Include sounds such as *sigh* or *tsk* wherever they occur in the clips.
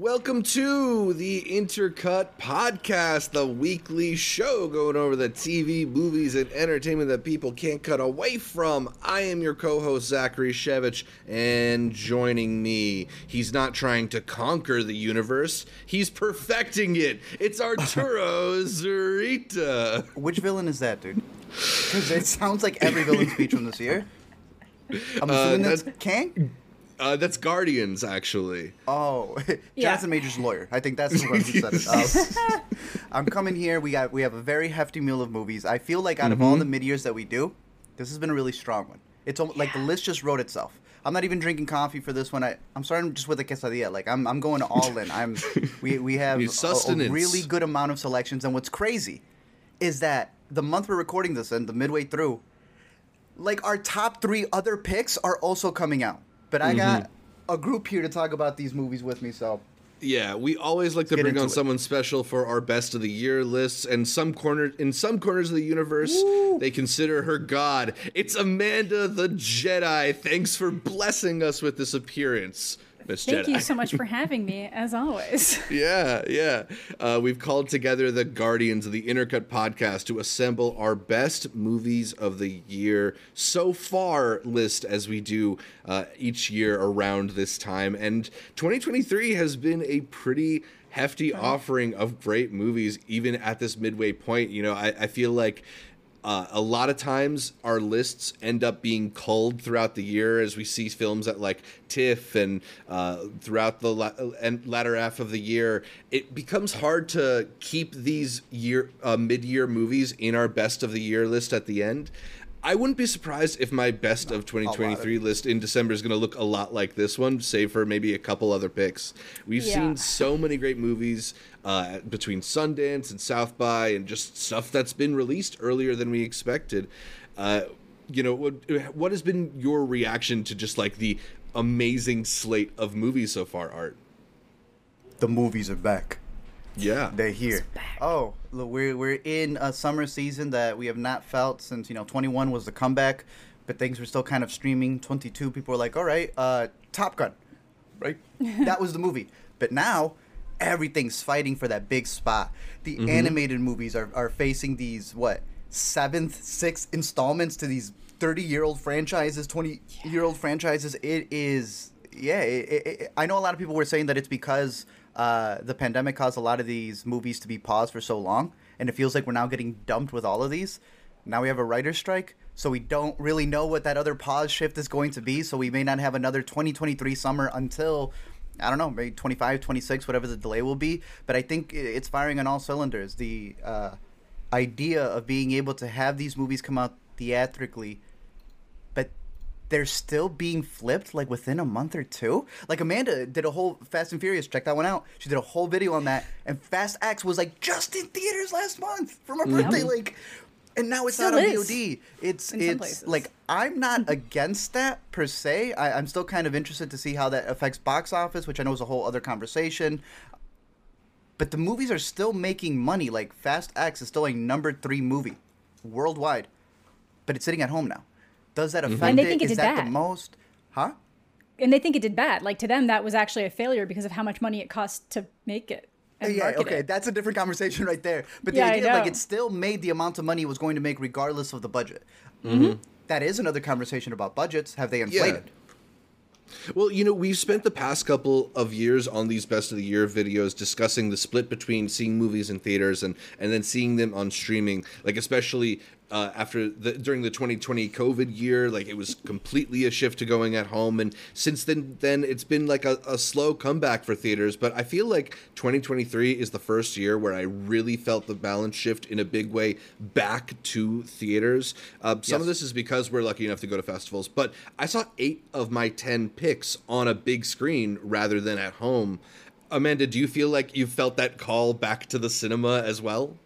Welcome to the Intercut Podcast, the weekly show going over the TV, movies, and entertainment that people can't cut away from. I am your co host, Zachary Shevich, and joining me, he's not trying to conquer the universe, he's perfecting it. It's Arturo *laughs* Zurita. Which villain is that, dude? Because it sounds like every villain speech from this year. I'm uh, assuming that's, that's- Kang? Uh, that's Guardians, actually. Oh, *laughs* Yeah. Jonathan Major's lawyer. I think that's the one who said it. *laughs* Uh, I'm coming here. We got we have a very hefty meal of movies. I feel like out of all the mid years that we do, this has been a really strong one. It's almost like the list just wrote itself. I'm not even drinking coffee for this one. I, I'm starting just with a quesadilla. Like I'm, I'm going all in. I'm *laughs* we we have Need a, a really good amount of selections. And what's crazy is that the month we're recording this in, the midway through, like our top three other picks are also coming out. But I got Mm-hmm. a group here to talk about these movies with me. So Yeah, we always like to bring on it. someone special for our best of the year lists, and some corner in some corners of the universe, they consider her god. It's Amanda the Jedi. Thanks for blessing us with this appearance, Miss Thank you so much for *laughs* having me, as always. *laughs* Yeah, yeah. Uh, we've called together the Guardians of the Intercut podcast to assemble our best movies of the year so far list as we do uh, each year around this time. And 2023 has been a pretty hefty offering of great movies, even at this midway point. You know, I, I feel like. Uh, a lot of times our lists end up being culled throughout the year as we see films at like TIFF and uh, throughout the la- and latter half of the year. It becomes hard to keep these year uh, mid-year movies in our best of the year list at the end. I wouldn't be surprised if my best of 2023 list in December is going to look a lot like this one, save for maybe a couple other picks. We've Yeah. seen so many great movies uh, between Sundance and South by, and just stuff that's been released earlier than we expected. Uh, you know, what, what has been your reaction to just like the amazing slate of movies so far, Art? the movies are back. Yeah, They're here. Oh, look, we're we're in a summer season that we have not felt since you know 21 was the comeback, but things were still kind of streaming. 22 people were like, all right, uh, Top Gun, right? *laughs* that was the movie. But now everything's fighting for that big spot. The Mm-hmm. animated movies are are facing these what seventh, sixth installments to these 30 year old franchises, 20 year old franchises. It is yeah. It, it, it- I know a lot of people were saying that it's because uh, the pandemic caused a lot of these movies to be paused for so long, and it feels like we're now getting dumped with all of these. Now we have a writer's strike, so we don't really know what that other pause shift is going to be. So we may not have another 2023 summer until I don't know, maybe 25, 26, whatever the delay will be. But I think it's firing on all cylinders. The uh, idea of being able to have these movies come out theatrically, but they're still being flipped like within a month or two. Like Amanda did a whole Fast and Furious. Check that one out. She did a whole video on that, and Fast X was like just in theaters last month for my birthday. Like, and now it's Still not on is. VOD. It's In it's places. like I'm not *laughs* against that per se. I, I'm still kind of interested to see how that affects box office, which I know is a whole other conversation. But the movies are still making money. Like Fast X is still a number three movie worldwide, but it's sitting at home now. Does that mm-hmm. affect And they it? think it Is did that bad. the most? Huh? and they think it did bad. Like to them, that was actually a failure because of how much money it cost to make it. And yeah, market okay, it. that's a different conversation right there. But the Yeah, idea, like, it still made the amount of money it was going to make regardless of the budget. Mm-hmm. That is another conversation about budgets. Have they inflated? Well, you know, we've spent the past couple of years on these best of the year videos discussing the split between seeing movies in theaters and and then seeing them on streaming. Like especially uh, after the during the 2020 COVID year, like it was completely a shift to going at home, and since then, then it's been like a, a slow comeback for theaters. But I feel like 2023 is the first year where I really felt the balance shift in a big way back to theaters. Uh, some of this is because we're lucky enough to go to festivals, but I saw eight of my 10 picks on a big screen rather than at home. Amanda, do you feel like you felt that call back to the cinema as well?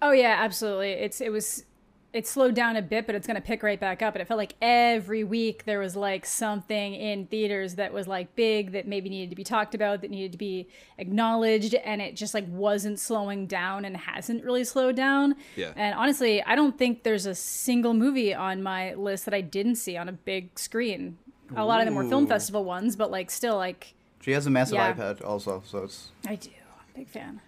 Oh yeah, absolutely. It's it was it slowed down a bit, but it's going to pick right back up. And it felt like every week there was like something in theaters that was like big that maybe needed to be talked about, that needed to be acknowledged, and it just like wasn't slowing down and hasn't really slowed down. Yeah. And honestly, I don't think there's a single movie on my list that I didn't see on a big screen. A lot of them were film festival ones, but like still like She has a massive Yeah. iPad also, so it's I do. Big fan.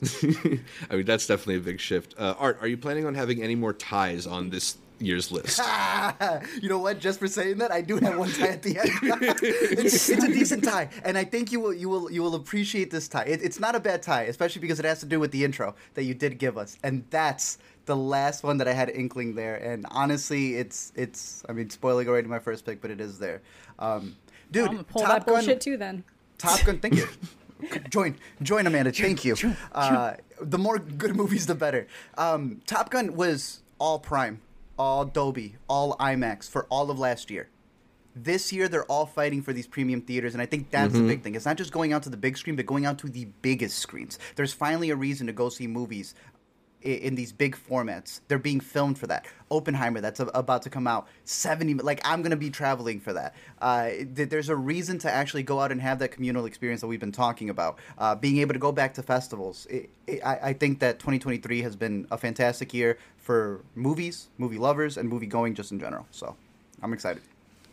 *laughs* I mean, that's definitely a big shift. Uh, Art, are you planning on having any more ties on this year's list? *laughs* you know what? Just for saying that, I do have one tie at the end. *laughs* it's, it's a decent tie, and I think you will you will you will appreciate this tie. It, it's not a bad tie, especially because it has to do with the intro that you did give us, and that's the last one that I had inkling there. And honestly, it's it's I mean, spoiling already my first pick, but it is there. Um, dude, I'm gonna pull Top that Gun, bullshit too. Then. Top Gun, thank you. Join, join, Amanda. Thank you. Uh, the more good movies, the better. Um, Top Gun was all Prime, all Dolby, all IMAX for all of last year. This year, they're all fighting for these premium theaters, and I think that's the big thing. It's not just going out to the big screen, but going out to the biggest screens. There's finally a reason to go see movies in these big formats. They're being filmed for that. Oppenheimer, that's about to come out. 70, like, I'm going to be traveling for that. Uh, th- there's a reason to actually go out and have that communal experience that we've been talking about. Uh, being able to go back to festivals. It, it, I, I think that 2023 has been a fantastic year for movies, movie lovers, and movie going just in general. So I'm excited.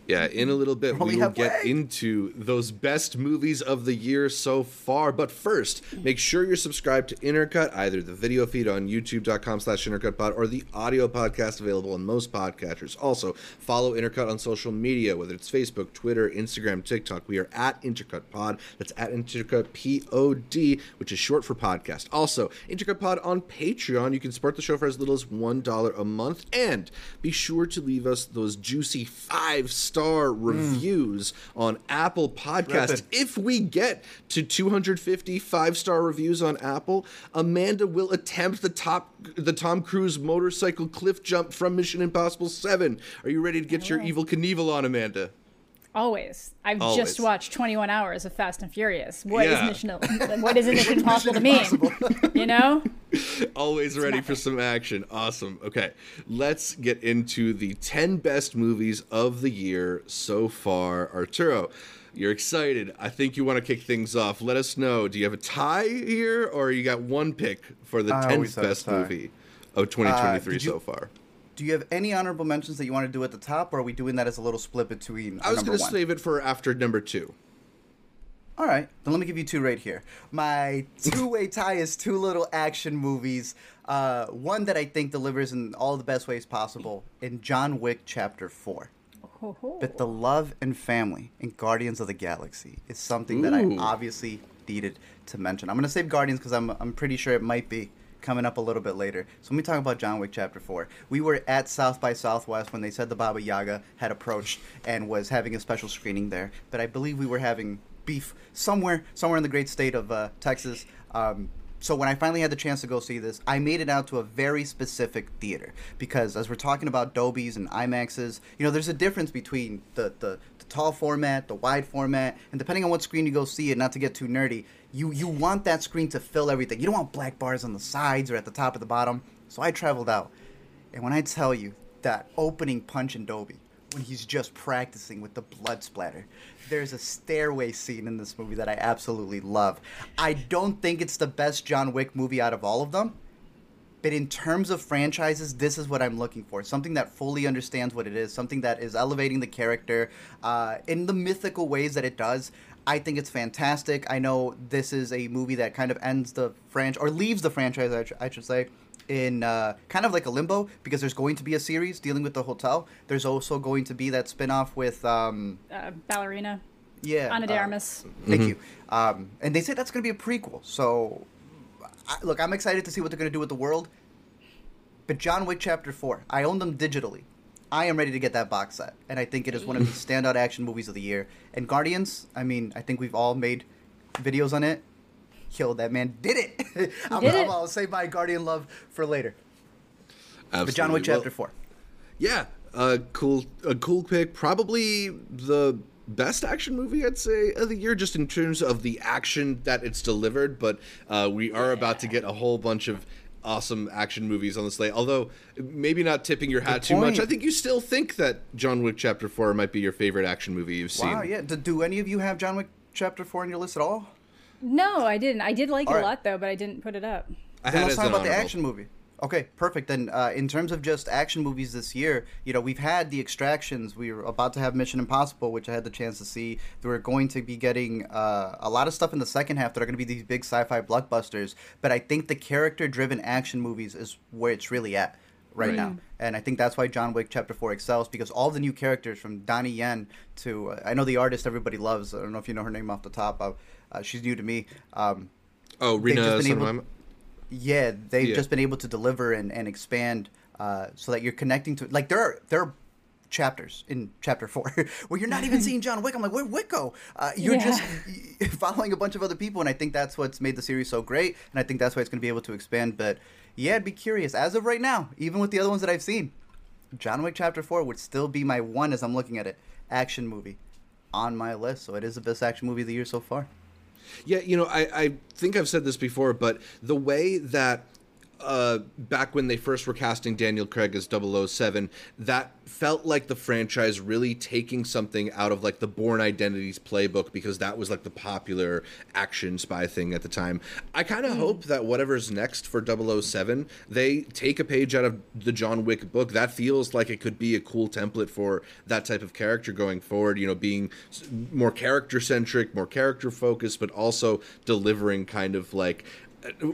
Yeah, in a little bit we will get into those best movies of the year so far. But first, make sure you're subscribed to Intercut, either the video feed on youtube.com slash intercutpod or the audio podcast available on most podcatchers. Also, follow Intercut on social media, whether it's Facebook, Twitter, Instagram, TikTok. We are at IntercutPod. That's at Intercut P-O-D, which is short for podcast. Also, IntercutPod on Patreon. You can support the show for as little as $1 a month. And be sure to leave us those juicy five-star hmm. reviews on Apple Podcasts. Rippin'. If we get to 250 five-star reviews on Apple, Amanda will attempt the top the Tom Cruise motorcycle cliff jump from Mission Impossible 7. Are you ready to get your Evel Knievel on, Amanda? Always. I've Always. just watched 21 hours of Fast and Furious. What is Yeah. mission? What is Mission Impossible to me? You know? *laughs* Always ready for some action. Awesome. Okay, let's get into the 10 best movies of the year so far. Arturo, you're excited. I think you want to kick things off. Let us know. Do you have a tie here, or you got one pick for the I 10th always have a best movie of 2023 uh, did you- so far? Do you have any honorable mentions that you want to do at the top, or are we doing that as a little split between I was going to save it for after number two. All right, then let me give you two right here. My two-way *laughs* tie is two little action movies. Uh, one that I think delivers in all the best ways possible in John Wick Chapter Four. Ho, ho. But the love and family in Guardians of the Galaxy is something that I obviously needed to mention. I'm gonna save Guardians because I'm I'm pretty sure it might be coming up a little bit later. So let me talk about John Wick Chapter Four. We were at South by Southwest when they said the Baba Yaga had approached and was having a special screening there. But I believe we were having beef somewhere somewhere in the great state of uh, Texas. Um, so when I finally had the chance to go see this, I made it out to a very specific theater because as we're talking about Dolbys and IMAXs, you know, there's a difference between the, the, the tall format, the wide format, and depending on what screen you go see it, not to get too nerdy, you you want that screen to fill everything. You don't want black bars on the sides or at the top or the bottom. So I traveled out, and when I tell you that opening punch in Dolby, when he's just practicing with the blood splatter. There's a stairway scene in this movie that I absolutely love. I don't think it's the best John Wick movie out of all of them, but in terms of franchises, this is what I'm looking for. Something that fully understands what it is, something that is elevating the character uh, in the mythical ways that it does. I think it's fantastic. I know this is a movie that kind of ends the franchise, or leaves the franchise, I, sh- I should say, in uh, kind of like a limbo because there's going to be a series dealing with the hotel. There's also going to be that spin off with. Um, Uh, ballerina. yeah. Ana de uh, Armas. Thank you. Um, and they say that's going to be a prequel. So, I, look, I'm excited to see what they're going to do with the world. But John Wick Chapter 4, I own them digitally. I am ready to get that box set. And I think it is one of the *laughs* standout action movies of the year. And Guardians, I mean, I think we've all made videos on it. Yo, that man did it. *laughs* I'm, did I'm- it. I'll save my Guardian love for later. Absolutely. But John Wick Well, Chapter 4. Yeah, a cool, a cool pick. Probably the best action movie I'd say of the year, just in terms of the action that it's delivered. But uh, we are about to get a whole bunch of awesome action movies on the slate. Although maybe not tipping your hat Good too much. I think you still think that John Wick Chapter Four might be your favorite action movie you've seen. Wow, yeah. Do, do any of you have John Wick Chapter 4 on your list at all? No, I didn't. I did like All it right. a lot though, but I didn't put it up. I Then had let's talk an about the action movie. Okay, perfect. Then, uh, in terms of just action movies this year, you know, we've had the extractions. We were about to have Mission Impossible, which I had the chance to see. We're going to be getting uh, a lot of stuff in the second half that are going to be these big sci-fi blockbusters. But I think the character-driven action movies is where it's really at right, Right. now, and I think that's why John Wick Chapter Four excels because all the new characters from Donnie Yen to uh, I know the artist everybody loves. I don't know if you know her name off the top. Uh, uh, she's new to me. Um, Oh, They've Rena just been able- Sonoma. Yeah, they've Yeah. just been able to deliver and, and expand uh, so that you're connecting to like there are there are chapters in chapter four *laughs* where you're not even *laughs* seeing John Wick. I'm like, where Wick go? Uh, you're Yeah. just *laughs* following a bunch of other people, and I think that's what's made the series so great, and I think that's why it's going to be able to expand. But yeah, I'd be curious. As of right now, even with the other ones that I've seen, John Wick Chapter Four would still be my one as I'm looking at it action movie on my list. So it is the best action movie of the year so far. Yeah, you know, I, I think I've said this before, but the way that uh, back when they first were casting Daniel Craig as 007, that felt like the franchise really taking something out of like the Bourne Identities playbook because that was like the popular action spy thing at the time. I kind of hope that whatever's next for 007, they take a page out of the John Wick book. That feels like it could be a cool template for that type of character going forward, you know, being more character centric, more character focused, but also delivering kind of like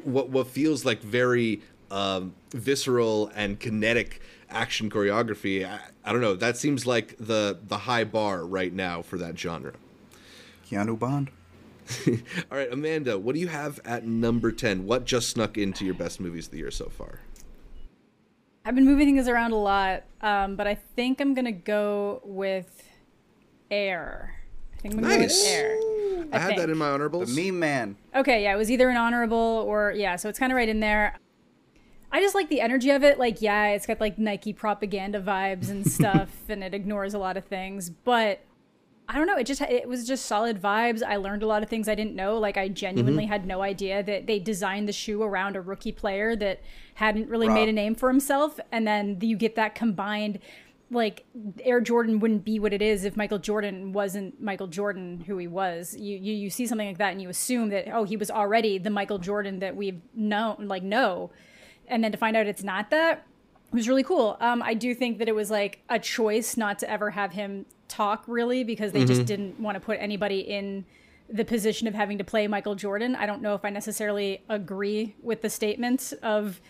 what what feels like very um, visceral and kinetic action choreography. I, I don't know. That seems like the the high bar right now for that genre. Keanu Bond. *laughs* All right, Amanda, what do you have at number ten? What just snuck into your best movies of the year so far? I've been moving things around a lot, um, but I think I'm gonna go with Air. I think I'm gonna Nice. go with Air. I, had that in my honorables. The honorables. Meme Man. Okay, yeah, it was either an honorable or yeah, so it's kind of right in there. I just like the energy of it. Like, yeah, it's got like Nike propaganda vibes and *laughs* stuff, and it ignores a lot of things. But I don't know. It just it was just solid vibes. I learned a lot of things I didn't know. Like, I genuinely mm-hmm. had no idea that they designed the shoe around a rookie player that hadn't really Bruh. made a name for himself, and then you get that combined. Like Air Jordan wouldn't be what it is if Michael Jordan wasn't Michael Jordan who he was. You you, you see something like that and you assume that oh he was already the Michael Jordan that we've known like know, and then to find out it's not that was really cool. Um, I do think that it was like a choice not to ever have him talk really because they just didn't want to put anybody in the position of having to play Michael Jordan. I don't know if I necessarily agree with the statement of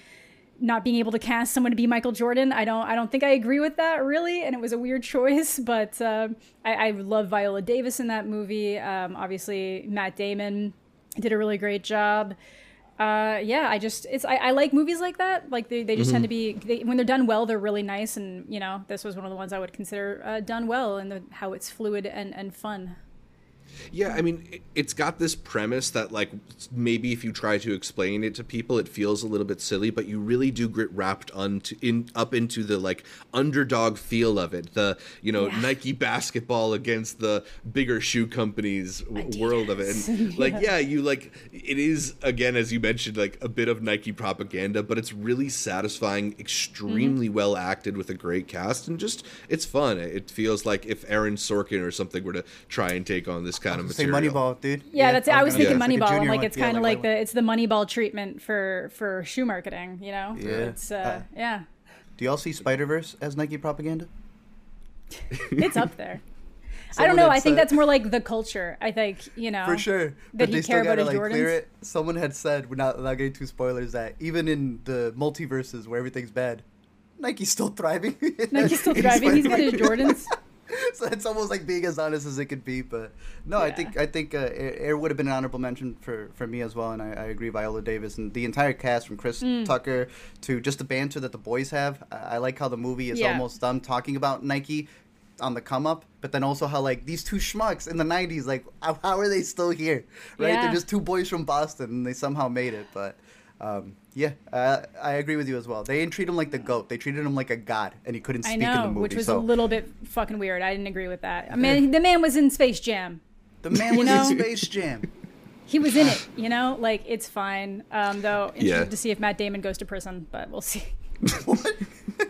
not being able to cast someone to be Michael Jordan. I don't I don't think I agree with that really, and it was a weird *laughs* choice. But uh, I, I love Viola Davis in that movie. Um, obviously, Matt Damon did a really great job. Uh, yeah, I just it's I, I like movies like that. Like they, they just tend to be they, when they're done well, they're really nice. And you know, this was one of the ones I would consider uh, done well, and the, how it's fluid and and fun. Yeah, I mean, it- it's got this premise that, like, maybe if you try to explain it to people, it feels a little bit silly, but you really do get wrapped onto in up into the like underdog feel of it. The you know Yeah. Nike basketball against the bigger shoe companies w- world of it, and *laughs* like yeah, you like it is again as you mentioned like a bit of Nike propaganda, but it's really satisfying, extremely Mm-hmm. well acted with a great cast, and just it's fun. It feels like if Aaron Sorkin or something were to try and take on this kind of Say material. Moneyball, dude. Yeah, that's. I was gonna- thinking it's like Moneyball. I'm like, it's kind of like why- the it's the Moneyball treatment for for shoe marketing. You know, Yeah. it's uh, yeah, Do y'all see Spider Verse as Nike propaganda? *laughs* it's up there. *laughs* I don't know. I think said- that's more like the culture. I think you know For sure. that but he they still care about gotta his like clear it. Someone had said, we're not, not getting too spoilers, that even in the multiverses where everything's bad, Nike's still thriving. Nike's still *laughs* in driving. He's got his Jordans. *laughs* so it's almost like being as honest as it could be. But no, I think I think uh, Air, Air would have been an honorable mention for, for me as well, and I, I agree. Viola Davis and the entire cast, from Chris Mm. Tucker to just the banter that the boys have. I, I like how the movie is Yeah. almost them talking about Nike on the come up, but then also how like these two schmucks in the '90s, like how, how are they still here? Right? Yeah. They're just two boys from Boston, and they somehow made it. But um, yeah, uh, I agree with you as well. They didn't treat him like the goat; they treated him like a god, and he couldn't I speak in the know, movie. which was so a little bit fucking weird. I didn't agree with that. I *laughs* mean, the man was in Space Jam. the man *laughs* was know? in Space Jam. He was in it, you know. Like it's fine. Um, though interested Yeah. to see if Matt Damon goes to prison, but we'll see. *laughs*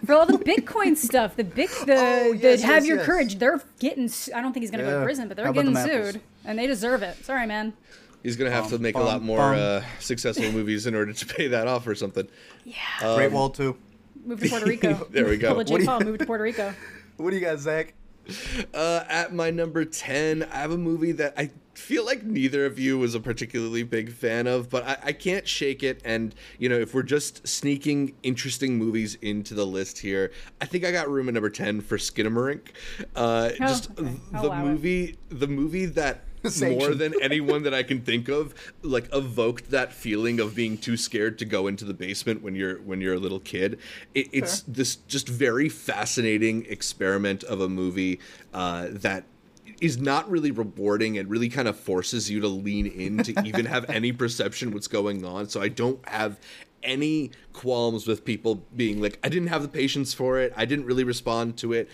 For all the Bitcoin stuff, the big, the, Oh, the yes, have yes, your yes. courage. They're getting. I don't think he's gonna go to prison, but they're How getting the Mappers? sued, and they deserve it. Sorry, man. He's gonna have to Bum, make a lot more uh, successful *laughs* movies in order to pay that off or something. Yeah. Great Wall too. move to Puerto Rico. *laughs* There we go. Pull What Jake do you- Paul, move to Puerto Rico. *laughs* What do you got, Zach? Uh, at my number 10, I have a movie that I feel like neither of you was a particularly big fan of, but I, I can't shake it. And, you know, if we're just sneaking interesting movies into the list here, I think I got room at number 10 for Skinamarink. Uh, Oh, just okay. The allow it. movie, the movie that *laughs* more than anyone that I can think of, like evoked that feeling of being too scared to go into the basement when you're when you're a little kid. It, it's this just very fascinating experiment of a movie uh, that is not really rewarding and really kind of forces you to lean in to even have *laughs* any perception what's going on. So I don't have any qualms with people being like, I didn't have the patience for it. I didn't really respond to it.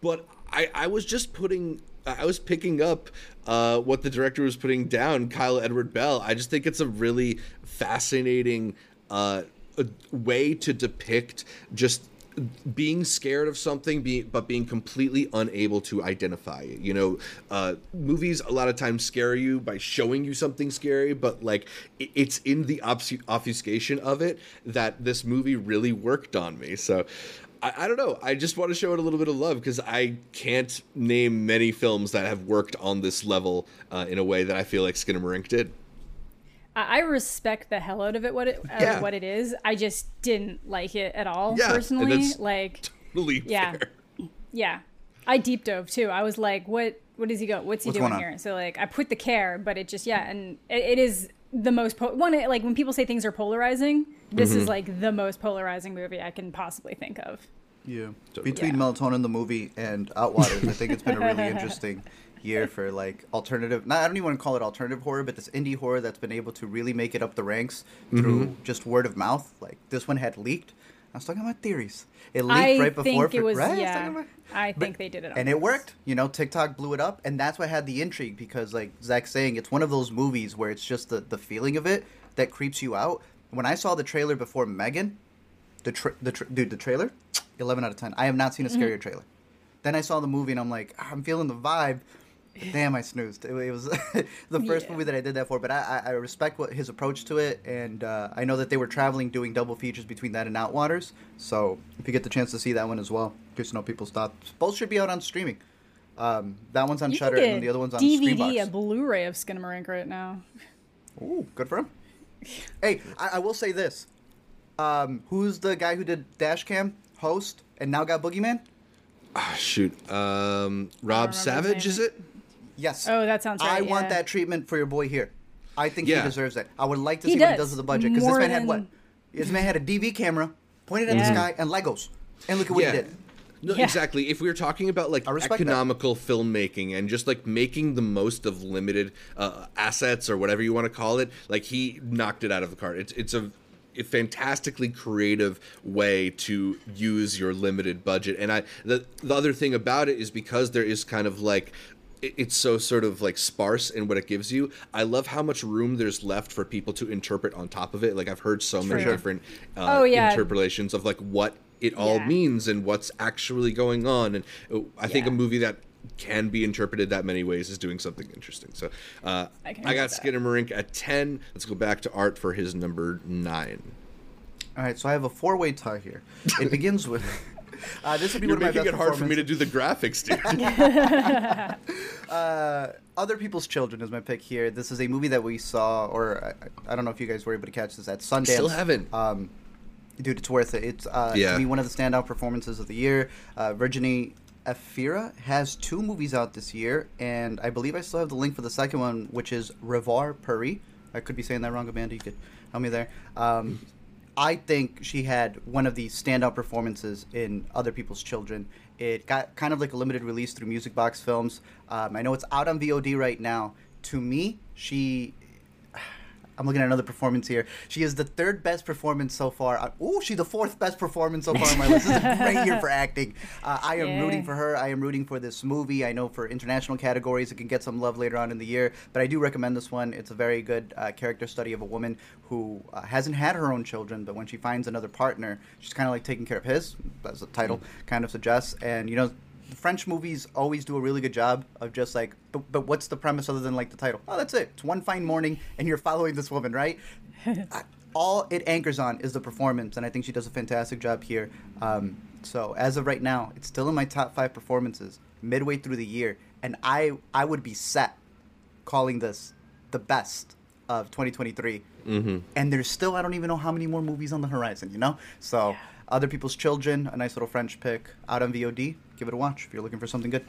But I, I was just putting I was picking up uh, what the director was putting down, Kyle Edward Ball. I just think it's a really fascinating uh, way to depict just being scared of something, be, but being completely unable to identify it. You know, uh, movies a lot of times scare you by showing you something scary, but like it, it's in the obfus- obfuscation of it that this movie really worked on me. So. I, I don't know. I just want to show it a little bit of love because I can't name many films that have worked on this level uh, in a way that I feel like Skinamarink did. I I respect the hell out of it. What it out of Yeah. what it is. I just didn't like it at all Yeah, and personally. that's- Like, Totally Yeah. fair. yeah, I deep dove too. I was like, what? What is he go? What's he What's doing here? So like, I put the care, but it just yeah, and it, it is the most po- one. Like when people say things are polarizing, this Mm-hmm. is like the most polarizing movie I can possibly think of. Yeah. Totally. Between Yeah. Melatonin the movie and Outwaters, I think it's been a really *laughs* interesting year for like alternative. Not, I don't even want to call it alternative horror, but this indie horror that's been able to really make it up the ranks through Mm-hmm. just word of mouth. Like this one had leaked. I was talking about theories. It leaked I right before. think it was right? I was yeah. talking about- I But- think they did it, and it worked. You know, TikTok blew it up, and that's what had the intrigue because, like Zach's saying, it's one of those movies where it's just the the feeling of it that creeps you out. When I saw the trailer before Megan, the tra- the tra- dude, the trailer, *tsk* eleven out of ten. I have not seen a scarier trailer. Then I saw the movie, and I'm like, "Ah, I'm feeling the vibe. Damn, I snoozed. It, it was *laughs* the first Yeah. movie that I did that for, but I, I I respect what his approach to it, and uh, I know that they were traveling, doing double features between that and Outwaters. So if you get the chance to see that one as well, just to know people's thoughts. Both should be out on streaming. Um, that one's on You Shudder, and the other one's on DVD, Screambox. a Blu-ray of Skinamarink right now. Ooh, good for him. *laughs* Hey, I, I will say this: um, who's the guy who did Dashcam host and now got Boogeyman? Ah, shoot. Um, Rob Savage, is it? Yes. Oh, that sounds I right, want that treatment for your boy here. I think Yeah. he deserves that. I would like to He see what he does. does with the budget because this More man had what? This man had a DV camera pointed at the Yeah. sky and Legos, and look at what Yeah. he did. No, Yeah. exactly. If we were talking about like I respect that. economical filmmaking and just like making the most of limited uh, assets or whatever you want to call it, like he knocked it out of the park. It's it's a, a fantastically creative way to use your limited budget. And I the the other thing about it is because there is kind of like it- it's so sort of like sparse in what it gives you. I love how much room there's left for people to interpret on top of it. Like I've heard so many different uh, Oh, yeah. interpretations of like what it all Yeah. means and what's actually going on. And uh, I think a movie that can be interpreted that many ways is doing something interesting. So uh, I I, got agree with that. At 10. Let's go back to Art for his number 9. All right, so I have a four-way tie here. It begins with. Uh, this would be You're one of my making best it hard for me to do the graphics, dude. *laughs* Uh, Other People's Children is my pick here. This is a movie that we saw, or I, I don't know if you guys were able to catch this at Sundance. Still haven't. Um, dude, it's worth it. It's uh, Yeah. to me one of the standout performances of the year. Uh, Virginie Efira has two movies out this year, and I believe I still have the link for the second one, which is Revoir Paris. I could be saying that wrong, Amanda. You could help me there. Um, I think she had one of the standout performances in Other People's Children. It got kind of like a limited release through Music Box Films. Um, I know it's out on VOD right now. To me, she I'm looking at another performance here. She is the third best performance so far. Oh, Ooh, she's the fourth best performance so far on my list. This is a *laughs* great year for acting. Uh, I am Yeah. rooting for her. I am rooting for this movie. I know for international categories, it can get some love later on in the year, but I do recommend this one. It's a very good uh, character study of a woman who uh, hasn't had her own children, but when she finds another partner, she's kind of like taking care of his, as the title kind of suggests. And you know, French movies always do a really good job of just like, but, but what's the premise other than like the title? Oh, that's it. It's one fine morning, and you're following this woman, right? *laughs* I- All it anchors on is the performance, and I think she does a fantastic job here. Um, so as of right now, it's still in my top five performances midway through the year, and I I would be set calling this the best of 2023. Mm-hmm. And there's still I don't even know how many more movies on the horizon, you know. So other people's children, a nice little French pick out on VOD. Give it a watch if you're looking for something good.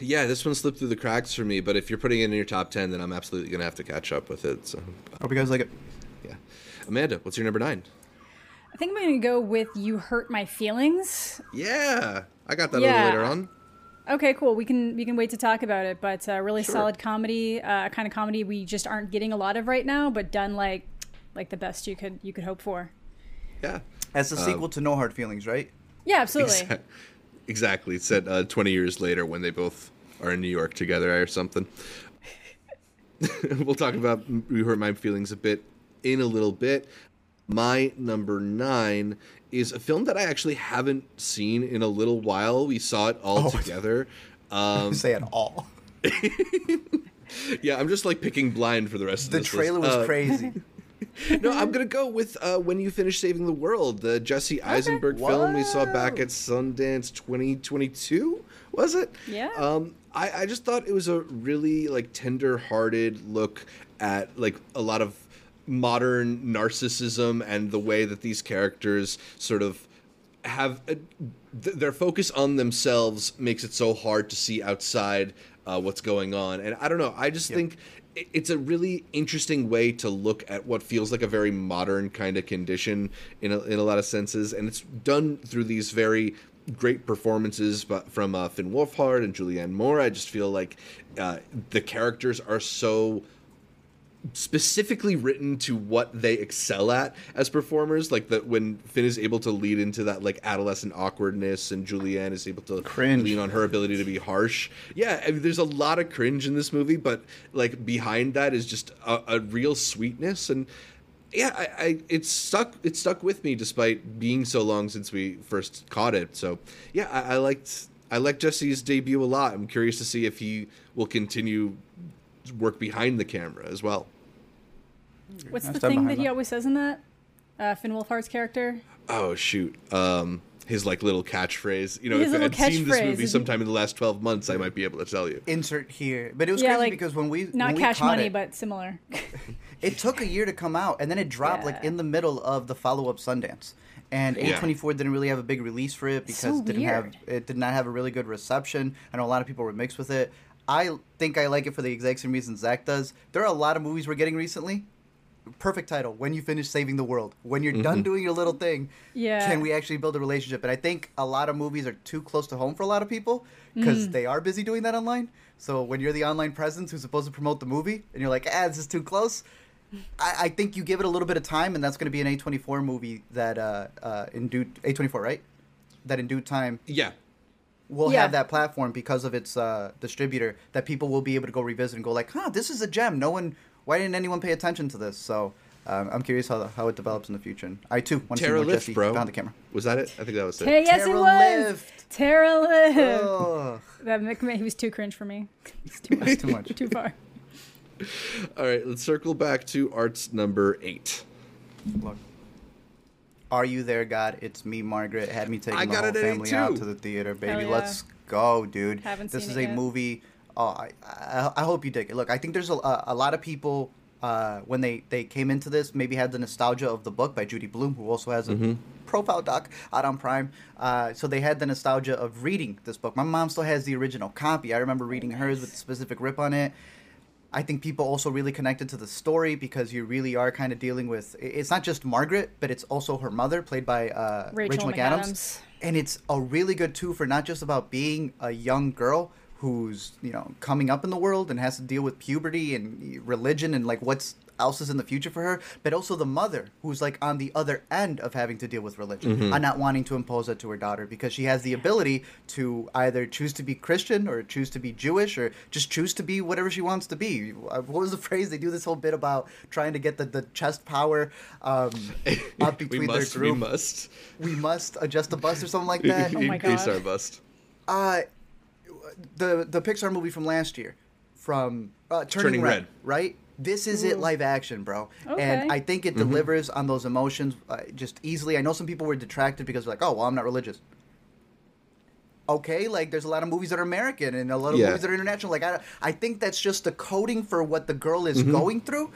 Yeah, this one slipped through the cracks for me, but if you're putting it in your top 10, then I'm absolutely going to have to catch up with it. So, Hope you guys like it. yeah. Amanda, what's your number nine? I think I'm going to go with "You Hurt My Feelings." Yeah, I got that a little later on. Okay, cool. We can we can wait to talk about it, but uh, really Sure. solid comedy, uh, kind of comedy we just aren't getting a lot of right now, but done like like the best you could you could hope for. Yeah. As a sequel to No Hard Feelings, right? Yeah, absolutely. Exac- Exactly. It's set uh, 20 years later when they both are in New York together or something. *laughs* we'll talk about You Hurt My Feelings a bit in a little bit. My number nine is a film that I actually haven't seen in a little while. We saw it all Oh. together. *laughs* Um, Say it all. *laughs* yeah, I'm just like picking blind for the rest of The trailer was Uh, crazy. *laughs* no, I'm gonna go with uh, when you finish saving the world, the Jesse Eisenberg film we saw back at Sundance 2022. Was it? Yeah. Um, I, I just thought it was a really like tender-hearted look at like a lot of modern narcissism and the way that these characters sort of have a, th- their focus on themselves makes it so hard to see outside uh, what's going on. And I don't know. I just think i- it's a really interesting way to look at what feels like a very modern kind of condition in a, in a lot of senses, and it's done through these very great performances but from uh, Finn Wolfhard and Julianne Moore. I just feel like uh, the characters are so specifically written to what they excel at as performers like that when finn is able to lead into that like adolescent awkwardness and julianne is able to Cringe. lean on her ability to be harsh. Yeah I mean, there's a lot of cringe in this movie but like behind that is just a, a real sweetness. And yeah I, I it's stuck it stuck with me despite being so long since we first caught it. So yeah i, I liked i liked jesse's debut a lot. I'm curious to see if he will continue work behind the camera as well What's I the thing behind that he that. always says in that? Uh, Finn Wolfhard's character. Oh shoot. Um his like little catchphrase. You know, His if I little had seen this movie isn't he? sometime in the last twelve months, I might be able to tell you. Insert here, but it was yeah, crazy like because when we not when we cash caught money, it, but similar. *laughs* it took a year to come out, and then it dropped like in the middle of the follow up Sundance. And A24 didn't really have a big release for it because So it didn't have it did not have a really good reception. I know a lot of people were mixed with it. I think I like it for the exact same reason Zach does. There are a lot of movies we're getting recently. Perfect title: When you finish saving the world. When you're done doing your little thing, Yeah. can we actually build a relationship? And I think a lot of movies are too close to home for a lot of people because they are busy doing that online. So when you're the online presence who's supposed to promote the movie, and you're like, ah, this is too close. I, I think you give it a little bit of time, and that's going to be an A24 movie that uh, uh, in due A24, right? That in due time Yeah. Will Yeah. have that platform because of its uh, distributor that people will be able to go revisit and go like, huh, this is a gem. No one, why didn't anyone pay attention to this? So um, I'm curious how how it develops in the future. And I too want to see Tara more Lift, Jesse bro. behind the camera. Was that it? I think that was it. Hey, yes, Tara it was. Lift. Tara Lift. Ugh, That make me- he was too cringe for me. It's *laughs* too much. too much. too far. *laughs* All right, let's circle back to art's number eight. Look. Are you there, God? It's me, Margaret. Had me taking I my whole it at eight, family out to the theater, baby. yeah. Let's go, dude. Haven't this seen is it a yet. movie. Oh, I, I, I hope you dig it. Look, I think there's a, a, a lot of people uh, when they, they came into this maybe had the nostalgia of the book by Judy Blume, who also has a Mm-hmm. profile doc out on Prime. Uh, so they had the nostalgia of reading this book. My mom still has the original copy. I remember reading hers with a specific rip on it. I think people also really connected to the story because you really are kind of dealing with. It's not just Margaret, but it's also her mother, played by uh, Rachel Rachel, McAdams. McAdams. and it's a really good tool for not just about being a young girl who's you know coming up in the world and has to deal with puberty and religion and like what's else is in the future for her, but also the mother who's like on the other end of having to deal with religion and not wanting to impose it to her daughter because she has the ability to either choose to be Christian or choose to be Jewish or just choose to be whatever she wants to be. What was the *laughs* phrase? They do this whole bit about trying to get the, the chest power um, *laughs* up between we their must. group. We must. We must adjust the bust or something like *laughs* that. Oh my Increase God. our bust. Uh, the the Pixar movie from last year, from uh, Turning, Turning Red, Red. right? This is it live action, bro. Okay. And I think it Mm-hmm. delivers on those emotions uh, just easily. I know some people were detracted because they're like, oh, well, I'm not religious. Okay, like there's a lot of movies that are American and a lot of Yeah. movies that are international. Like I, I think that's just the coding for what the girl is Mm-hmm. going through.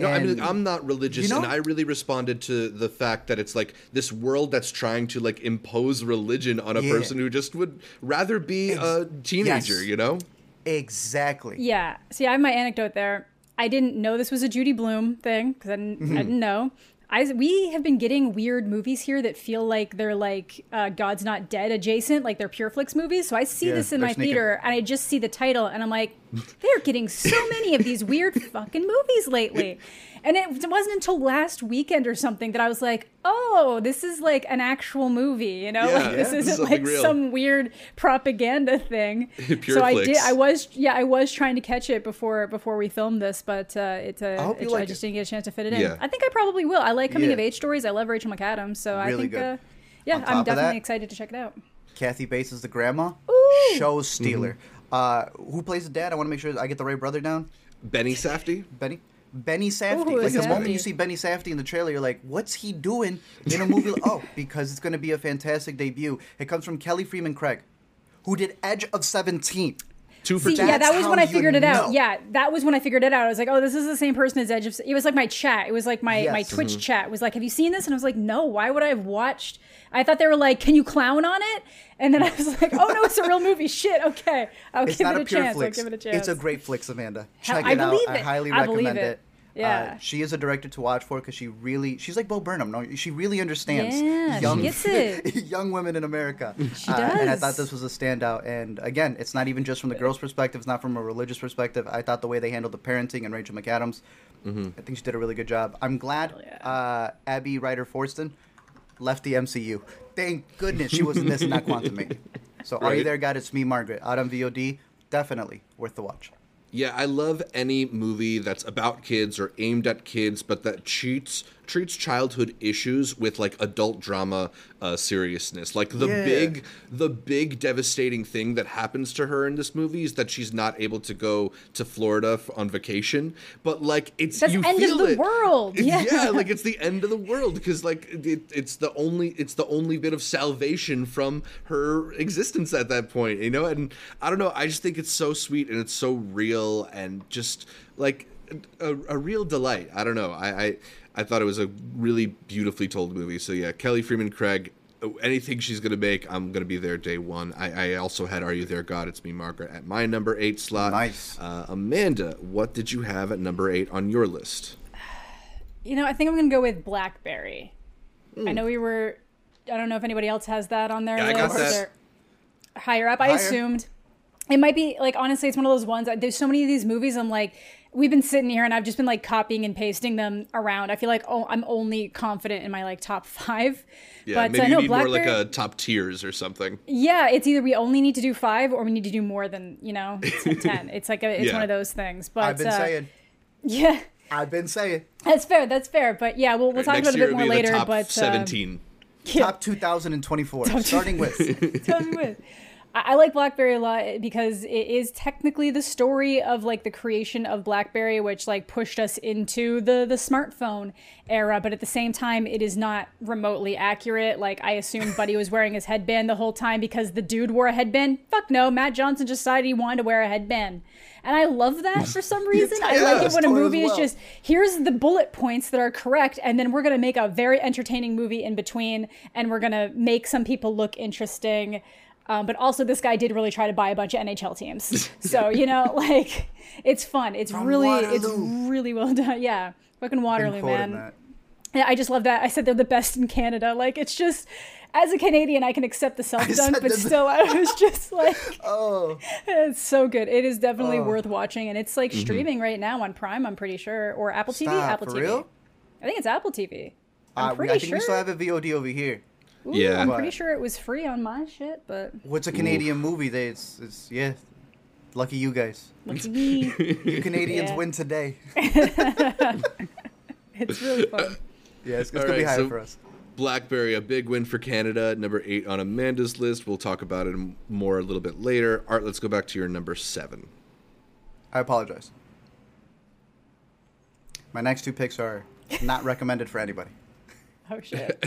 No, I mean, I'm not religious, You know- and I really responded to the fact that it's like this world that's trying to like impose religion on a Yeah. person who just would rather be Ex- a teenager, yes. you know? Exactly. Yeah. See, I have my anecdote there. I didn't know this was a Judy Blume thing because I Mm-hmm. I didn't know. I, we have been getting weird movies here that feel like they're like uh, God's Not Dead adjacent, like they're Pure Flix movies. So I see Yeah, this in my sneaking. theater and I just see the title and I'm like, they're getting so many of these weird *laughs* fucking movies lately. And it wasn't until last weekend or something that I was like, oh, this is like an actual movie, you know? Yeah, like this yeah, isn't something like real. some weird propaganda thing. *laughs* Pure so I did. I was yeah, I was trying to catch it before before we filmed this, but uh, it's a, I hope you it- like I just it. didn't get a chance to fit it in. Yeah. I think I probably will. I like coming Yeah. of age stories. I love Rachel McAdams, so I think good. uh, yeah, I'm definitely that- excited to check it out. Kathy Bates is the grandma. Ooh. Show Mm-hmm. stealer. Uh, who plays the dad? I want to make sure I get the right brother down. Benny Safdie? Benny. Benny Safdie. Ooh, like the moment you see Benny Safdie in the trailer, you're like, "What's he doing in a movie?" *laughs* oh, because it's going to be a fantastic debut. It comes from Kelly Fremon Craig, who did Edge of Seventeen. Two for See, two. yeah, that was when I figured you it out. Yeah, that was when I figured it out. I was like, oh, this is the same person as Edge of. It was like my chat. It was like my my Yes. Twitch mm-hmm. chat. Was like, have you seen this? And I was like, no. Why would I have watched? I thought they were like, can you clown on it? And then I was like, oh no, it's a real *laughs* movie. Shit. Okay, I'll It's give not it a a pure chance. flicks. I'll give it a chance. It's a great flicks, Amanda. Check I it out. believe I it. highly I believe recommend it. it. Yeah. Uh, she is a director to watch for because she really, she's like Bo Burnham. No, she really understands Yeah, she young, gets *laughs* it. young women in America. She Uh, and I thought this was a standout. And again, it's not even just from the girl's perspective. It's not from a religious perspective. I thought the way they handled the parenting and Rachel McAdams, I think she did a really good job. I'm glad yeah. uh, Abby Ryder Fortson left the MCU. Thank goodness she was in this and not Quantumania. So are you there, God? It's me, Margaret. Out on VOD. Definitely worth the watch. Yeah, I love any movie that's about kids or aimed at kids, but that treats treats childhood issues with like adult drama uh, seriousness. Like the Yeah. big, the big devastating thing that happens to her in this movie is that she's not able to go to Florida f- on vacation. But like it's That's you end of the it. world. It's- Yeah. like it's *laughs* the end of the world because like it, it's the only it's the only bit of salvation from her existence at that point you know and i don't know i just think it's so sweet and it's so real and just like a, a real delight i don't know I, I i thought it was a really beautifully told movie so yeah kelly fremon craig anything she's gonna make i'm gonna be there day one i, I also had are you there god it's me margaret at my number eight slot Nice. uh, amanda what did you have at number eight on your list *sighs* You know, I think I'm gonna go with BlackBerry. Hmm. I know we were. I don't know if anybody else has that on their Yeah, I list. got that. or higher up. I assumed it might be like honestly, it's one of those ones. There's so many of these movies. I'm like, we've been sitting here and I've just been like copying and pasting them around. I feel like oh, I'm only confident in my like top five. yeah but maybe uh, you no, need more like a top tiers or something Yeah, it's either we only need to do five or we need to do more than you know *laughs* t- ten. It's like a, it's Yeah. one of those things. But I've been uh, saying. *laughs* yeah, I've been saying. that's fair. That's fair. But yeah, we'll we'll talk next about it a bit more be the later. top but uh, 17 *laughs* yeah. Top 2024. starting with. Tell me what. I I like BlackBerry a lot because it is technically the story of like the creation of BlackBerry, which like pushed us into the the smartphone era. But at the same time, it is not remotely accurate. Like I assumed Buddy was wearing his headband the whole time because the dude wore a headband. Fuck no, Matt Johnson just decided he wanted to wear a headband, and I love that for some *laughs* reason. I like it when a movie is just here's the bullet points that are correct and then we're going to make a very entertaining movie in between and we're going to make some people look interesting um, but also this guy did really try to buy a bunch of nhl teams *laughs* so you know *laughs* like it's fun it's From really it's really well *laughs* done yeah fucking waterloo man yeah, I just love that. I said they're the best in Canada. Like it's just as a Canadian, I can accept the self dunk, but still, I was just like, Oh, it's so good. It is definitely Oh. worth watching, and it's like streaming right now on Prime. I'm pretty sure, or Apple TV. Apple TV. real? I think it's Apple TV. I'm uh, pretty I think sure. we still have a VOD over here. Ooh, Yeah. I'm But- pretty sure it was free on my shit, but What's a Canadian movie? They, it's, it's yeah. Lucky you guys. look at me. *laughs* You Canadians Yeah. win today. *laughs* it's really fun. Yeah, it's, it's All gonna be right, higher so- for us. Blackberry, a big win for Canada. Number eight on Amanda's list. We'll talk about it more a little bit later. Art, let's go back to your number seven. I apologize. My next two picks are not recommended for anybody. *laughs* Oh shit.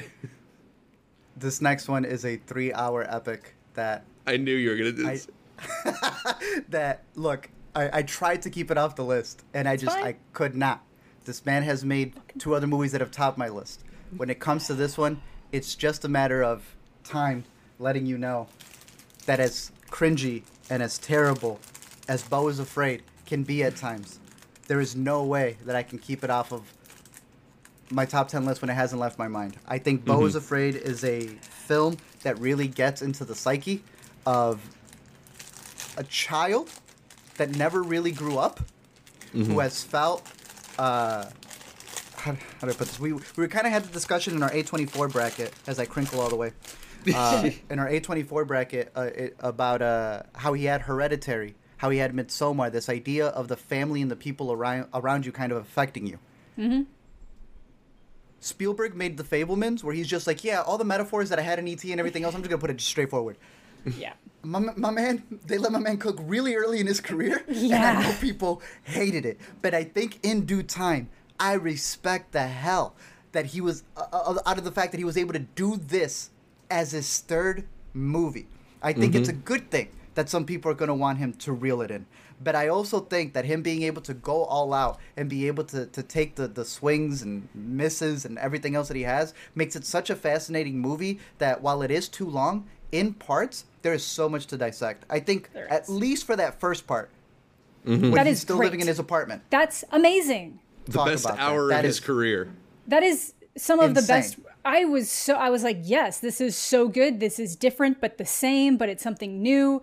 This next one is a three-hour epic that I knew you were gonna do I- *laughs* that look. I, I tried to keep it off the list, and I just fine. I could not. This man has made two other movies that have topped my list. When it comes to this one, it's just a matter of time letting you know that as cringy and as terrible as Beau is Afraid can be at times, there is no way that I can keep it off of my top 10 list when it hasn't left my mind. I think Beau is Afraid is a film that really gets into the psyche of a child that never really grew up, who has felt. Uh, how, how do I put this? We, we kind of had the discussion in our A24 bracket as I crinkle all the way. *laughs* Uh, in our A24 bracket uh, it, about uh, how he had Hereditary, how he had Midsommar, this idea of the family and the people around, around you kind of affecting you. Spielberg made The Fabelmans, where he's just like, yeah, all the metaphors that I had in ET and everything else, I'm just gonna put it straightforward. yeah. My, my man, they let my man cook really early in his career, and I know people hated it. But I think in due time, I respect the hell that he was uh, uh, out of the fact that he was able to do this as his third movie. I think it's a good thing that some people are going to want him to reel it in. But I also think that him being able to go all out and be able to, to take the, the swings and misses and everything else that he has makes it such a fascinating movie that while it is too long, in parts, there is so much to dissect. I think at least for that first part, mm-hmm. when That he's is still great. living in his apartment. That's amazing. The Talk best about that. hour That of his is- career. That is some of the best. I was so I was like, yes, this is so good. This is different, but the same, but it's something new.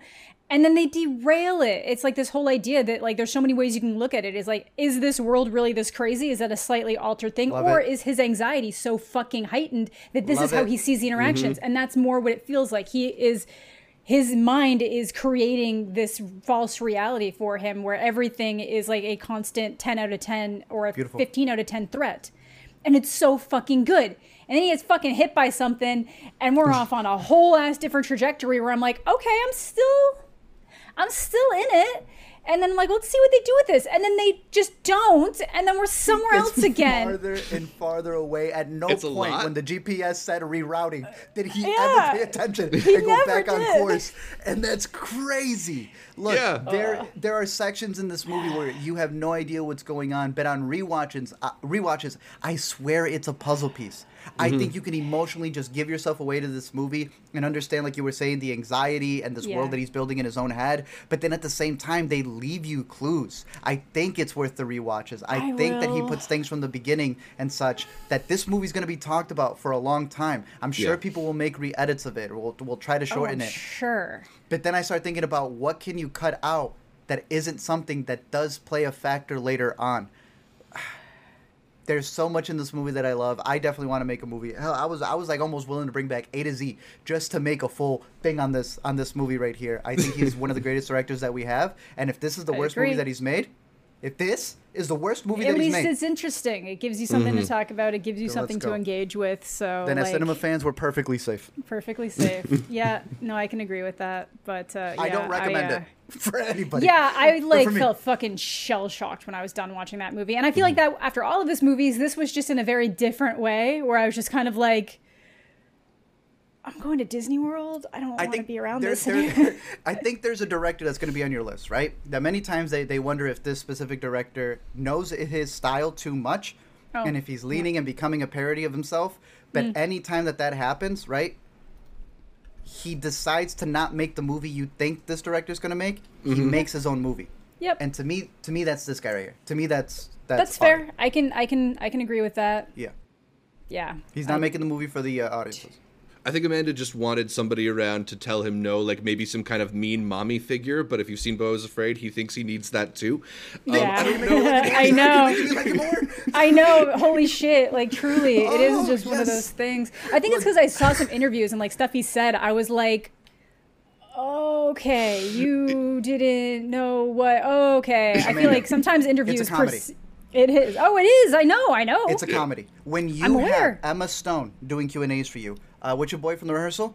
And then they derail it. It's like this whole idea that like there's so many ways you can look at it. Is like, is this world really this crazy? Is that a slightly altered thing, Love or it. is his anxiety so fucking heightened that this Love is how it. Mm-hmm. he sees the interactions? And that's more what it feels like. He is his mind is creating this false reality for him where everything is like a constant 10 out of 10 or a Beautiful. 15 out of 10 threat and it's so fucking good and then he gets fucking hit by something and we're off on a whole ass different trajectory where i'm like okay i'm still i'm still in it and then I'm like let's see what they do with this and then they just don't and then we're somewhere else again Farther and farther away. At no It's point when the GPS said rerouting did he Yeah. ever pay attention He and go never back on course. And that's crazy. Look, Yeah. there there are sections in this movie where you have no idea what's going on, but on rewatches, uh, rewatches, I swear it's a puzzle piece. I Mm-hmm. think you can emotionally just give yourself away to this movie and understand, like you were saying, the anxiety and this Yeah. world that he's building in his own head. But then at the same time, they leave you clues. I think it's worth the rewatches. I, I think that he puts things from the beginning and such that this movie's going to be talked about for a long time. I'm sure Yeah. people will make re-edits of it or we'll, we'll try to oh, shorten I'm it. sure But then I start thinking about what can you cut out that isn't something that does play a factor later on. *sighs* There's so much in this movie that I love. I definitely want to make a movie. Hell, I was I was like almost willing to bring back A to Z just to make a full thing on this on this movie right here. I think he's one of the *laughs* greatest directors that we have. And if this is the I worst agree. movie that he's made, if this is the worst movie at that he's least made, it's interesting it gives you something Mm-hmm. to talk about it gives you So something let's to go. engage with so then as like, cinema fans, we're perfectly safe. perfectly *laughs* safe yeah no i can agree with that but uh, I yeah, don't recommend uh, it *laughs* for anybody. Yeah, I *laughs* But like for me- felt fucking shell shocked when I was done watching that movie, and I feel Mm-hmm. like that after all of his movies, this was just in a very different way, where I was just kind of like, I'm going to Disney World. I don't I want to be around there- this. there- *laughs* I think there's a director that's going to be on your list, right? That many times they, they wonder if this specific director knows his style too much, Oh, and if he's leaning and becoming a parody of himself. But Mm. any time that that happens, right? He decides to not make the movie you think this director's going to make. He makes his own movie. yep, And to me, to me, that's this guy right here. To me, that's that's, that's fair. I can, I can, I can agree with that. Yeah, Yeah, he's not I- making the movie for the uh, audiences. I think Amanda just wanted somebody around to tell him no, like maybe some kind of mean mommy figure. But if you've seen Beau is Afraid, he thinks he needs that too. Um, Yeah, I don't *laughs* know. I know. Making like. I know. Holy shit! Like truly, it is Oh, just one of those things. I think it's because I saw some interviews and like stuff he said. I was like, okay, you didn't know what. Okay, I feel like sometimes interviews. comedy. perce- It is. Oh, it is. I know. I know. It's a comedy. When you I'm have aware. Emma Stone doing Q and A's for you, uh, what's your boy from the rehearsal?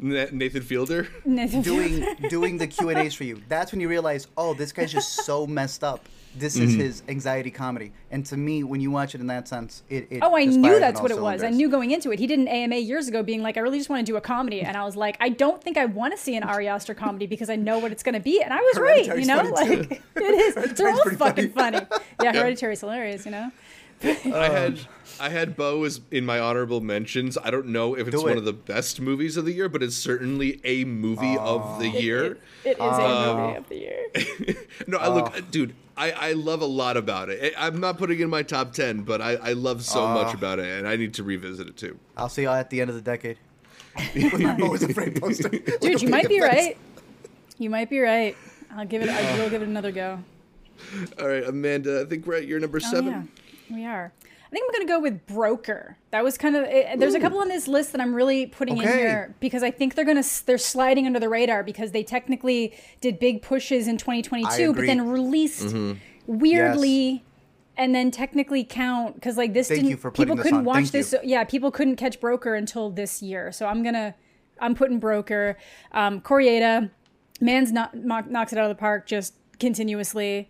Nathan Fielder. *laughs* doing *laughs* doing the Q and A's for you. That's when you realize, oh, this guy's just so messed up. This is Mm-hmm. his anxiety comedy. And to me, when you watch it in that sense, it, it Oh, I knew that's what all it was. I knew going into it. He did an AMA years ago being like, I really just want to do a comedy. And I was like, I don't think I want to see an Ari Aster comedy because I know what it's going to be. And I was *laughs* right, you know? funny, too. Like, it is. They're Hereditary's all fucking funny. funny. Yeah, Hereditary's hilarious, you know? *laughs* I had um, I had Beau as in my honorable mentions. I don't know if it's Do one it. of the best movies of the year, but it's certainly a movie of the year. It is a Oh. movie um, of the year. *laughs* no, I look, dude. I, I love a lot about it. I, I'm not putting it in my top ten, but I, I love so much about it, and I need to revisit it too. I'll see y'all at the end of the decade. With my Beau is afraid poster. *laughs* Dude, you might be right. You might be right. I'll give it, I will give it another go. All right, Amanda. I think we're at your number oh, seven. Oh, yeah, we are. I think I'm going to go with Broker. That was kind of it, there's a couple on this list that I'm really putting in here because I think they're going to they're sliding under the radar because they technically did big pushes in 2022 but then released weirdly and then technically count because like this Thank didn't you for people couldn't on. watch Thank this you. yeah people couldn't catch Broker until this year. So I'm gonna I'm putting Broker. Um, Kore-eda man's not knocks it out of the park just continuously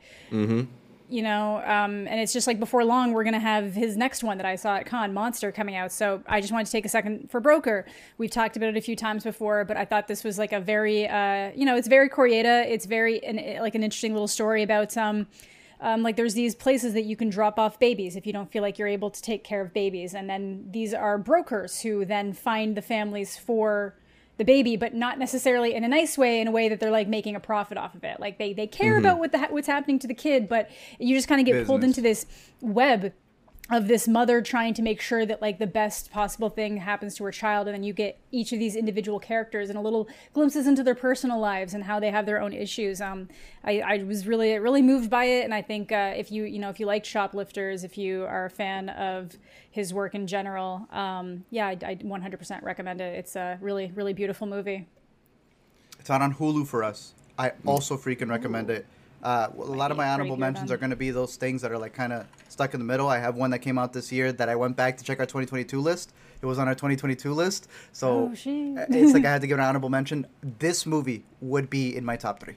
you know um, and it's just like before long we're gonna have his next one that i saw at Cannes monster coming out. So i just wanted to take a second for broker. We've talked about it a few times before but i thought this was like a very uh, you know it's very Kore-eda. it's very an, like an interesting little story about um, um, like there's these places that you can drop off babies if you don't feel like you're able to take care of babies. And then these are brokers who then find the families for the baby, but not necessarily in a nice way, in a way that they're like making a profit off of it. Like they they care about what the what's happening to the kid, but you just kind of get pulled into this web of this mother trying to make sure that like the best possible thing happens to her child and then you get each of these individual characters and a little glimpses into their personal lives and how they have their own issues. Um i, I was really really moved by it and i think uh, if you you know if you like shoplifters if you are a fan of his work in general um yeah i, I 100% recommend it it's a really really beautiful movie It's out on Hulu for us. I also freaking recommend it. Uh, a lot of my honorable mentions are going to be those things that are like kind of stuck in the middle. I have one that came out this year that I went back to check our 2022 list. It was on our 2022 list, so Oh, uh, it's like I had to *laughs* give an honorable mention. This movie would be in my top three.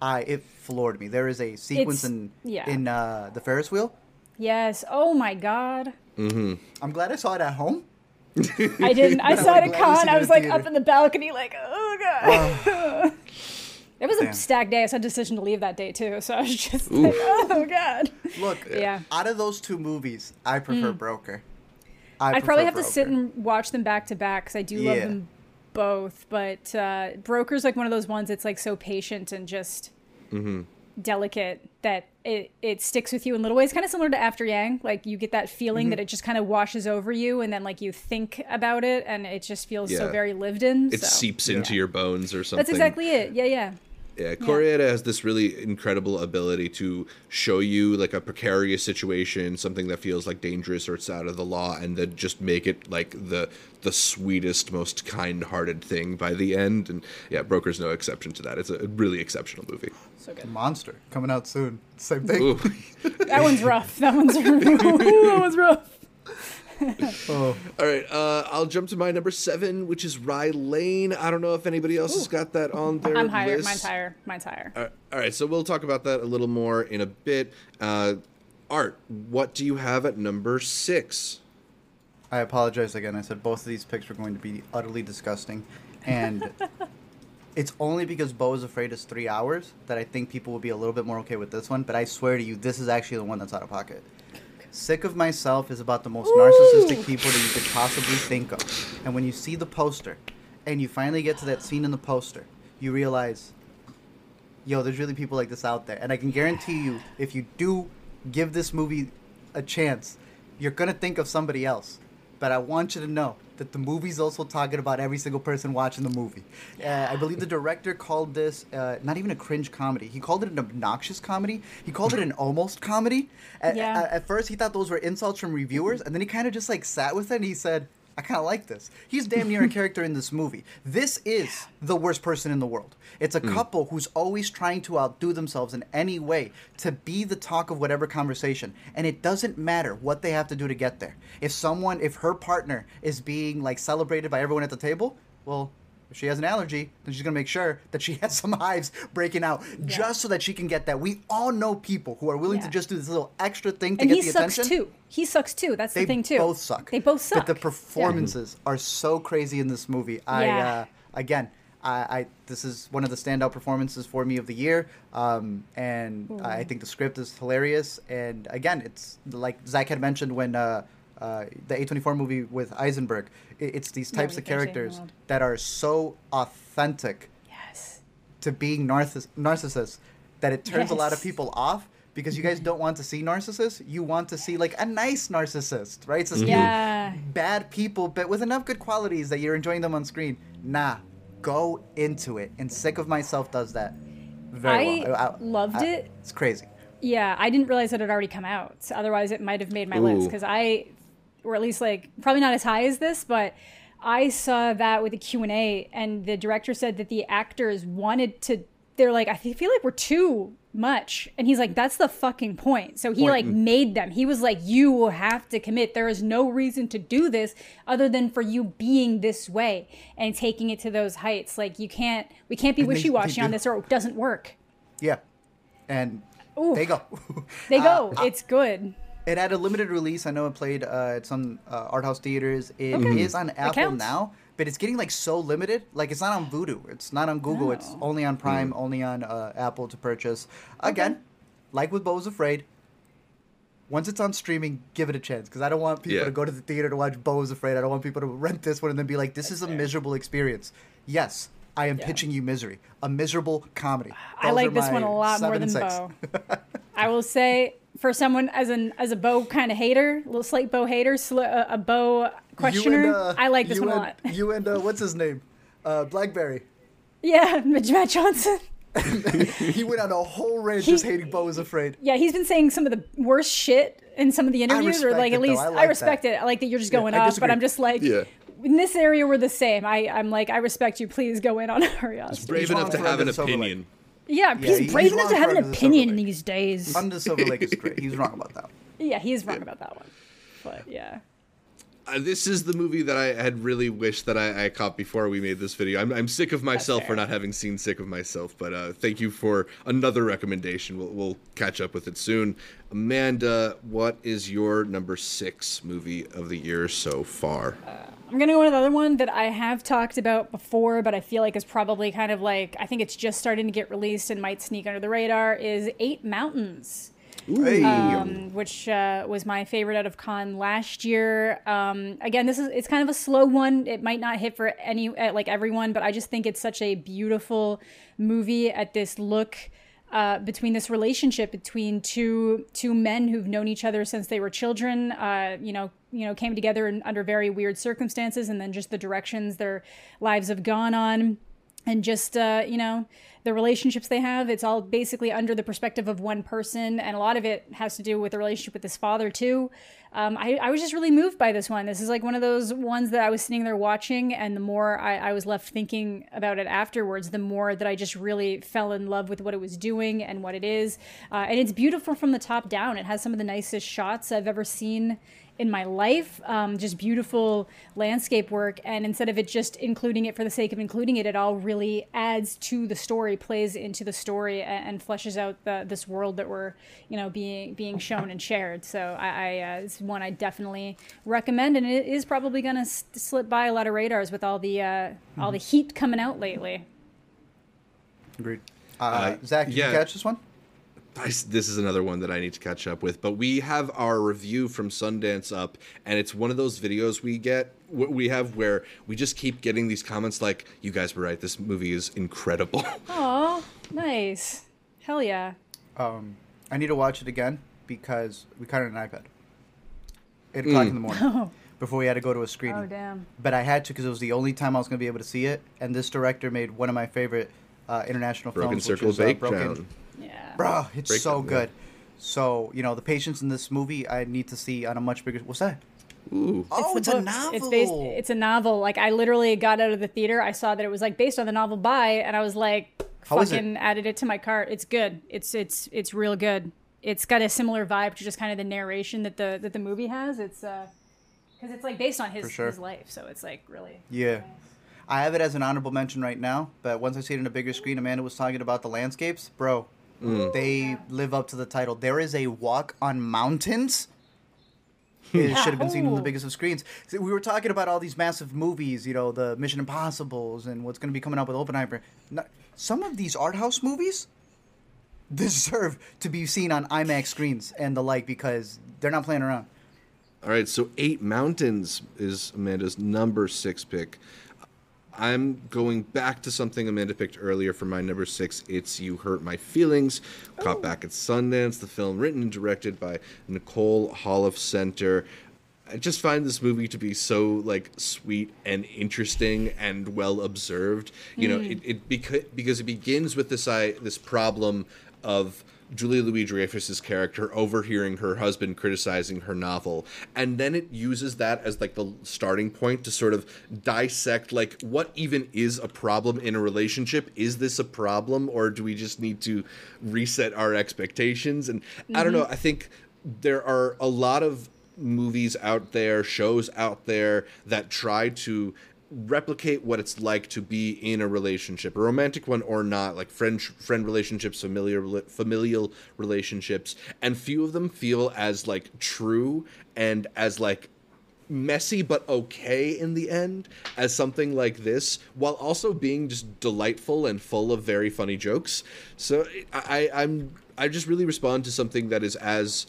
I it floored me. There is a sequence It's- in yeah. in uh, the Ferris wheel. Yes oh my god Mm-hmm. I'm glad I saw it at home. i didn't i *laughs* saw it at gladly con i was like theater. up in the balcony like oh god *laughs* It was a stacked day. I had a decision to leave that day too, so I was just like, "Oh God!" Look, Yeah. Mm. out of those two movies, I prefer Broker. I I'd probably have prefer to sit and watch them back to back because I do love them both. But uh, Broker's like one of those ones that's like so patient and just Mm-hmm. Delicate that it it sticks with you in little ways. Kind of similar to After Yang, like you get that feeling Mm-hmm. that it just kind of washes over you, and then like you think about it, and it just feels so very lived in. It so. seeps into your bones or something. That's exactly it. Yeah, yeah. Yeah, Kore-eda has this really incredible ability to show you like a precarious situation, something that feels like dangerous or it's out of the law, and then just make it like the the sweetest, most kind-hearted thing by the end. And yeah, Broker's no exception to that. It's a really exceptional movie. So good. Monster coming out soon. Same thing. *laughs* That one's rough. That one's *laughs* that one's rough. *laughs* Oh, All right, uh, I'll jump to my number seven, which is Rye Lane. I don't know if anybody else has got that on their I'm higher. list. Mine's higher. Mine's higher. All right, all right, so we'll talk about that a little more in a bit. Uh, Art, what do you have at number six? I apologize again. I said both of these picks were going to be utterly disgusting, and *laughs* it's only because Beau is afraid it's three hours that I think people will be a little bit more okay with this one. But I swear to you, this is actually the one that's out of pocket. Sick of Myself is about the most narcissistic people that you could possibly think of. And when you see the poster, and you finally get to that scene in the poster, you realize, yo, there's really people like this out there. And I can guarantee you, if you do give this movie a chance, you're gonna think of somebody else. But I want you to know that the movie's also talking about every single person watching the movie. Uh, I believe the director called this uh, not even a cringe comedy. He called it an obnoxious comedy. He called it an almost comedy. At, Yeah. at, at first, he thought those were insults from reviewers, and then he kind of just like sat with it and he said, I kind of like this. He's damn near a *laughs* character in this movie. This is the worst person in the world. It's a hmm. couple who's always trying to outdo themselves in any way to be the talk of whatever conversation. And it doesn't matter what they have to do to get there. If someone, if her partner is being like celebrated by everyone at the table, well, if she has an allergy, then she's gonna make sure that she *laughs* has some hives breaking out just so that she can get that. We all know people who are willing to just do this little extra thing to and get he sucks too. He sucks too. That's They the thing too. both suck. They both suck. But the Yeah. performances are so crazy in this movie. I Yeah. uh, again, I, I this is one of the standout performances for me of the year. Um, and I think the script is hilarious. And again, it's like Zach had mentioned when. Uh, uh, the A24 movie with Eisenberg. It, it's these types when of he first came characters around. that are so authentic Yes. to being narciss- narcissists that it turns a lot of people off because you guys don't want to see narcissists. You want to see like a nice narcissist, right? It's this Yeah. bad people, but with enough good qualities that you're enjoying them on screen. Nah, go into it. And Sick of Myself does that very I well. loved it. It's crazy. Yeah, I didn't realize that it had already come out. Otherwise, it might have made my list because I, or at least like probably not as high as this, but I saw that with the Q and A, and the director said that the actors wanted to. They're like, I feel like we're too much, and he's like, that's the fucking point. So he Point. like made them. He was like, you will have to commit. There is no reason to do this other than for you being this way and taking it to those heights. Like you can't, we can't be wishy washy on this, or it doesn't work. Yeah. And Ooh. they go. They Uh, *laughs* go. it's good. It had a limited release. I know it played uh, at some uh, art house theaters. It is Okay. on Apple counts. now, but it's getting like so limited. Like it's not on Vudu. It's not on Google. It's Oh. only on Prime. Only on uh, Apple to purchase. Again, like with Beau's Afraid. Once it's on streaming, give it a chance because I don't want people Yeah. to go to the theater to watch Beau is Afraid. I don't want people to rent this one and then be like, "This is a miserable experience." Yes, I am pitching you misery, a miserable comedy. I like this one a lot more than six. Bo. *laughs* I will say, for someone as an as a Beau kind of hater, little slight Beau hater, sl- uh, a Beau questioner, and, uh, I like this you one a lot. You and uh, what's his name? Uh, Blackberry. Yeah, Matt *laughs* Matt Johnson. *laughs* he went on a whole rant He- just hating Beau is afraid. Yeah, he's been saying some of the worst shit in some of the interviews, or like at least I I, respect that. it. I like that you're just going I off, but. I'm just like, Yeah. in this area we're the same. I I'm like I respect you. Please go in on *laughs* Arias. Brave He's enough to have an Under Silver opinion. Yeah, he's he- brave enough to have an Under the Silver opinion Lake. these days. Under Silver Lake is great. He was wrong about that. *laughs* yeah, he is wrong about that one. But yeah. Uh, this is the movie that I had really wished that I, I caught before we made this video. I'm, I'm sick of myself for not having seen Sick of Myself, but uh, thank you for another recommendation. We'll, we'll catch up with it soon. Amanda, what is your number six movie of the year so far? I'm gonna go with another one that I have talked about before, but I feel like is probably kind of like I think it's just starting to get released and might sneak under the radar. Is Eight Mountains. Um, which uh, was my favorite out of Cannes last year. Um, again, this is it's kind of a slow one. It might not hit for any uh, like everyone, but I just think it's such a beautiful movie at this look. Uh, between this relationship between two two men who've known each other since they were children, uh, you know, you know, came together in, under very weird circumstances, and then just the directions their lives have gone on, and just uh, you know, the relationships they have. It's all basically under the perspective of one person, and a lot of it has to do with the relationship with his father too. Um, I, I was just really moved by this one. This is like one of those ones that I was sitting there watching, and the more I, I was left thinking about it afterwards, the more that I just really fell in love with what it was doing and what it is. Uh, and it's beautiful from the top down. It has some of the nicest shots I've ever seen in my life. Um, just beautiful landscape work. And instead of it just including it for the sake of including it, it all really adds to the story, plays into the story, and, and fleshes out the, this world that we're, you know, being being shown and shared. So I, I uh, it's one I definitely recommend, and it is probably going to s- slip by a lot of radars with all the uh, all the heat coming out lately. Agreed. Uh, Uh, Zach, did yeah. you catch this one? I s this is another one that I need to catch up with. But we have our review from Sundance up, and it's one of those videos we get we have where we just keep getting these comments like, "You guys were right. This movie is incredible." *laughs* Oh, nice. Hell yeah. Um, I need to watch it again because we caught it on an iPad. Eight o'clock in the morning *laughs* before we had to go to a screening. Oh, damn. But I had to because it was the only time I was going to be able to see it. And this director made one of my favorite uh, international Broken films, Circle which is, uh, Bake Broken. Down. Yeah. Bro, it's so Breakdown, yeah. good. So you know the patience in this movie, I need to see on a much bigger. What's that? Ooh. Oh, it's, a novel. It's based. It's a novel. Like I literally got out of the theater. I saw that it was like based on the novel by, and I was like, How is it? fucking added it to my cart. It's good. It's it's it's real good. It's got a similar vibe to just kind of the narration that the that the movie has. It's uh, because it's like based on his sure. his life, so it's like really. Yeah. I have it as an honorable mention right now, but once I see it in a bigger screen, Amanda was talking about the landscapes. Bro, Mm. they live up to the title. There is a walk on mountains. It should have been seen on the biggest of screens. See, We were talking about all these massive movies, you know, the Mission Impossibles and what's going to be coming up with Oppenheimer. No- Some of these art house movies deserve to be seen on IMAX screens and the like because they're not playing around. All right, so Eight Mountains is Amanda's number six pick. I'm going back to something Amanda picked earlier for my number six. It's You Hurt My Feelings, caught oh. back at Sundance. The film written and directed by Nicole Holofcener. I just find this movie to be so like sweet and interesting and well observed. You know, hmm. it, it because because it begins with this I this problem of Julia Louis Dreyfus's character overhearing her husband criticizing her novel, and then it uses that as like the starting point to sort of dissect like what even is a problem in a relationship. Is this a problem, or do we just need to reset our expectations? And I don't know. Mm-hmm. I think there are a lot of movies out there, shows out there that try to replicate what it's like to be in a relationship, a romantic one or not, like friend friend relationships, familiar familial relationships, and few of them feel as like true and as like messy but okay in the end as something like this while also being just delightful and full of very funny jokes. So i i'm i just really respond to something that is as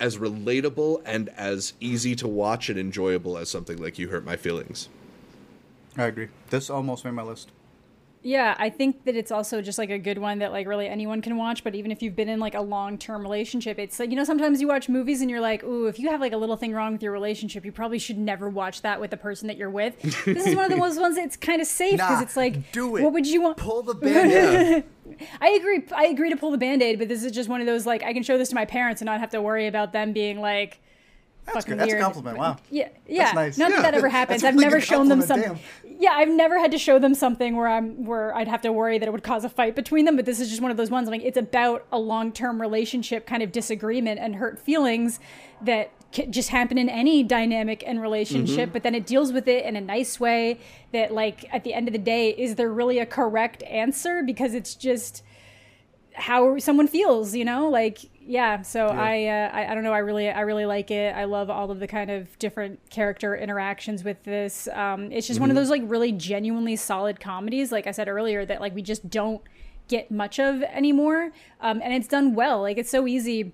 as relatable and as easy to watch and enjoyable as something like you hurt my feelings I agree. This almost made my list. Yeah, I think that it's also just like a good one that like really anyone can watch. But even if you've been in like a long term relationship, it's like you know sometimes you watch movies and you're like, ooh, if you have like a little thing wrong with your relationship, you probably should never watch that with the person that you're with. this is one of the *laughs* most ones that's kind of safe because Nah, it's like, do it. What would you want? Pull the band *laughs* I agree. I agree to pull the band aid, but this is just one of those like I can show this to my parents and not have to worry about them being like. That's fucking good. That's a compliment. Wow. Yeah, yeah. nice. Not Yeah. that that ever happens. I've really never shown them compliment, some. Yeah, I've never had to show them something where I'm where I'd have to worry that it would cause a fight between them. But this is just one of those ones. Like it's about a long term relationship kind of disagreement and hurt feelings that just happen in any dynamic and relationship. Mm-hmm. But then it deals with it in a nice way. That like at the end of the day, is there really a correct answer? Because it's just how someone feels, you know, like yeah. So I, uh, I I don't know. I really I really like it. I love all of the kind of different character interactions with this. Um, it's just one of those like really genuinely solid comedies. Like I said earlier, that like we just don't get much of anymore. Um, and it's done well. Like it's so easy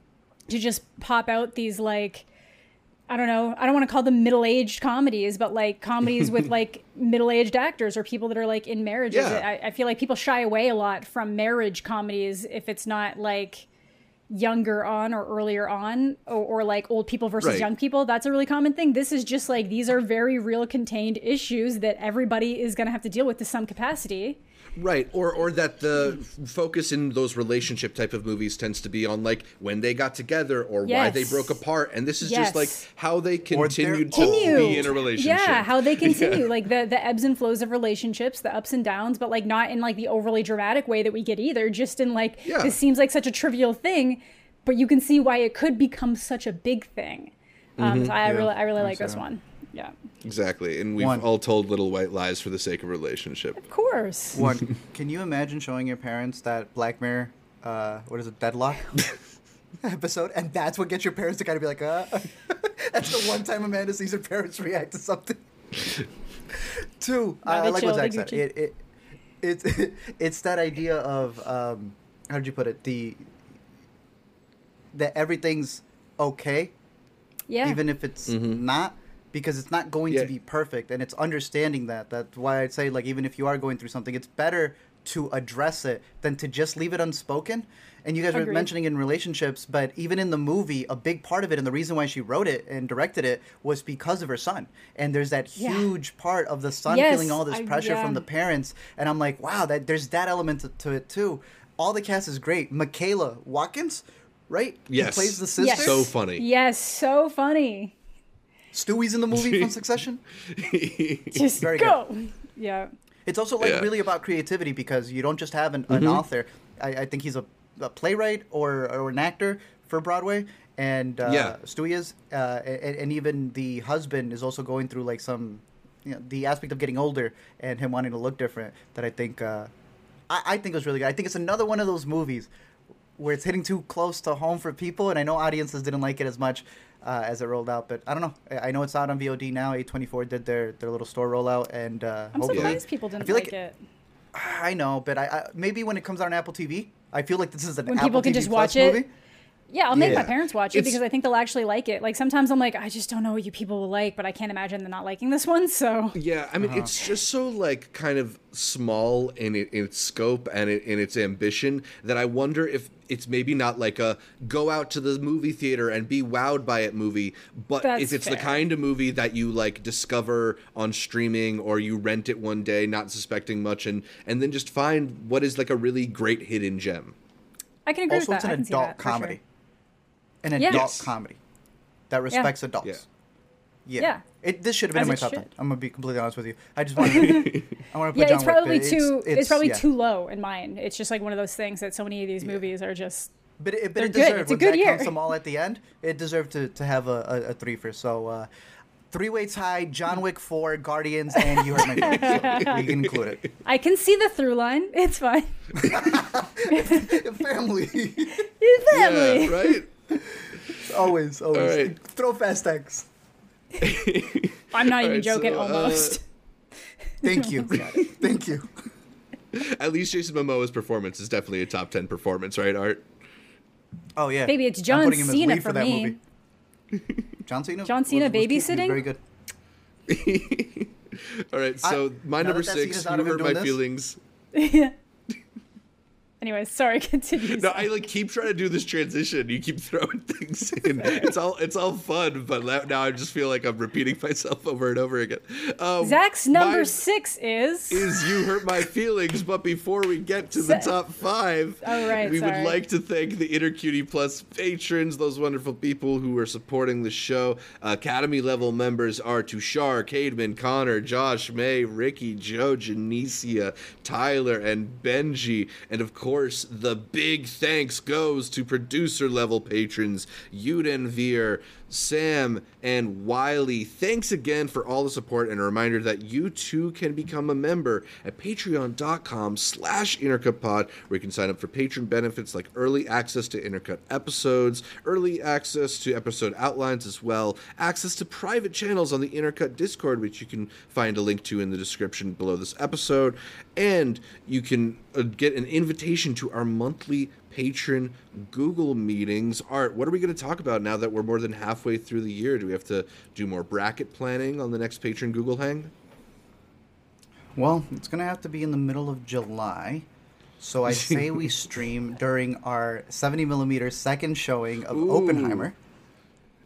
to just pop out these like I don't know. I don't want to call them middle-aged comedies, but like comedies with *laughs* like middle-aged actors or people that are like in marriages. Yeah. I, I feel like people shy away a lot from marriage comedies if it's not like younger on or earlier on or, or like old people versus Right. young people that's a really common thing this is just like these are very real contained issues that everybody is going to have to deal with to some capacity Right, or or that the focus in those relationship type of movies tends to be on like when they got together or why they broke apart, and this is just like how they Or continued to continue. be in a relationship. Yeah, how they *laughs* continue, like the the ebbs and flows of relationships, the ups and downs, but like not in like the overly dramatic way that we get either. Just in like Yeah. this seems like such a trivial thing, but you can see why it could become such a big thing. Um, so I Yeah, really I really I like this that. one. Yeah, exactly, and we've One. all told little white lies for the sake of relationship. of course. One, can you imagine showing your parents that Black Mirror, uh, what is it, Deadlock *laughs* episode, and that's what gets your parents to kind of be like, uh, *laughs* that's the one time Amanda sees her parents react to something. Two, Now I, I like what they Zach said. Gucci. It, it, it's *laughs* it's that idea of um, how did you put it? The that everything's okay Yeah, even if it's not because it's not going Yeah. to be perfect and it's understanding that that's why i'd say like even if you are going through something it's better to address it than to just leave it unspoken and you guys were mentioning in relationships but even in the movie a big part of it and the reason why she wrote it and directed it was because of her son and there's that Yeah. huge part of the son Yes, feeling all this I- pressure yeah. from the parents and i'm like wow that there's that element to, to it too all the cast is great michaela watkins right Yes. Who plays the sister Yes. So funny. Yes, so funny. Stewy's in the movie from *laughs* Succession. *laughs* Just Very go. *laughs* Yeah. It's also like Yeah. really about creativity because you don't just have an, an author. I, I think he's a, a playwright or, or an actor for Broadway, and uh, Yeah. Stewy is, uh, and, and even the husband is also going through like some, you know, the aspect of getting older and him wanting to look different. That I think, uh, I, I think was really good. I think it's another one of those movies where it's hitting too close to home for people, and I know audiences didn't like it as much. Uh, as it rolled out, but I don't know. I I know it's out on VOD now. A24 did their, their little store rollout, and uh, I'm hopefully- surprised people didn't like, like- it. I know, but I, I maybe when it comes out on Apple TV, I feel like this is an When Apple people can TV just Plus watch it. movie. Yeah, I'll make my parents watch it It's- because I think they'll actually like it. Like sometimes I'm like, I just don't know what you people will like, but I can't imagine them not liking this one. So Yeah, I mean, it's just so like kind of small in, it, in its scope and it, in its ambition that I wonder if it's maybe not like a go out to the movie theater and be wowed by it movie, but That's if it's the kind of movie that you like discover on streaming or you rent it one day, not suspecting much, and and then just find what is like a really great hidden gem. I can agree Also, with it's that. an I can see adult comedy. sure. Comedy, an Yeah. adult Yes. comedy that respects adults. Yeah. Yeah. Yeah. It, this should have been As in my top should. ten. I'm gonna be completely honest with you. I just want to. *laughs* I want to put Yeah, John it's Wick probably there. too. It's, probably yeah. too low in mine. It's just like one of those things that so many of these movies are just. But it, but They're it good. It's a good Zach year. counts them all at the end, it deserved to, to have a, a, a three for. So, uh, three way tie: John Wick four, Guardians, and You Heard My Name. *laughs* So we can include it. I can see the through line. It's fine. *laughs* Family, Family. Yeah, right. Always, always. right. Throw fast X. *laughs* I'm not even Alright, joking. so, uh, almost. *laughs* Thank you, *laughs* thank you. At least Jason Momoa's performance is definitely a top ten performance, right? Art. Oh yeah, Maybe it's I'm John putting him as Cena lead for that me. movie. John Cena. John Cena was- was was babysitting? Very good. All right, so I- my number that that six. You out of hurt my doing this- feelings. Anyways, sorry. *laughs* Continue. No, I like keep trying to do this transition. You keep throwing *laughs* things in. It's all it's all fun, but now I just feel like I'm repeating *laughs* myself over and over again. Um, Zach's number mine six is. is you hurt my feelings. But before we get to the top five, Oh, right, we sorry. would like to thank the Intercut Plus patrons, those wonderful people who are supporting the show. Academy level members are Tushar, Cademan, Connor, Josh, May, Ricky, Joe, Janicia, Tyler, and Benji, and of course, the big thanks goes to producer level patrons Yuden Veer, Sam, and Wiley. Thanks again for all the support and a reminder that you too can become a member at patreon.com slash intercutpod where you can sign up for patron benefits like early access to intercut episodes, early access to episode outlines as well, access to private channels on the intercut discord which you can find a link to in the description below this episode, and you can uh, get an invitation to our monthly patron Google meetings. Art, what are we going to talk about now that we're more than halfway through the year? Do we have to do more bracket planning on the next patron Google hang? Well, it's gonna have to be in the middle of July. So I *laughs* say we stream during our 70 millimeter second showing of Ooh. Oppenheimer.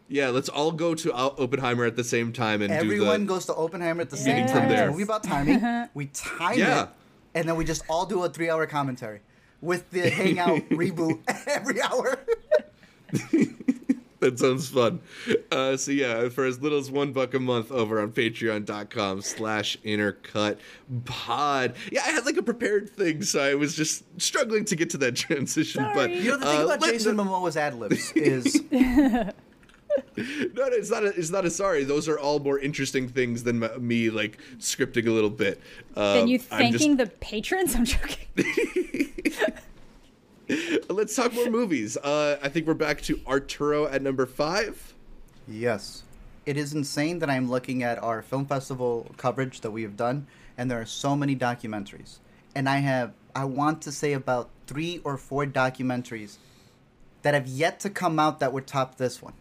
Yeah, let's all go to Oppenheimer at the same time and Everyone do the. goes to Oppenheimer at the same from time. It's a there. movie about timing. *laughs* We time Yeah. it, and then we just all do a three-hour commentary with the Hangout *laughs* reboot *laughs* every hour. *laughs* That sounds fun. Uh, so yeah, for as little as one buck a month over on patreon.com slash intercut pod. Yeah, I had like a prepared thing, so I was just struggling to get to that transition. But Sorry. You know the thing uh, about let- Jason Momoa's ad libs is No, no, it's not. A, it's not a sorry. Those are all more interesting things than m- me like scripting a little bit. Uh, Then you I'm just- thanking the patrons? *laughs* I'm joking. *laughs* Let's talk more movies. Uh, I think we're back to Arturo at number five. Yes. It is insane that I'm looking at our film festival coverage that we have done, and there are so many documentaries. And I have, I want to say about three or four documentaries that have yet to come out that would top this one.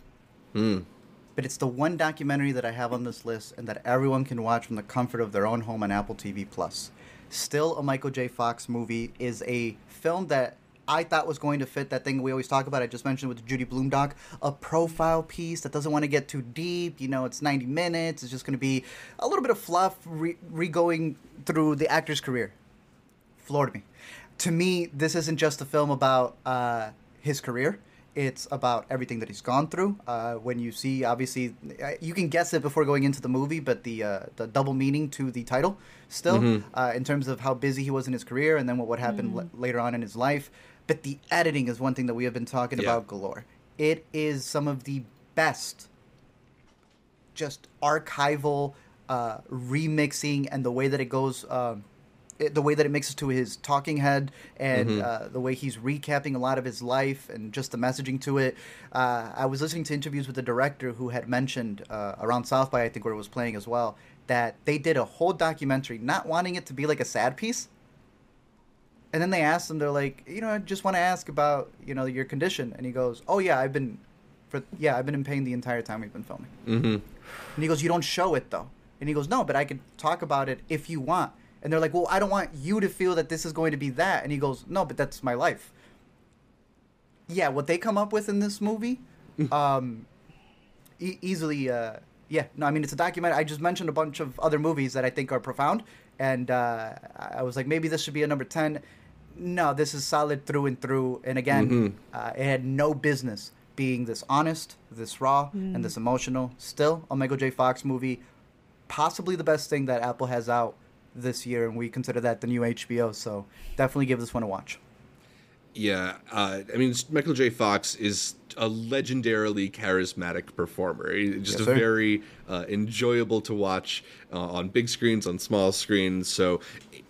But it's the one documentary that I have on this list and that everyone can watch from the comfort of their own home on Apple TV Plus. Still a Michael J. Fox movie is a film that I thought was going to fit that thing we always talk about. I just mentioned with the Judy Blume doc, a profile piece that doesn't want to get too deep. You know, it's 90 minutes. It's just going to be a little bit of fluff, re- re-going through the actor's career. Floored me. To me, this isn't just a film about uh, his career. It's about everything that he's gone through. Uh, when you see, obviously, uh, you can guess it before going into the movie, but the uh, the double meaning to the title, still, Mm-hmm. uh, in terms of how busy he was in his career, and then what would happen l- later on in his life. But the editing is one thing that we have been talking Yeah. about galore. It is some of the best just archival uh, remixing and the way that it goes um, it, the way that it mixes to his talking head and uh, the way he's recapping a lot of his life and just the messaging to it uh, i was listening to interviews with the director who had mentioned uh, around south by i think where it was playing as well that they did a whole documentary not wanting it to be like a sad piece and then they asked him they're like you know i just want to ask about you know your condition and he goes oh yeah i've been for yeah i've been in pain the entire time we've been filming Mm-hmm. and he goes, You don't show it though. And he goes, No, but I can talk about it if you want. And they're like, Well, I don't want you to feel that this is going to be that. And he goes, No, but that's my life. Yeah, what they come up with in this movie, *laughs* um, e- easily, uh, yeah. No, I mean, it's a documentary. I just mentioned a bunch of other movies that I think are profound. And uh, I was like, maybe this should be a number 10. No, this is solid through and through. And again, Mhm. uh, it had no business being this honest, this raw, and this emotional. Still, a Michael J. Fox movie, possibly the best thing that Apple has out this year, and we consider that the new HBO. So definitely give this one a watch. Yeah, uh, I mean, Michael J. Fox is a legendarily charismatic performer. He's just Yes, a very uh, enjoyable to watch uh, on big screens, on small screens. So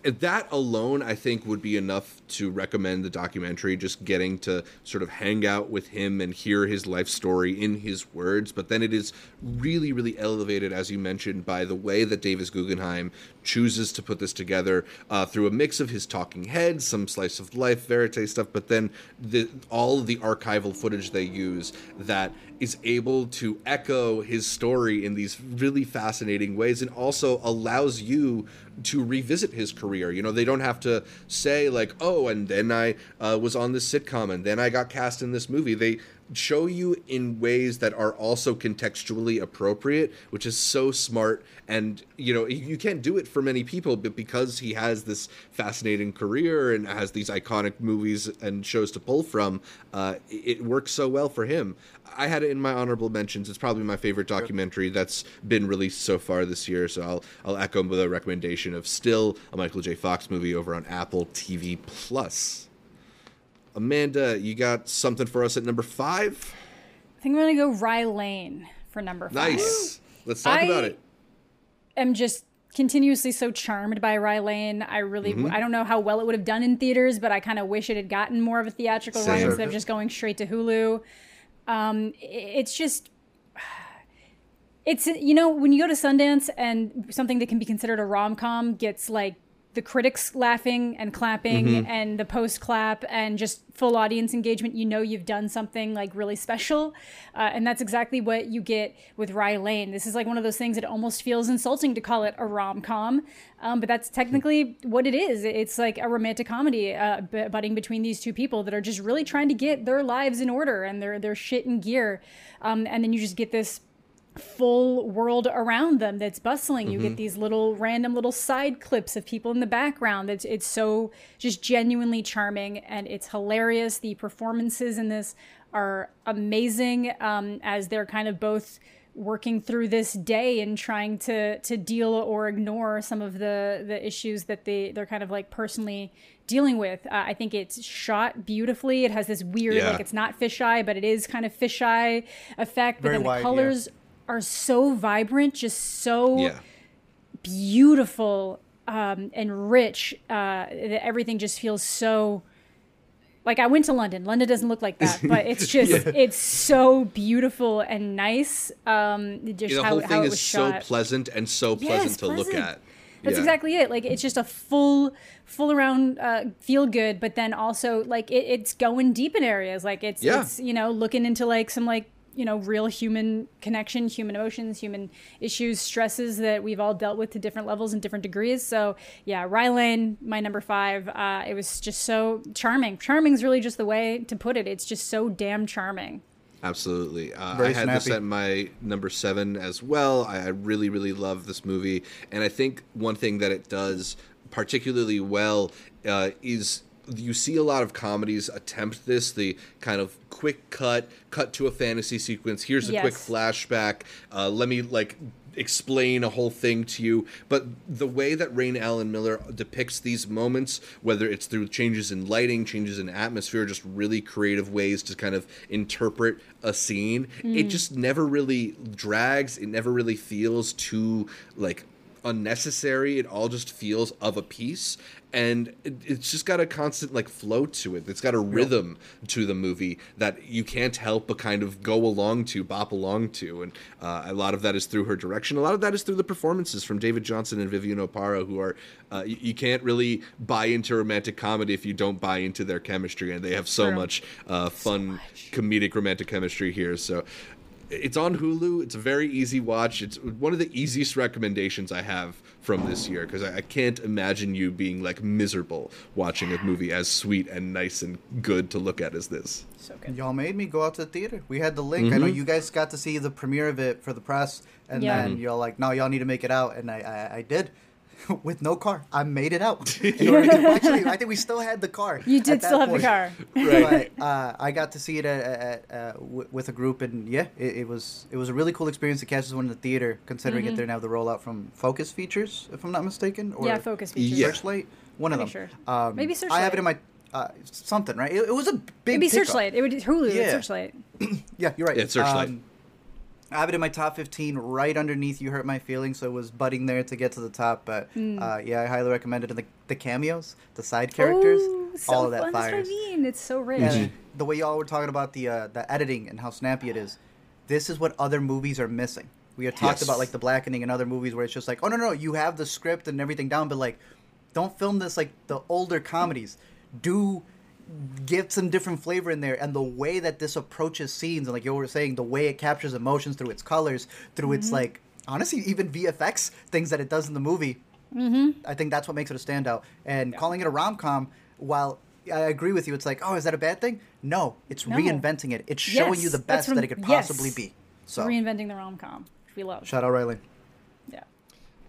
that alone, I think, would be enough to recommend the documentary. Just getting to sort of hang out with him and hear his life story in his words. But then it is really, really elevated, as you mentioned, by the way that Davis Guggenheim chooses to put this together uh, through a mix of his talking heads, some slice of life, verite stuff, but then the, all the archival footage they use that is able to echo his story in these really fascinating ways and also allows you to revisit his career. You know, they don't have to say, like, oh, and then I uh, was on this sitcom and then I got cast in this movie. They show you in ways that are also contextually appropriate, which is so smart. And you know, you can't do it for many people, but because he has this fascinating career and has these iconic movies and shows to pull from, uh, it it works so well for him. I had it in my honorable mentions. It's probably my favorite documentary that's been released so far this year. So I'll I'll echo the recommendation of still a Michael J. Fox movie over on Apple TV Plus. Amanda, you got something for us at number five? I think I'm gonna go Rye Lane for number five. Nice. Let's talk I- about it. I am just continuously so charmed by Rye Lane. I really, Mm-hmm. I don't know how well it would have done in theaters, but I kind of wish it had gotten more of a theatrical run instead of just going straight to Hulu. Um, it's just, *sighs* it's you know when you go to Sundance and something that can be considered a rom com gets like the critics laughing and clapping Mm-hmm. and the post clap and just full audience engagement, you know you've done something like really special. Uh, and that's exactly what you get with Rye Lane. This is like one of those things that almost feels insulting to call it a rom com, um, but that's technically what it is. It's like a romantic comedy uh, b- budding between these two people that are just really trying to get their lives in order and their, their shit in gear. Um, and then you just get this full world around them that's bustling. You get these little random little side clips of people in the background. It's it's so just genuinely charming and it's hilarious. The performances in this are amazing um, as they're kind of both working through this day and trying to to deal or ignore some of the the issues that they they're kind of like personally dealing with. Uh, I think it's shot beautifully. It has this weird Yeah. like it's not fisheye, but it is kind of fisheye effect. But Very then wide, the yeah. Are so vibrant, just so Yeah. beautiful um, and rich. Uh, that everything just feels so. Like I went to London. London doesn't look like that, but it's *laughs* just it's so beautiful and nice. Um, just the how, whole how thing it is so shot. pleasant and so Yes, pleasant to look at. That's Yeah. exactly it. Like it's just a full, full around uh, feel good, but then also like it, it's going deep in areas. Like it's Yeah. it's you know looking into like some like you know real human connection, human emotions, human issues, stresses that we've all dealt with to different levels and different degrees. So yeah, Rye Lane, my number five. Uh, it was just so charming. Charming is really just the way to put it. It's just so damn charming. Absolutely. Uh, I Very had this at my number seven as well. I, I really, really love this movie. And I think one thing that it does particularly well uh, is you see a lot of comedies attempt this the kind of quick cut cut to a fantasy sequence. Here's a quick flashback. Uh, let me like explain a whole thing to you. But the way that Raine Allen Miller depicts these moments whether it's through changes in lighting changes in atmosphere just really creative ways to kind of interpret a scene it just never really drags. It never really feels too like unnecessary. It all just feels of a piece, and it, it's just got a constant like flow to it. It's got a rhythm to the movie that you can't help but kind of go along to, bop along to, and uh, a lot of that is through her direction. A lot of that is through the performances from David Jonsson and Vivian Oparah, who are uh, you, you can't really buy into romantic comedy if you don't buy into their chemistry, and they have so True. much uh, fun comedic romantic chemistry here. So it's on Hulu. It's a very easy watch. It's one of the easiest recommendations I have from this year because I, I can't imagine you being like miserable watching a movie as sweet and nice and good to look at as this. So good. Y'all made me go out to the theater. We had the link. I know Mm-hmm. you guys got to see the premiere of it for the press, and Yeah. then y'all like, no, y'all need to make it out, and I, I, I did. *laughs* With no car, I made it out. In *laughs* to- *laughs* Actually, I think we still had the car. You did still have the car. Right. But uh, I got to see it at, at, uh, w- with a group, and yeah, it, it was it was a really cool experience to catch this one in the theater. Considering it didn't have the rollout from Focus Features, if I'm not mistaken, or Mm-hmm. Yeah, Focus Features. Yeah. Searchlight, one of them. Pretty Um, Maybe I have it in my uh, something right. It, it was a big. Maybe pickup. Searchlight. It would Hulu. Yeah. Yeah. Searchlight. *clears throat* Yeah, you're right. Yeah, it's Searchlight. Um, I have it in my top 15 right underneath You Hurt My Feelings, so it was budding there to get to the top. But Hmm. uh, yeah, I highly recommend it. And the, the cameos, the side characters, Ooh, so all of that fun. That's what I fires. mean. It's so rich. And the way y'all were talking about the uh, the editing and how snappy it is, this is what other movies are missing. We had talked Yes. about like the blackening and other movies where it's just like, oh no no, you have the script and everything down, but like, don't film this like the older comedies. Do give some different flavor in there, and the way that this approaches scenes, and like you were saying, the way it captures emotions through its colors, through its like honestly even VFX things that it does in the movie. Mm-hmm. I think that's what makes it a standout. And calling it a rom com, while I agree with you, it's like, oh, is that a bad thing? No, it's No. reinventing it. It's showing you the best what that it could yes. possibly be. So Reinventing the rom com, which we love. shout out Riley. Yeah.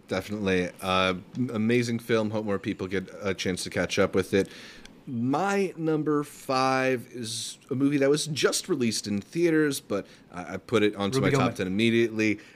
Definitely. Uh, amazing film. Hope more people get a chance to catch up with it. My number five is a movie that was just released in theaters, but I, I put it onto Ruby my top 10 immediately. *laughs*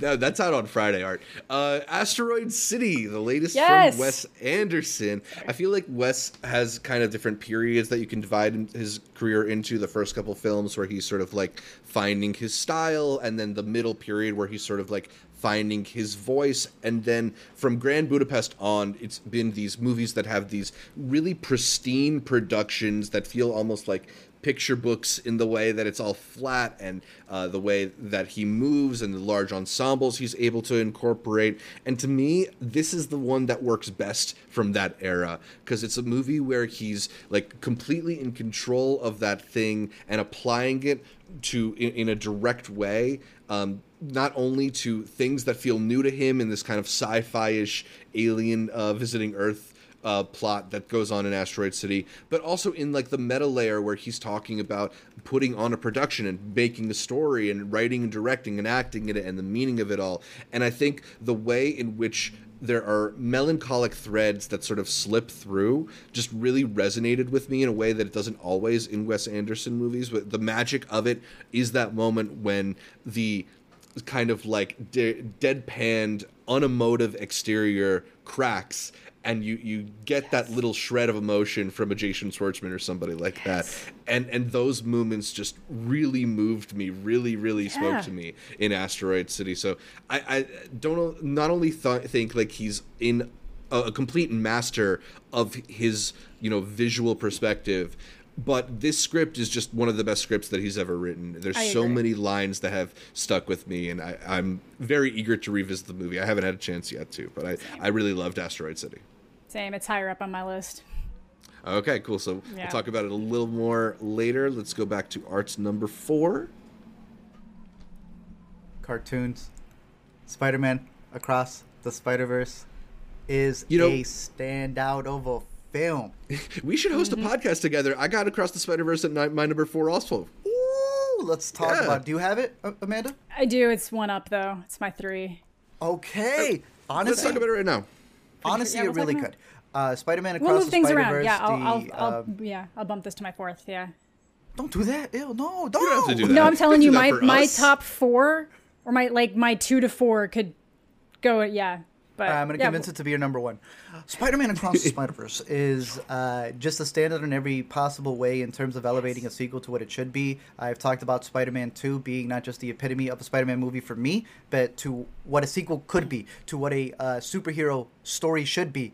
No, That's out on Friday, Art. Uh, Asteroid City, the latest Yes! from Wes Anderson. I feel like Wes has kind of different periods that you can divide his career into. The first couple films where he's sort of like finding his style, and then the middle period where he's sort of like finding his voice. And then from Grand Budapest on it's been these movies that have these really pristine productions that feel almost like picture books in the way that it's all flat and uh, the way that he moves and the large ensembles he's able to incorporate. And to me this is the one that works best from that era because it's a movie where he's like completely in control of that thing and applying it to in, in a direct way. Um, not only to things that feel new to him in this kind of sci-fi-ish alien uh, visiting earth uh, plot that goes on in asteroid city but also in like the meta layer where he's talking about putting on a production and making a story and writing and directing and acting in it and the meaning of it all and i think the way in which there are melancholic threads that sort of slip through just really resonated with me in a way that it doesn't always in Wes Anderson movies. But the magic of it is that moment when the kind of like de- deadpanned, unemotive exterior cracks. And you, you get that little shred of emotion from a Jason Schwartzman or somebody like that, and and those moments just really moved me, really really spoke to me in Asteroid City. So I, I don't not only th- think like he's in a, a complete master of his you know visual perspective, but this script is just one of the best scripts that he's ever written. There's I so agree. many lines that have stuck with me, and I, I'm very eager to revisit the movie. I haven't had a chance yet to, but I, I really loved Asteroid City. Same. It's higher up on my list. Okay, cool. So Yeah. we'll talk about it a little more later. Let's go back to Art's number four. Cartoons, Spider-Man Across the Spider-Verse is You know- a standout of a film. *laughs* We should host Mm-hmm. a podcast together. I got Across the Spider Verse at ni- my number four also. Ooh, let's talk Yeah. about. Do you have it, Amanda? I do. It's one up though. It's my three. Okay. Let's Honestly, talk about it right now. honestly, Yeah, it really could. Uh, Spider-Man Across We'll move the things Spider-Verse. around. Yeah, I'll, I'll, the, I'll um, yeah, I'll bump this to my fourth. Yeah. don't do that. Ew, no, don't. don't have to do that. No, I'm telling Do you, my my us. top four or my like my two to four could go. Yeah, but I'm gonna yeah, convince it to be your number one. Spider-Man Across the *laughs* Spider-Verse is uh, just a standard in every possible way in terms of elevating a sequel to what it should be. I've talked about Spider-Man 2 being not just the epitome of a Spider-Man movie for me, but to what a sequel could be, to what a uh, superhero story should be.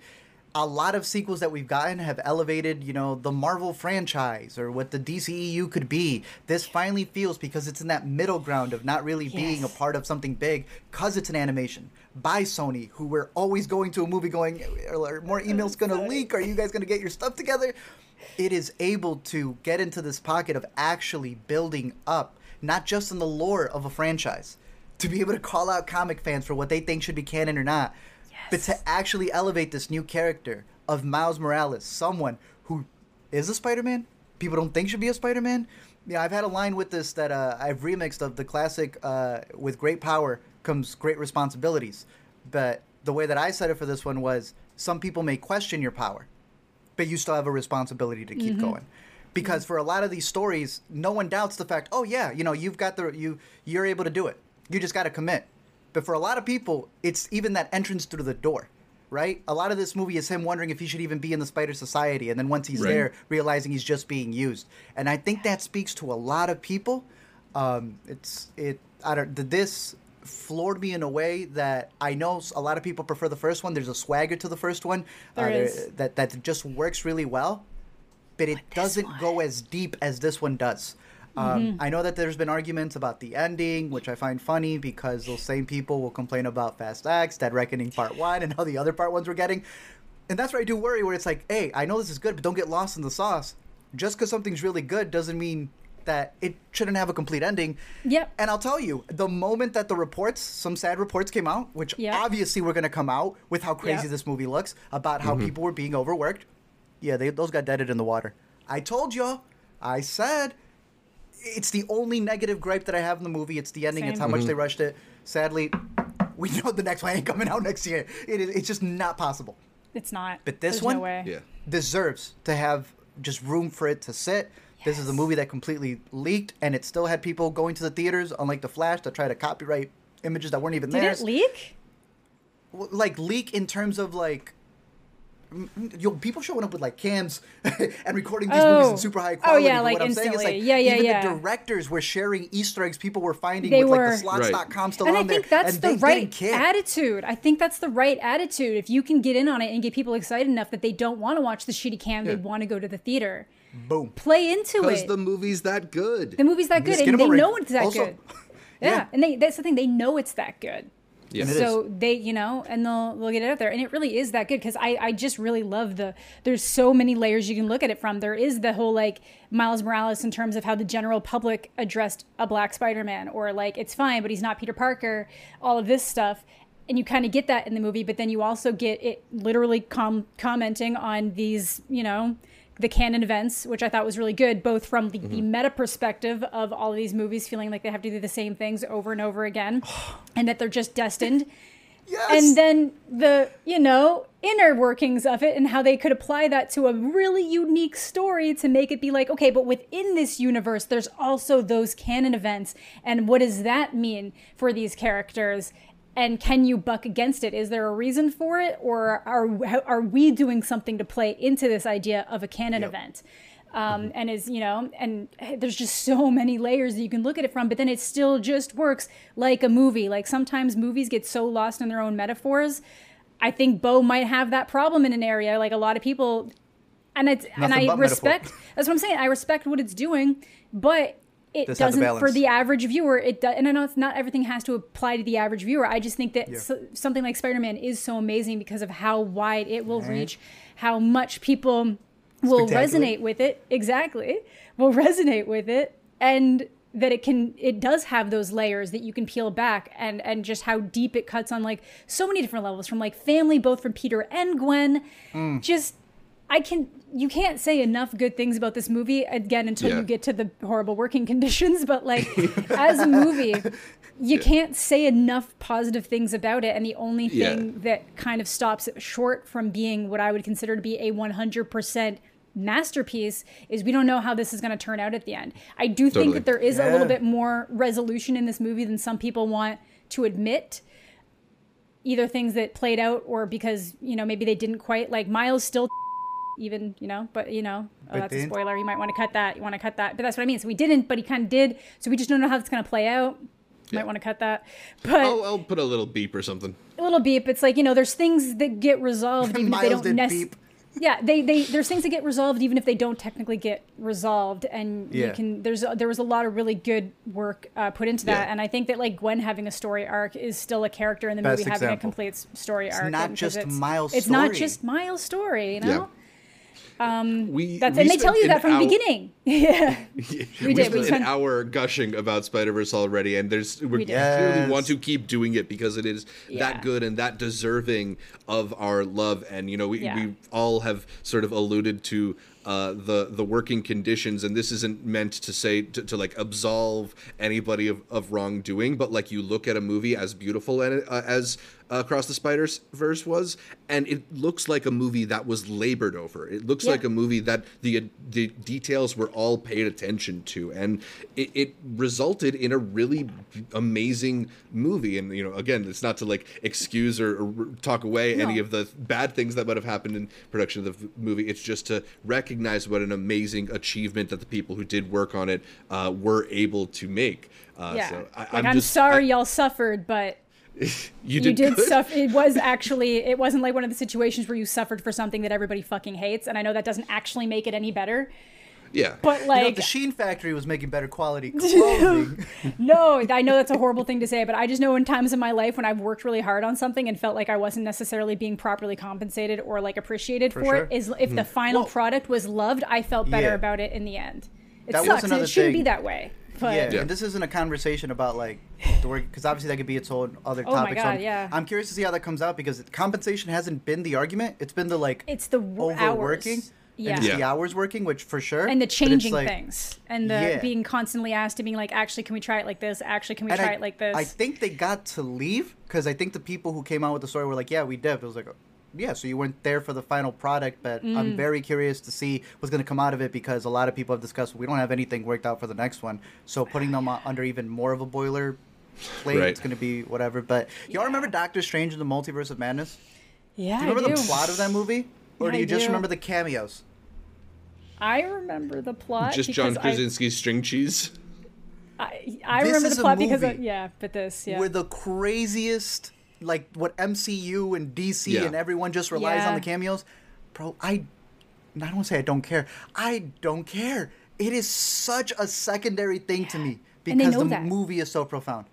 A lot of sequels that we've gotten have elevated, you know, the Marvel franchise or what the DCEU could be. This finally feels because it's in that middle ground of not really being a part of something big because it's an animation by Sony, who we're always going to a movie going, are more emails going to leak? Are you guys going to get your stuff together? It is able to get into this pocket of actually building up, not just in the lore of a franchise, to be able to call out comic fans for what they think should be canon or not, but to actually elevate this new character of Miles Morales, someone who is a Spider-Man. People don't think should be a Spider-Man. Yeah, I've had a line with this that uh, I've remixed of the classic uh, "With great power comes great responsibilities," but the way that I said it for this one was, some people may question your power, but you still have a responsibility to keep going. Because for a lot of these stories, no one doubts the fact, oh yeah, you know, you've got the you you're able to do it. You just got to commit. But for a lot of people, it's even that entrance through the door, right? A lot of this movie is him wondering if he should even be in the Spider Society, and then once he's Right. there, realizing he's just being used. And I think that speaks to a lot of people. Um, it's it. I don't. th- This floored me in a way that I know a lot of people prefer the first one. There's a swagger to the first one There there- is. that that just works really well, but it doesn't go as deep as this one does. Um, Mm-hmm. I know that there's been arguments about the ending, which I find funny because those same people will complain about Fast X, Dead Reckoning Part One, and how the other part ones were getting. And that's where I do worry, where it's like, hey, I know this is good, but don't get lost in the sauce. Just because something's really good doesn't mean that it shouldn't have a complete ending. Yep. And I'll tell you, the moment that the reports, some sad reports came out, which Yep. obviously were going to come out with how crazy Yep. this movie looks, about how people were being overworked. Yeah, they, those got deaded in the water. I told y'all. I said. It's the only negative gripe that I have in the movie. It's the ending. It's Same. how much they mm-hmm. rushed it. Sadly, we *laughs* know the next one ain't coming out next year. It is, it's just not possible. it's not. But this There's one- no way. Yeah. Deserves to have just room for it to sit. This is a movie that completely leaked, and it still had people going to the theaters, unlike The Flash, that try to copyright images that weren't even there. Did it leak? like leak in terms of like m- m- yo, people showing up with like cams *laughs* and recording these movies in Oh. super high oh, quality. Oh, quality. yeah, but like what I'm saying is like instantly. Yeah, yeah, even yeah. the directors were sharing Easter eggs people were finding They with were. like the slots.com still and on I think there. that's and the right attitude. I think that's the right attitude. If you can get in on it and get people excited enough that they don't want to watch the shitty cam, they want to go to the theater. Boom. Play into it. Because the movie's that good. The movie's that good, and they know it's that Also- good. *laughs* Yeah. Yeah. and they that's the thing. They know it's that good. Yeah. So they, you know, and they'll they'll get it out there, and it really is that good because I I just really love the. There's so many layers you can look at it from. There is the whole like Miles Morales in terms of how the general public addressed a Black Spider-Man, or like it's fine, but he's not Peter Parker. All of this stuff. And you kind of get that in the movie, but then you also get it literally com- commenting on these, you know, the canon events, which I thought was really good, both from the, the mm-hmm. meta perspective of all of these movies feeling like they have to do the same things over and over again, *sighs* and that they're just destined. *laughs* Yes. And then the, you know, inner workings of it and how they could apply that to a really unique story to make it be like, okay, but within this universe, there's also those canon events. And what does that mean for these characters? And can you buck against it? Is there a reason for it? Or are, are we doing something to play into this idea of a canon Yep. event? um, and is you know and there's just so many layers that you can look at it from but then it still just works like a movie like sometimes movies get so lost in their own metaphors i think Beau might have that problem in an area like a lot of people and it's and i but metaphor. respect that's what i'm saying i respect what it's doing but it doesn't for the average viewer it does and i know it's not everything has to apply to the average viewer. I just think that Yeah. so, something like spider-man is so amazing because of how wide it will reach how much people will resonate with it. Exactly. Will resonate with it and that it can it does have those layers that you can peel back and and just how deep it cuts on like so many different levels from like family both from peter and gwen. Mm. just i can you can't say enough good things about this movie again until Yeah. you get to the horrible working *laughs* conditions. But like *laughs* as a movie, you can't say enough positive things about it. And the only Yeah. thing that kind of stops it short from being what I would consider to be a 100% masterpiece is we don't know how this is going to turn out at the end. I do think that there is a little bit more resolution in this movie than some people want to admit either things that played out or because you know maybe they didn't quite like miles still even you know but you know oh, But that's a spoiler. You might want to cut that you want to cut that. But that's what i mean. So we didn't but he kind of did. So we just don't know how it's going to play out. Yeah. might want to cut that. But I'll, I'll put a little beep or something. a little beep. It's like you know there's things that get resolved *laughs* even if they don't necessarily yeah they, they there's things that get resolved even if they don't technically get resolved. And you can there's there was a lot of really good work uh, put into that. Yeah. and i think that like gwen having a story arc is still a character in the Best movie having a complete story arc not just it's, Miles' it's not just miles story you know We that's we and they tell you that an from the beginning *laughs* *laughs* yeah we, We did, spent we an spent- hour gushing about Spider Verse already, and there's we did. clearly Yes. want to keep doing it because it is Yeah. that good and that deserving of our love. And you know, we, Yeah. we all have sort of alluded to uh, the the working conditions, and this isn't meant to say to, to like absolve anybody of, of wrongdoing, but like you look at a movie as beautiful and uh, as uh, Across the Spider Verse was, and it looks like a movie that was labored over. It looks Yeah. like a movie that the the details were all paid attention to, and it, it resulted in a really amazing movie. And you know, again, it's not to like excuse or, or talk away any of the bad things that might have happened in production of the movie. It's just to recognize what an amazing achievement that the people who did work on it uh, were able to make. Uh, yeah so I, like i'm, just, sorry I- y'all suffered but *laughs* you you did, did good. suffer. It was *laughs* actually, it wasn't like one of the situations where you suffered for something that everybody fucking hates. And I know that doesn't actually make it any better. Yeah, But You know, like, the Shein factory was making better quality *laughs* clothing. no, I know that's a horrible thing to say, but I just know in times in my life when I've worked really hard on something and felt like I wasn't necessarily being properly compensated or like appreciated for, sure. it, is if the hmm. final Well- product was loved, I felt better Yeah. about it in the end. It That was sucks. and it shouldn't be that way. *laughs* But yeah, Yeah. and this isn't a conversation about like the work because obviously that could be its own other Oh my topic. so God, I'm, yeah. I'm curious to see how that comes out because compensation hasn't been the argument. It's been the like it's the w- overworking. hours. And Yeah. it's Yeah. the hours working, which for sure. and the changing like- things and the Yeah. being constantly asked to being like actually can we try it like this actually can we and try I, it like this I think they got to leave because I think the people who came out with the story were like, "Yeah, we dipped." It was like, "Yeah, so you weren't there for the final product." But Mm. I'm very curious to see what's going to come out of it because a lot of people have discussed we don't have anything worked out for the next one. So putting them under even more of a boiler plate, Right. it's going to be whatever. But y'all remember Doctor Strange in the Multiverse of Madness? yeah Do you remember I do. the plot of that movie, or Yeah, do you I just do. remember the cameos? I remember the plot just John because I- string cheese. I, I remember the plot because of, yeah but this yeah We're the craziest, like what MCU and DC Yeah. and everyone just relies Yeah. on the cameos, bro. I, I don't want to say I don't care. I don't care. It is such a secondary thing to me because the that. movie is so profound.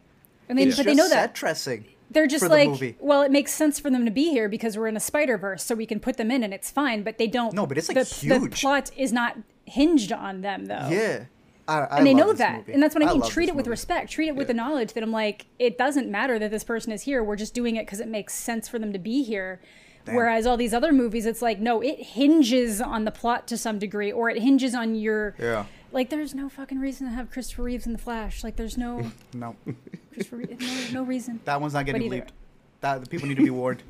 and they, It's but they know that dressing. they're just for the like well it makes sense for them to be here because we're in a spider verse so we can put them in and it's fine but they don't No, but it's, like, the, the plot is not hinged on them though Yeah, I, I and they know that movie. and that's what i mean love treat it with movie. respect treat it with the knowledge that i'm like it doesn't matter that this person is here we're just doing it because it makes sense for them to be here whereas all these other movies it's like no it hinges on the plot to some degree or it hinges on your Yeah. like there's no fucking reason to have christopher reeves in the flash like there's no *laughs* No, christopher reeves, no, no reason that one's not getting leaked. That the people need to be warned.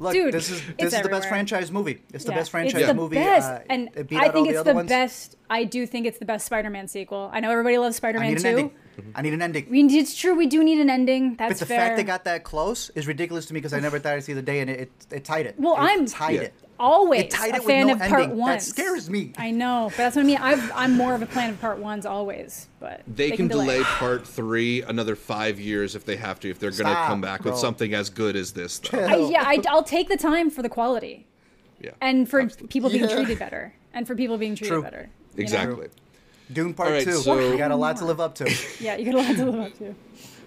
Look, Dude, this is this is the best franchise movie. It's the Yeah, best franchise it's the movie. Best. uh, and it beat I out think all it's the the, ones. best. I do think it's the best Spider-Man sequel. I know everybody loves Spider-Man need an 2. ending. I need an ending. We, it's true. We do need an ending. That's But the fair. fact they got that close is ridiculous to me because I never thought I'd see the day and it, it, it tied it. Well, It I'm- tied Yeah. it. Always It tied a it with fan no of part one. That scares me. I know, but that's what I mean. I've, I'm more of a fan of part ones always, but They, can, delay *sighs* part three another five years if they have to, if they're going to come back with something as good as this. Though. I, yeah, I, I'll take the time for the quality Yeah, and for people being Yeah. treated better and for people being treated True. better. you know? exactly. Dune Part All right, Two. so- you got a lot to live up to. *laughs* Yeah, you got a lot to live up to.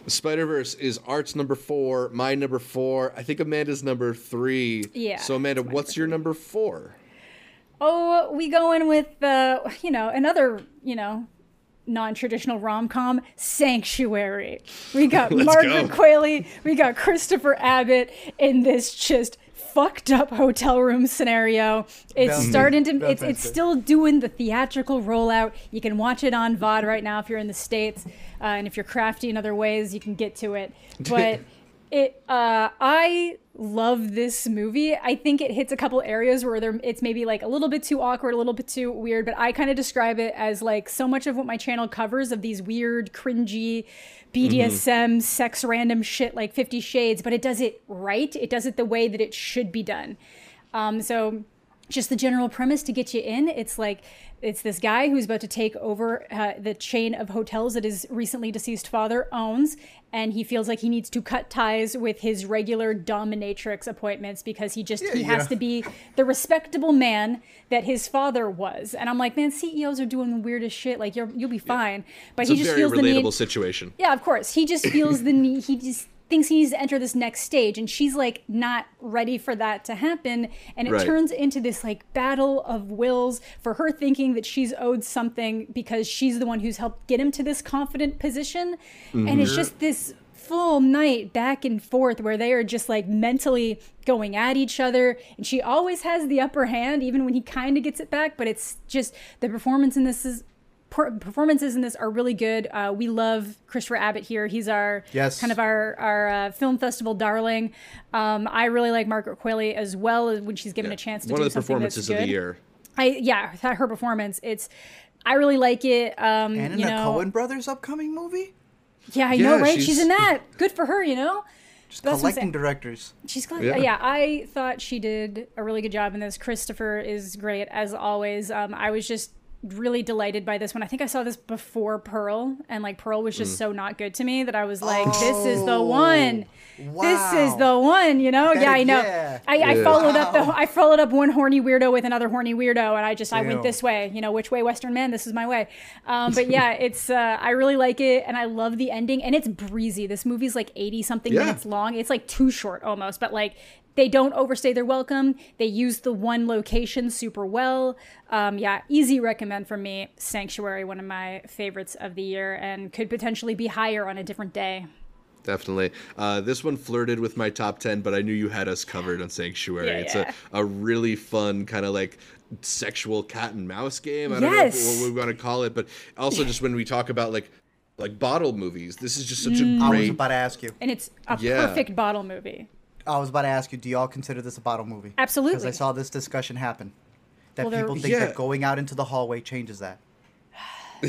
Spider Verse is Art's number four, my number four. I think Amanda's number three. Yeah, So Amanda, what's number your number four? Oh, we go in with uh, you know another you know non-traditional rom-com Sanctuary. We got *laughs* Margaret go. Qualley, we got Christopher Abbott in this just fucked up hotel room scenario. It's Sounds starting to That it's sounds it's still doing the theatrical rollout. You can watch it on VOD right now if you're in the States. Uh, and if you're crafty in other ways, you can get to it. *laughs* But it uh I love this movie. I think it hits a couple areas where there it's maybe like a little bit too awkward, a little bit too weird, but I kind of describe it as like so much of what my channel covers of these weird, cringy BDSM sex random shit like 50 shades, but it does it right. It does it the way that it should be done. Um so just the general premise to get you in it's like it's this guy who's about to take over uh, the chain of hotels that his recently deceased father owns and he feels like he needs to cut ties with his regular dominatrix appointments because he just he has to be the respectable man that his father was and i'm like man ceos are doing the weirdest shit like you're, you'll be fine but It's he just feels the need situation. yeah, of course. He just feels the *laughs* need. He just thinks he needs to enter this next stage, and she's like not ready for that to happen. And it Right. turns into this like battle of wills for her thinking that she's owed something because she's the one who's helped get him to this confident position. And it's mm-hmm. just this full night back and forth where they are just like mentally going at each other and she always has the upper hand even when he kind of gets it back but it's just the performance in this is performances in this are really good. Uh, we love Christopher Abbott here. He's our Yes. kind of our our uh, film festival darling. Um, I really like Margaret Qualley as well as when she's given a chance to One do of the something that's performances of the year. I yeah, her performance. It's I really like it. Um, And in you the know, Coen brothers upcoming movie, yeah, I Yeah, know, right? She's, she's- in that. Good for her, you know. just That's collecting directors. She's glad. Yeah. Yeah. I thought she did a really good job in this. Christopher is great as always. Um, I was just really delighted by this one. I think I saw this before Pearl, and like Pearl was Mm. just so not good to me that I was like, "This is the Oh, one. This is the one." You know? That- yeah, I know. yeah. I, I Yeah. followed up the I followed up one horny weirdo with another horny weirdo, and I just I went this way. You know, which way, Western man? This is my way. Um, but yeah, *laughs* it's uh, I really like it, and I love the ending, and it's breezy. This movie's like eighty something Yeah. minutes long. It's like too short almost, but like they don't overstay their welcome. They use the one location super well. Um, yeah, easy recommend from me. Sanctuary, one of my favorites of the year, and could potentially be higher on a different day. Definitely. Uh, this one flirted with my top 10, but I knew you had us covered on Sanctuary. Yeah, it's yeah. A, a really fun kind of like sexual cat and mouse game. I don't Yes. know what we want to call it, but also just when we talk about like like bottle movies, this is just such a Mm. I was about to ask you. And it's a Yeah. perfect bottle movie. I was about to ask you. Do y'all consider this a bottle movie? Absolutely. Because I saw this discussion happen. That Well, people think Yeah. that going out into the hallway changes that. *sighs*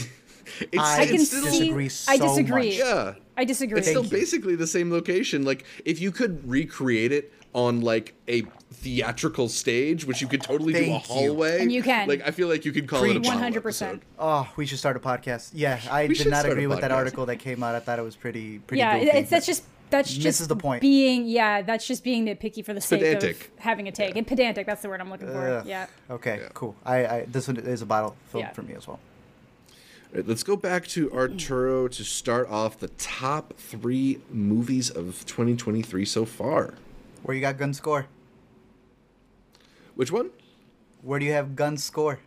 It's, I I can still, see. disagree I disagree. much. Yeah. I disagree. It's still you. basically the same location. Like if you could recreate it on like a theatrical stage, which you could totally do a Thank you. hallway. And you can. Like I feel like you could call it a 100%. episode. Oh, we should start a podcast. Yeah, I We did not agree with that article that came out. I thought it was pretty, pretty. yeah, goofy. it's that's just that's just Misses the point. being yeah that's just being nitpicky for the sake of having a take and pedantic that's the word i'm looking for Ugh. yeah Okay, Yeah. cool. I, I this one is a bottle film Yeah. for me as well. All right, let's go back to Arturo to start off the top three movies of 2023 so far. Where you got gun score? Which one? Where do you have gun score?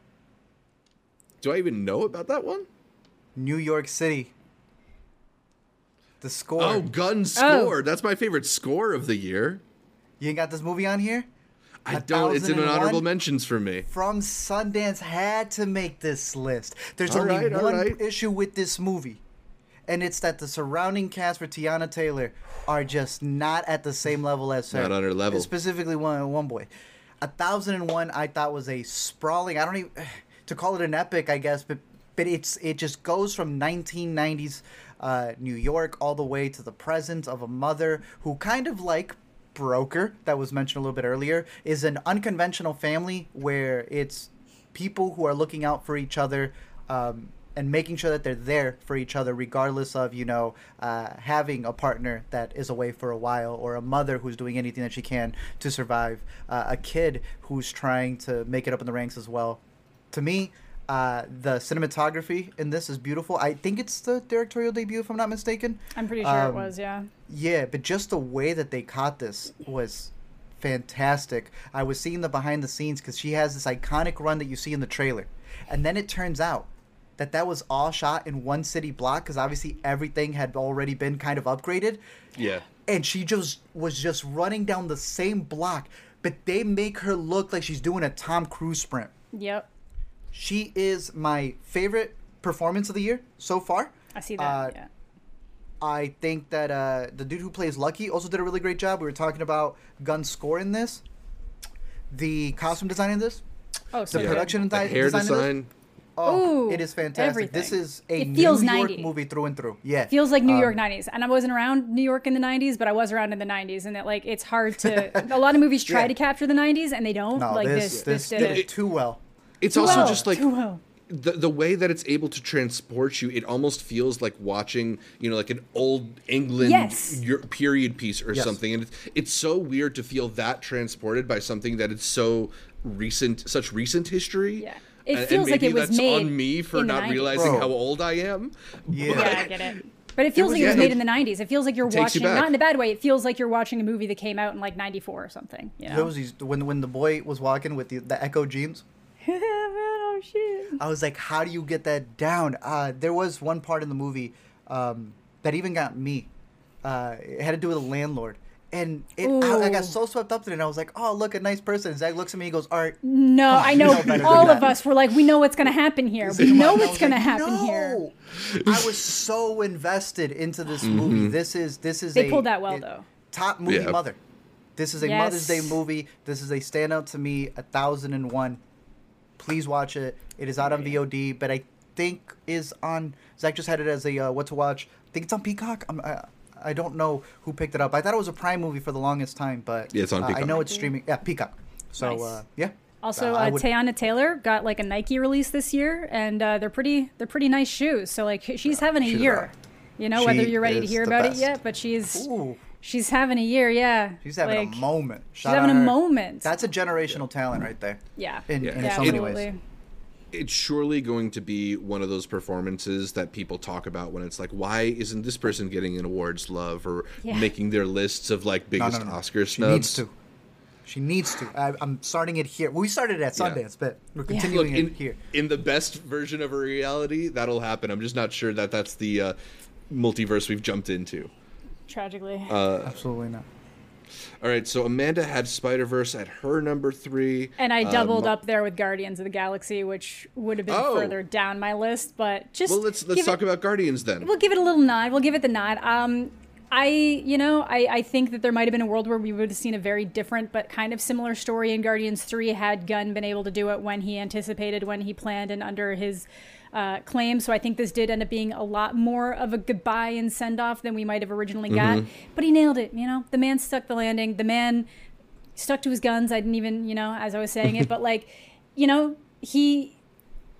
Do I even know about that one? New York City. The score. Oh, Gun oh. Score. That's my favorite score of the year. You ain't got this movie on here? I A don't. It's in an honorable mentions for me. From Sundance had to make this list. There's All only right, one right. issue with this movie. And it's that the surrounding cast for Teyana Taylor are just not at the same level as her. Not on her level. Specifically one one boy. A thousand and one I thought was a sprawling I don't even *sighs* to call it an epic, I guess, but but it's it just goes from 1990s uh, New York all the way to the present of a mother who kind of like Broker that was mentioned a little bit earlier is an unconventional family where it's people who are looking out for each other um, and making sure that they're there for each other regardless of you know uh, having a partner that is away for a while or a mother who's doing anything that she can to survive uh, a kid who's trying to make it up in the ranks as well. To me uh, the cinematography in this is beautiful i think it's the directorial debut if i'm not mistaken i'm pretty sure it Um, was yeah yeah, but just the way that they caught this was fantastic. I was seeing the behind the scenes because she has this iconic run that you see in the trailer. And then it turns out that that was all shot in one city block because obviously everything had already been kind of upgraded. Yeah. And she just was just running down the same block but they make her look like she's doing a Tom Cruise sprint. Yep. She is my favorite performance of the year so far. I see that. Uh, yeah. I think that uh, the dude who plays Lucky also did a really great job. We were talking about Gunn's score in this, the costume design in this, Oh, so the good. production The di- hair design. design. Oh, Ooh, it is fantastic. Everything. This is a It feels New York movie through and through. Yeah, feels like New Um, York 90s. And I wasn't around New York in the 90s, but I was around in the 90s. And that, like, it's hard to. *laughs* a lot of movies try Yeah. to capture the 90s and they don't. No, like, this this, this, this, did did it. it too well. It's Too also well, just like too well. the the way that it's able to transport you. It almost feels like watching, you know, like an old England Yes. Period piece or Yes. something. And it's, it's so weird to feel that transported by something that it's so recent, such recent history. Yeah. It And- feels and like maybe it was that's made on me for not 90s. realizing Bro. how old I am. Yeah. Yeah, I get it. *laughs* But it feels was- like it was yeah, made it in the 90s. It feels like you're takes you watching, not in a bad way, it feels like you're watching a movie that came out in like 94 or something. You know? There was these when when the boy was walking with the, the Echo jeans. *laughs* oh, shit. I was like, how do you get that down? Uh, there was one part in the movie um, that even got me. Uh, it had to do with a landlord. And it, I, I got so swept up in it. I was like, oh, look, a nice person. And Zach looks at me. He goes, Art. No, Come I know, know all of that. us were like, we know what's going to happen here. We know on. And I what's was going to like, happen here. I was so invested into this movie. This is this is They a pulled that well, it- though. Top movie Yeah. mother. This is a Mother's Day movie. This is a standout to me. A thousand and one. Please watch it. It is out on VOD, but I think is on. Zach just had it as a uh, what to watch. I think it's on Peacock. I'm, I I don't know who picked it up. I thought it was a Prime movie for the longest time, but Yeah, it's on uh, I know it's streaming. Yeah, Peacock. So Nice. uh, yeah. Also, I uh, would- Teyana Taylor got like a Nike release this year, and uh, they're pretty they're pretty nice shoes. So like she's having a She's year. rock. You know She whether you're ready to hear about best. it yet, but she's Ooh, she's having a year. Yeah, she's having Like, a moment. She's having a moment. That's a generational talent right there. yeah, In, Yeah. in yeah, so many absolutely. ways. it's surely going to be one of those performances that people talk about when it's like, why isn't this person getting an awards love or Yeah. making their lists of like No, biggest no, no. Oscar She snubs? needs to. She needs to. I, I'm starting it here. We started it at Yeah. Sundance, but we're Yeah. Look, continuing in, it here. in the best version of a reality, that'll happen. I'm just not sure that that's the uh, multiverse we've jumped into. Tragically, Uh, Absolutely not. All right, so Amanda had Spider Verse at her number three, and I doubled Ma- up there with Guardians of the Galaxy, which would have been Oh. further down my list. But just Well, let's let's talk it, about Guardians then. We'll give it a little nod. We'll give it the nod. Um, I, you know, I, I think that there might have been a world where we would have seen a very different but kind of similar story in Guardians 3 had Gunn been able to do it when he anticipated, when he planned, and under his uh, claim. So I think this did end up being a lot more of a goodbye and send off than we might have originally got. But he nailed it. You know, the man stuck the landing. The man stuck to his guns. I didn't even, you know, as I was saying it, *laughs* but like, you know, he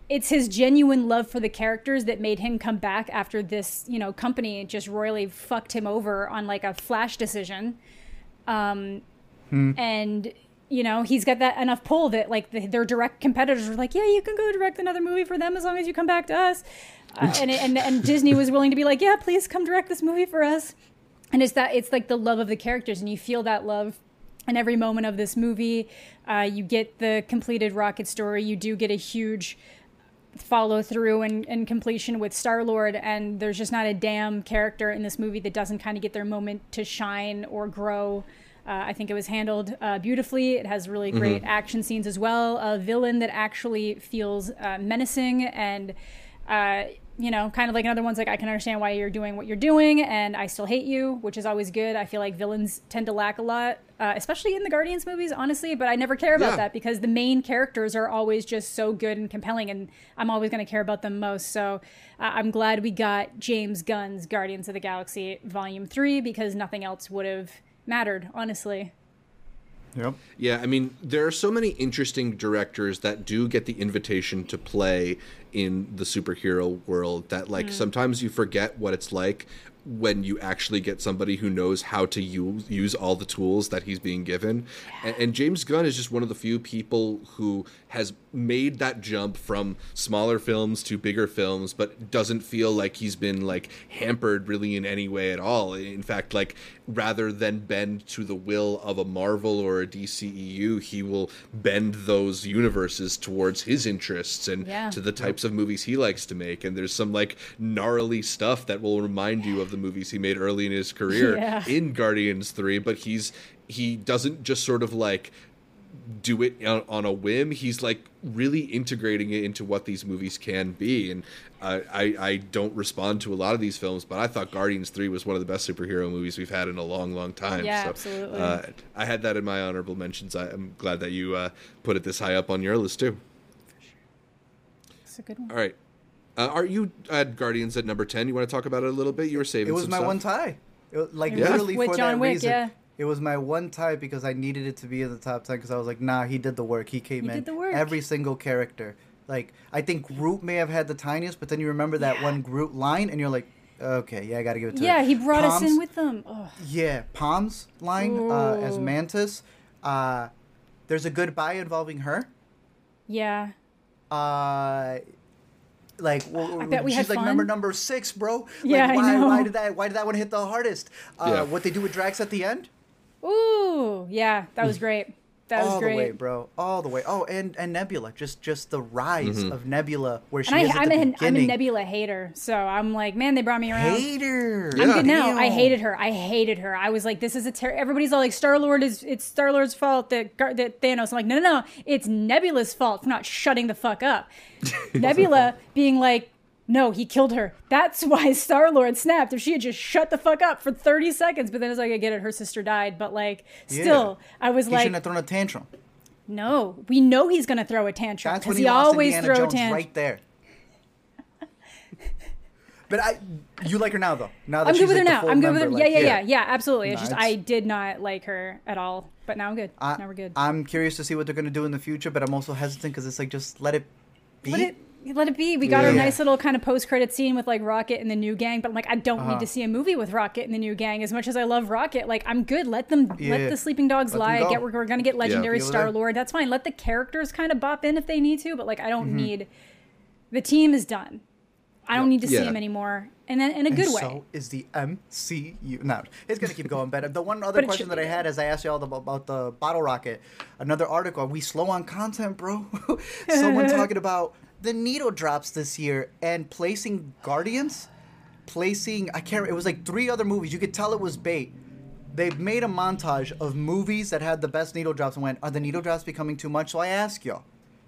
it's his genuine love for the characters that made him come back after this, you know, company just royally fucked him over on like a flash decision. Um, and you know, he's got that enough pull that like the, their direct competitors were like, yeah, you can go direct another movie for them as long as you come back to us. Uh, and, and and Disney was willing to be like, yeah, please come direct this movie for us. And it's that it's like the love of the characters, and you feel that love in every moment of this movie. Uh, you get the completed Rocket story. You do get a huge follow through and, and completion with Star Lord, and there's just not a damn character in this movie that doesn't kind of get their moment to shine or grow. Uh, I think it was handled uh, beautifully. It has really great action scenes as well. A villain that actually feels uh, menacing and, uh, you know, kind of like another one's like, I can understand why you're doing what you're doing, and I still hate you, which is always good. I feel like villains tend to lack a lot, uh, especially in the Guardians movies, honestly, but I never care about Yeah. that because the main characters are always just so good and compelling, and I'm always going to care about them most. So uh, I'm glad we got James Gunn's Guardians of the Galaxy Volume 3 because nothing else would have mattered, honestly. Yep. Yeah, I mean, there are so many interesting directors that do get the invitation to play in the superhero world that, like, mm. sometimes you forget what it's like when you actually get somebody who knows how to use use all the tools that he's being given. And, and James Gunn is just one of the few people who has made that jump from smaller films to bigger films, but doesn't feel like he's been like hampered really in any way at all. In fact, like rather than bend to the will of a Marvel or a DCEU, he will bend those universes towards his interests and Yeah. to the types of movies he likes to make. And there's some like gnarly stuff that will remind you of the movies he made early in his career *laughs* Yeah. in Guardians 3, but he's he doesn't just sort of like do it on, on a whim. He's like really integrating it into what these movies can be. And uh, I I don't respond to a lot of these films, but I thought Guardians Three was one of the best superhero movies we've had in a long, long time. Yeah, so, absolutely. Uh, I had that in my honorable mentions. I, am glad that you uh, put it this high up on your list too. It's a good one. All right. Uh, are you at Guardians at number ten? You want to talk about it a little bit? You were saving. It was some my stuff. one tie. It was, like Yeah. literally With for John that Wick, reason. yeah. It was my one tie because I needed it to be in the top ten because I was like, nah, he did the work. He came He in did the work. every single character. Like I think Groot may have had the tiniest, but then you remember that Yeah. one Groot line, and you're like, okay, yeah, I got to give it to Yeah, him. Yeah, he brought us in with them. Oh, Yeah, Pom's line uh, as Mantis. Uh, there's a goodbye involving her. yeah. Uh, like, well, I bet we she's had like fun. number number six, bro. Like, Yeah, I why, know. why did that? Why did that one hit the hardest? Uh, Yeah. What they do with Drax at the end? Ooh, yeah, that was great. That was all great. the way, bro. All the way. Oh, and and Nebula, just just the rise Mm-hmm. of Nebula, where she And I, is at I'm, the a, I'm a. Nebula hater, so I'm like, man, they brought me around. Hater. I'm good now. I hated her. I hated her. I was like, this is a ter- everybody's all like, Star Lord is it's Star Lord's fault that Gar- that Thanos. I'm like, no, no, no, it's Nebula's fault for not shutting the fuck up. *laughs* Nebula being like, no, he killed her. That's *laughs* why Star Lord snapped. If she had just shut the fuck up for 30 seconds, but then it's like, I get it, her sister died, but like, still, I was He like, shouldn't have thrown a tantrum. no, we know he's gonna throw a tantrum That's when because he, he, always Indiana throw Jones tantrums. right there. But I, you like her now though. Now that I'm good with her like the now. I'm good with her. member, yeah, like, yeah, yeah, yeah, absolutely. It's just I did not like her at all, but now I'm good. I, now we're good. I'm curious to see what they're gonna do in the future, but I'm also hesitant because it's like just let it be. let it let it be. We got our nice little kind of post credit scene with like Rocket and the new gang, but I'm like, I don't Uh-huh. need to see a movie with Rocket and the new gang as much as I love Rocket. Like, I'm good. Let them Yeah. let the sleeping dogs Let lie. go. Get we're, we're gonna get legendary over Star. Lord. That's fine. Let the characters kind of bop in if they need to, but like, I don't Mm-hmm. need. The team is done. I don't need to see Yeah. him anymore, and then in a And good way. So is the MCU. No, it's gonna keep going. But the one other *laughs* But question that I had as I asked you all about, about the bottle rocket, another article. Are we slow on content, bro? *laughs* Someone *laughs* talking about the needle drops this year and placing Guardians, placing I can't. It was like three other movies. You could tell it was bait. They've made a montage of movies that had the best needle drops and went, are the needle drops becoming too much? So I ask y'all,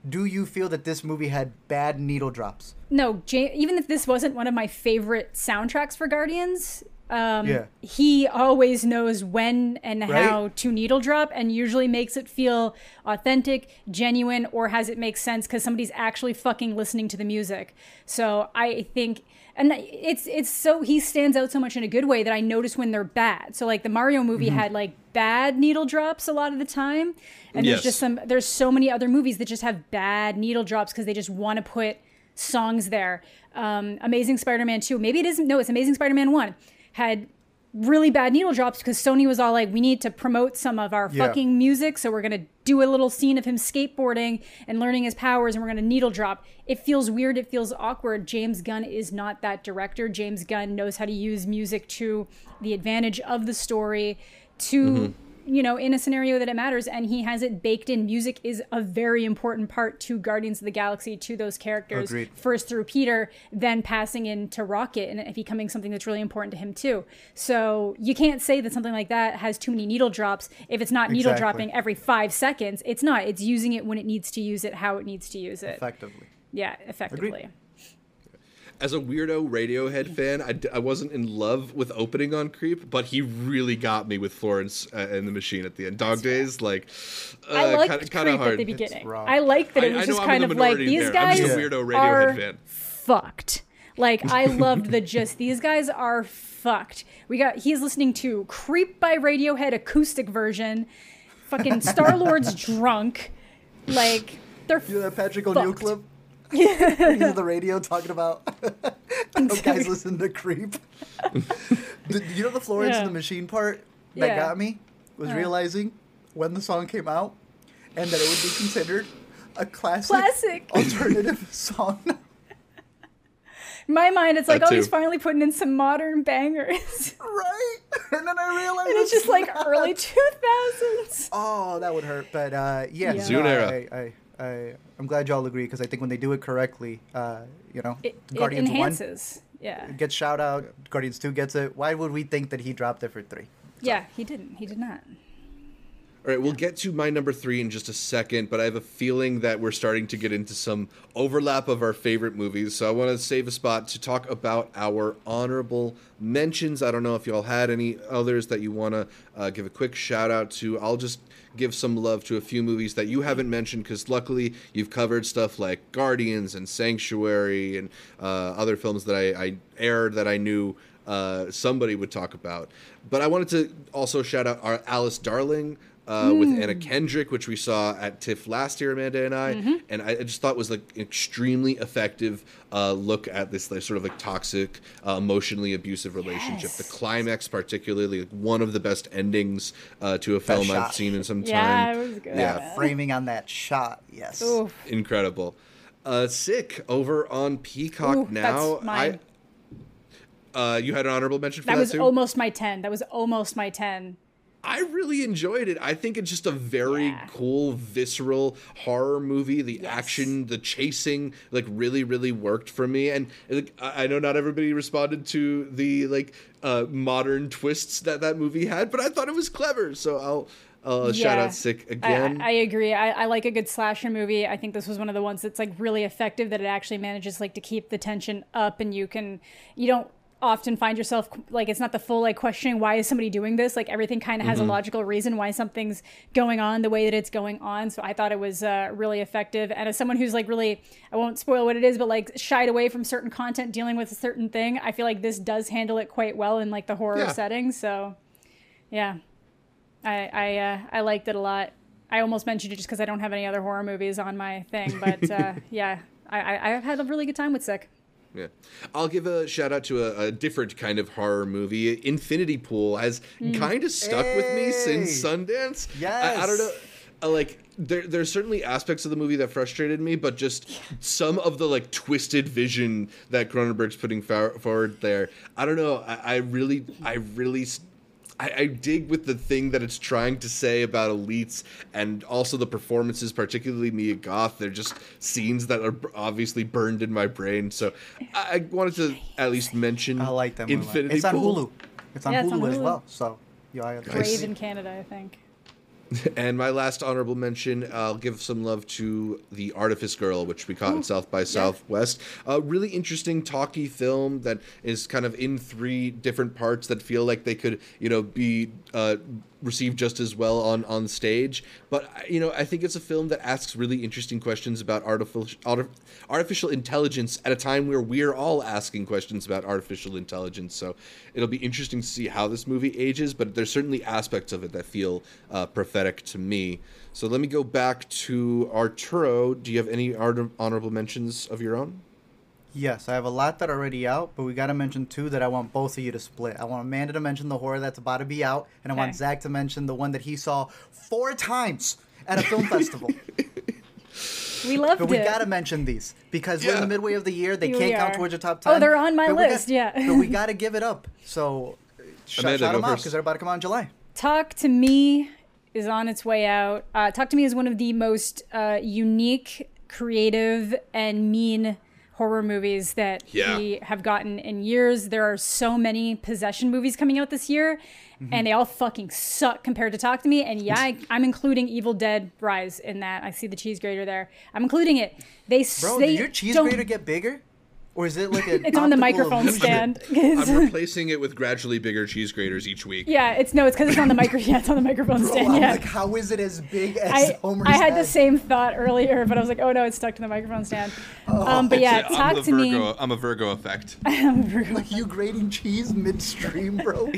do you feel that this movie had bad needle drops? No, Ja- even if this wasn't one of my favorite soundtracks for Guardians, um, Yeah. he always knows when and Right? how to needle drop and usually makes it feel authentic, genuine, or has it make sense because somebody's actually fucking listening to the music. So I think. And it's it's so he stands out so much in a good way that I notice when they're bad. So like the Mario movie Mm-hmm. had like bad needle drops a lot of the time, and there's just some there's so many other movies that just have bad needle drops because they just want to put songs there. Um, Amazing Spider-Man 2, maybe it isn't. No, it's Amazing Spider-Man 1 had really bad needle drops because Sony was all like, we need to promote some of our Yeah. fucking music, so we're gonna do a little scene of him skateboarding and learning his powers, and we're gonna needle drop. It feels weird. It feels awkward. James Gunn is not that director. James Gunn knows how to use music to the advantage of the story to mm-hmm. You know, in a scenario that it matters, and he has it baked in. Music is a very important part to Guardians of the Galaxy, to those characters. Agreed. First through Peter, then passing into Rocket, and it becoming something that's really important to him too. So you can't say that something like that has too many needle drops if it's not needle Exactly. dropping every five seconds. It's not. It's using it when it needs to use it, how it needs to use it. Effectively. Yeah, effectively. As a weirdo Radiohead fan, I wasn't in love with opening on Creep, but he really got me with Florence uh, and the Machine at the end. Dog Days, like, uh, I liked kind Creep of hard. at the beginning. rough. I like that it was I know just I'm kind the of like these there. guys I'm just a weirdo Radiohead are fan. fucked. Like I *laughs* loved the just these guys are fucked. We got he's listening to Creep by Radiohead acoustic version. Fucking *laughs* Star Lord's drunk. Like they're You know that Patrick O'Neill fucked. clip? Yeah. He's on the radio talking about *laughs* how guys listen to Creep. *laughs* the, you know the Florence Yeah. and the Machine part that Yeah. got me was Uh. realizing when the song came out and that it would be considered a classic, Classic. *laughs* alternative song. In my mind it's like, That oh, he's finally putting in some modern bangers. right? And then I realized and it's just like early two thousands. Oh, that would hurt. But uh, yeah, Yeah. Zune no, era. I, I, I, I'm glad y'all agree because I think when they do it correctly, uh, you know, It, it Guardians one. Yeah. gets shout out, Guardians two gets it. Why would we think that he dropped it for three? Yeah, he didn't. He did not. All right, we'll get to my number three in just a second, but I have a feeling that we're starting to get into some overlap of our favorite movies. So I want to save a spot to talk about our honorable mentions. I don't know if y'all had any others that you want to uh, give a quick shout out to. I'll just give some love to a few movies that you haven't mentioned because luckily you've covered stuff like Guardians and Sanctuary and uh, other films that I, I aired that I knew uh, somebody would talk about. But I wanted to also shout out our Alice Darling. Uh, With Anna Kendrick, which we saw at TIFF last year, Amanda and I, and I I just thought was like an extremely effective uh, look at this like, sort of like toxic, uh, emotionally abusive relationship. The climax, particularly, like one of the best endings uh, to a film I've seen in some time. Yeah, it was good. Yeah. Framing on that shot, yes. Oof. incredible. Uh, sick over on Peacock Ooh, now. that's mine. I, uh, you had an honorable mention for That that, was too. almost my 10. That was almost my 10. I really enjoyed it. I think it's just a very Yeah. cool, visceral horror movie. The Yes. action, the chasing, like really, really worked for me. And like, I know not everybody responded to the like uh, modern twists that that movie had, but I thought it was clever. So I'll uh, shout out Sick again. I, I agree. I, I like a good slasher movie. I think this was one of the ones that's like really effective that it actually manages like to keep the tension up and you can you don't often find yourself like it's not the full like questioning why is somebody doing this like everything kind of has a logical reason why something's going on the way that it's going on so i thought it was uh, really effective and as someone who's like really i won't spoil what it is but like shied away from certain content dealing with a certain thing i feel like this does handle it quite well in like the horror Yeah. setting so yeah I I uh, I liked it a lot. I almost mentioned it just because I don't have any other horror movies on my thing, but uh, *laughs* yeah, I, I I've had a really good time with Sick. Yeah. I'll give a shout out to a, a different kind of horror movie. Infinity Pool has Mm. kind of stuck with me since Hey. Sundance. I, I don't know. Uh, Like there, there's certainly aspects of the movie that frustrated me, but just some of the like twisted vision that Cronenberg's putting for- forward there. I don't know. I, I really, I really. S- I, I dig with the thing that it's trying to say about elites and also the performances, particularly Mia Goth. They're just scenes that are obviously burned in my brain. So I, I wanted to at least mention I like that movie. Infinity It's on Hulu. It's on Yeah, it's Hulu on as well. So, yeah, I got Crave in Canada, I think. *laughs* And my last honorable mention, I'll give some love to The Artifice Girl, which we caught in South by Southwest. A really interesting, talky film that is kind of in three different parts that feel like they could, you know, be uh, received just as well on on stage. But you know, I think it's a film that asks really interesting questions about artificial artificial intelligence at a time where we're all asking questions about artificial intelligence. So it'll be interesting to see how this movie ages. But there's certainly aspects of it that feel uh, prophetic to me. So let me go back to Arturo. Do you have any honorable mentions of your own? Yes, I have a lot that are already out, but we got to mention two that I want both of you to split. I want Amanda to mention the horror that's about to be out, and I want Zach to mention the one that he saw four times at a film *laughs* festival. We loved But we it. got to mention these because we're in the midway of the year. They Here can't we count towards your top Oh, ten. they're on my but we got- list, yeah. but we *laughs* got to give it up. So sh- Amanda, shout go them out because they're about to come out in July. Talk to Me is on its way out. Uh, Talk to Me is one of the most uh, unique, creative, and mean horror movies that Yeah. we have gotten in years. There are so many possession movies coming out this year, mm-hmm. and they all fucking suck compared to Talk to Me. And yeah, I, *laughs* I'm including Evil Dead Rise in that. I see the cheese grater there. I'm including it. They s- Bro, they did your cheese grater get bigger? Or is it like a *laughs* It's on the microphone illusion? stand. *laughs* I'm *laughs* replacing it with gradually bigger cheese graters each week. yeah, it's no, it's because it's on the micro. Yeah, it's on the microphone Bro, stand. I'm yeah. like, how is it as big as I, Homer's I had head? the same thought earlier, but I was like, oh no, it's stuck to the microphone stand. um, but yeah, I'm talk to Virgo. me. I'm a Virgo effect. I am Like you grating cheese midstream, bro.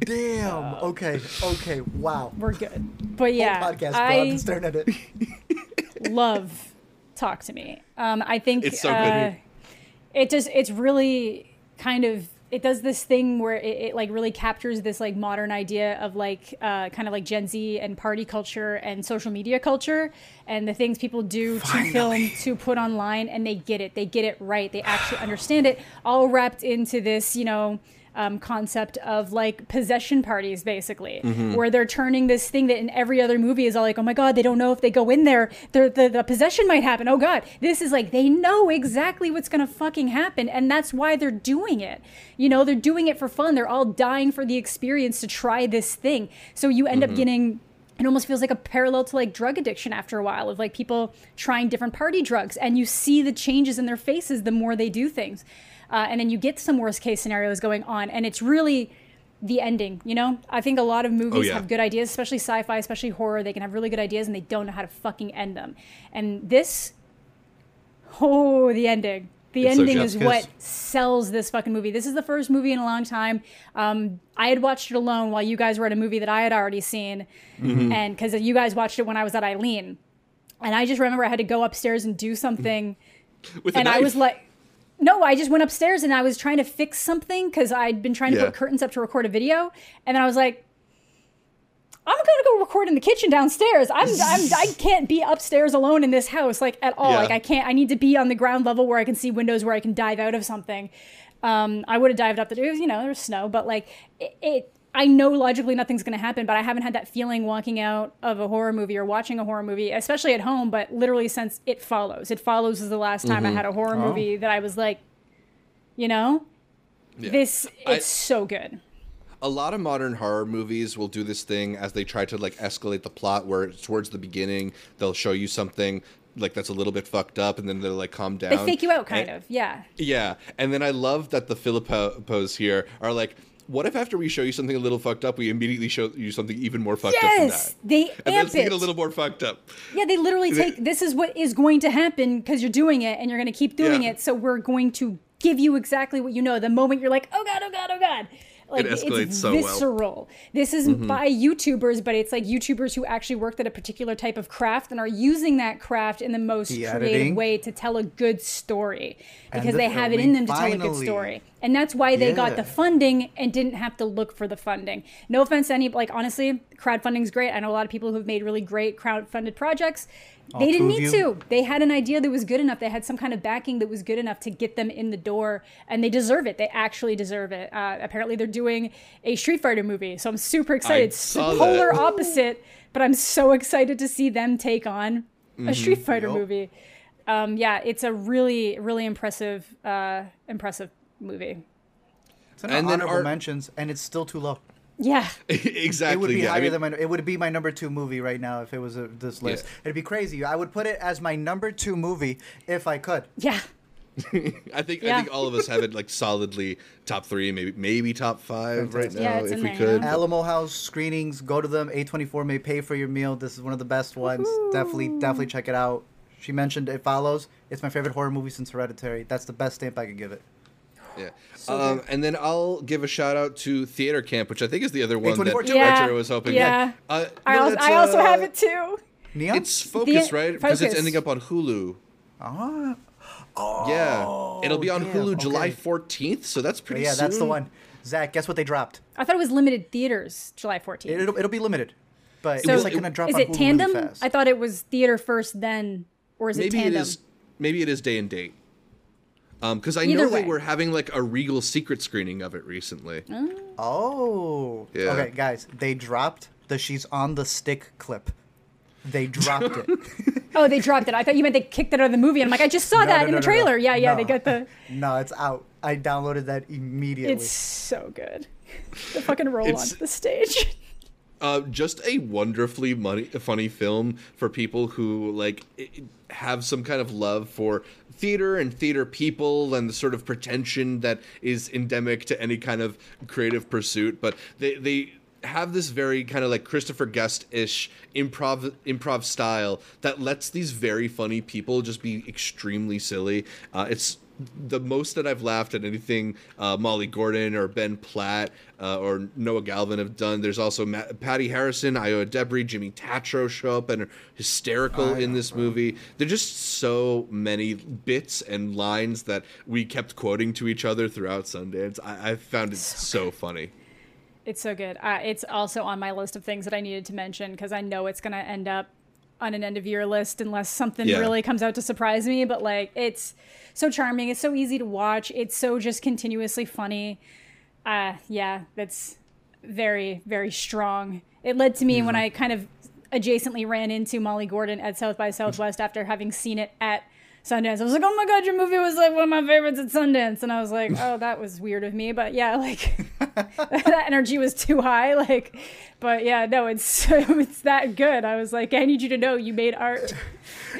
Damn. Okay. Okay. Wow. We're good. But yeah, Whole podcast, bro. I'm I just staring at it. love Talk to Me. Um, I think It's so uh, good. it just it's really kind of it does this thing where it, it like really captures this like modern idea of like uh, kind of like Gen Z and party culture and social media culture and the things people do to film to put online and they get it they get it right they actually understand it all wrapped into this you know um, concept of like possession parties, basically, where they're turning this thing that in every other movie is all like, oh my god, they don't know if they go in there, the the, the possession might happen. Oh god, this is like they know exactly what's gonna fucking happen, and that's why they're doing it. You know, they're doing it for fun. They're all dying for the experience to try this thing. So you end up getting it almost feels like a parallel to like drug addiction after a while of like people trying different party drugs and you see the changes in their faces the more they do things uh, and then you get some worst case scenarios going on and it's really the ending you know i think a lot of movies yeah. have good ideas especially sci-fi especially horror they can have really good ideas and they don't know how to fucking end them and this oh the ending the It's ending is what sells this fucking movie. This is the first movie in a long time. Um, I had watched it alone while you guys were at a movie that I had already seen, Mm-hmm. and because you guys watched it when I was at Eileen, and I just remember I had to go upstairs and do something, and I was like. No, I just went upstairs and I was trying to fix something because I'd been trying to Yeah. put curtains up to record a video, and then I was like, I'm gonna go record in the kitchen downstairs. I'm, I'm I *laughs* can't be upstairs alone in this house like at all. Yeah. Like I can't. I need to be on the ground level where I can see windows where I can dive out of something. Um, I would have dived up the. It was, you know, there's snow, but like it, it. I know logically nothing's gonna happen, but I haven't had that feeling walking out of a horror movie or watching a horror movie, especially at home. But literally since It Follows, It Follows is the last time I mm-hmm. had a horror oh. movie that I was like, you know, Yeah. this I- it's so good. a lot of modern horror movies will do this thing as they try to like escalate the plot where towards the beginning they'll show you something like that's a little bit fucked up and then they'll like calm down They fake you out, kind And- of. Yeah. yeah and then i love that the Filippos here are like what if after we show you something a little fucked up we immediately show you something even more fucked up than Yes, that they and amp let's it. it a little more fucked up Yeah, they literally take this is what is going to happen because you're doing it and you're going to keep doing Yeah. it. So we're going to give you exactly what you know. The moment you're like, oh god, oh god, oh god. Like escalates it's so well. visceral. This is mm-hmm. by YouTubers, but it's like YouTubers who actually worked at a particular type of craft and are using that craft in the most The creative editing. way to tell a good story because the they have it in them filming, to tell a good story. And that's why they got the funding and didn't have to look for the funding. No offense to any, like, honestly, crowdfunding's great. I know a lot of people who've made really great crowdfunded projects. They didn't need to. They had an idea that was good enough. They had some kind of backing that was good enough to get them in the door, and they deserve it. They actually deserve it. Uh, apparently, they're doing a Street Fighter movie, so I'm super excited. It's saw polar opposite, but I'm so excited to see them take on Mm-hmm. a Street Fighter Yup. movie. Um, yeah, it's a really, really impressive, uh, impressive movie. It's in And and then honorable our- mentions, and it's still too low. Yeah, *laughs* exactly It would be yeah. I higher mean, than my. It would be my number two movie right now if it was a, this list. Yeah. It'd be crazy. I would put it as my number two movie if I could. yeah. *laughs* I think Yeah. I think all of us have it like solidly top three, maybe maybe top five right now Yeah, if we there, could. you know? but- Alamo House screenings, go to them. A24 may pay for your meal. This is one of the best ones. Definitely, definitely check it out. She mentioned It Follows. It's my favorite horror movie since Hereditary. That's the best stamp I could give it. Yeah. Um, and then I'll give a shout out to Theater Camp, which I think is the other one that A24. Yeah, Archer was hoping. yeah. Uh, I, no, also, I also uh, have it too. Neon? It's Focus, The- right? Because it's ending up on Hulu. Ah. Oh, yeah. It'll be on damn, Hulu July okay. 14th, so that's pretty yeah, that's the one. Zach, guess what they dropped? I thought it was limited theaters July 14th. It, will it'll be limited, but so it's like gonna drop is on it Hulu tandem? really fast. I thought it was theater first, then, or is it Maybe it tandem? is. Maybe it is day and date. Um, because I Either know they way. were having like a Regal secret screening of it recently. Oh. Yeah. Okay, guys, they dropped the "She's on the Stick" clip. They dropped it. *laughs* Oh, they dropped it. I thought you meant they kicked it out of the movie. And I'm like, I just saw No, that no, in no, the no, no. trailer. Yeah, yeah, they No. got the. no, it's out. I downloaded that immediately. It's so good. The fucking roll It's- onto the stage. *laughs* Uh, just a wonderfully money, funny film for people who like i- have some kind of love for theater and theater people and the sort of pretension that is endemic to any kind of creative pursuit. But they they have this very kind of like Christopher Guest ish improv improv style that lets these very funny people just be extremely silly. Uh, it's the most that I've laughed at anything uh, Molly Gordon or Ben Platt uh, or Noah Galvin have done. There's also Matt, Patti Harrison, Ayo Edebiri, Jimmy Tatro show up and are hysterical in this movie. There's just so many bits and lines that we kept quoting to each other throughout Sundance. I, I found it so, funny. It's so good. Uh, it's also on my list of things that I needed to mention because I know it's going to end up on an end of year list unless something Yeah. really comes out to surprise me. But like, it's so charming. It's so easy to watch. It's so just continuously funny. uh, yeah, that's very, very strong. It led to me mm-hmm. when I kind of adjacently ran into Molly Gordon at South by Southwest after having seen it at Sundance. I was like, oh my god, your movie was like one of my favorites at Sundance, and I was like, *laughs* oh, that was weird of me, but yeah, *laughs* like *laughs* that energy was too high, like, but yeah, no, it's it's that good. I was like, I need you to know you made art.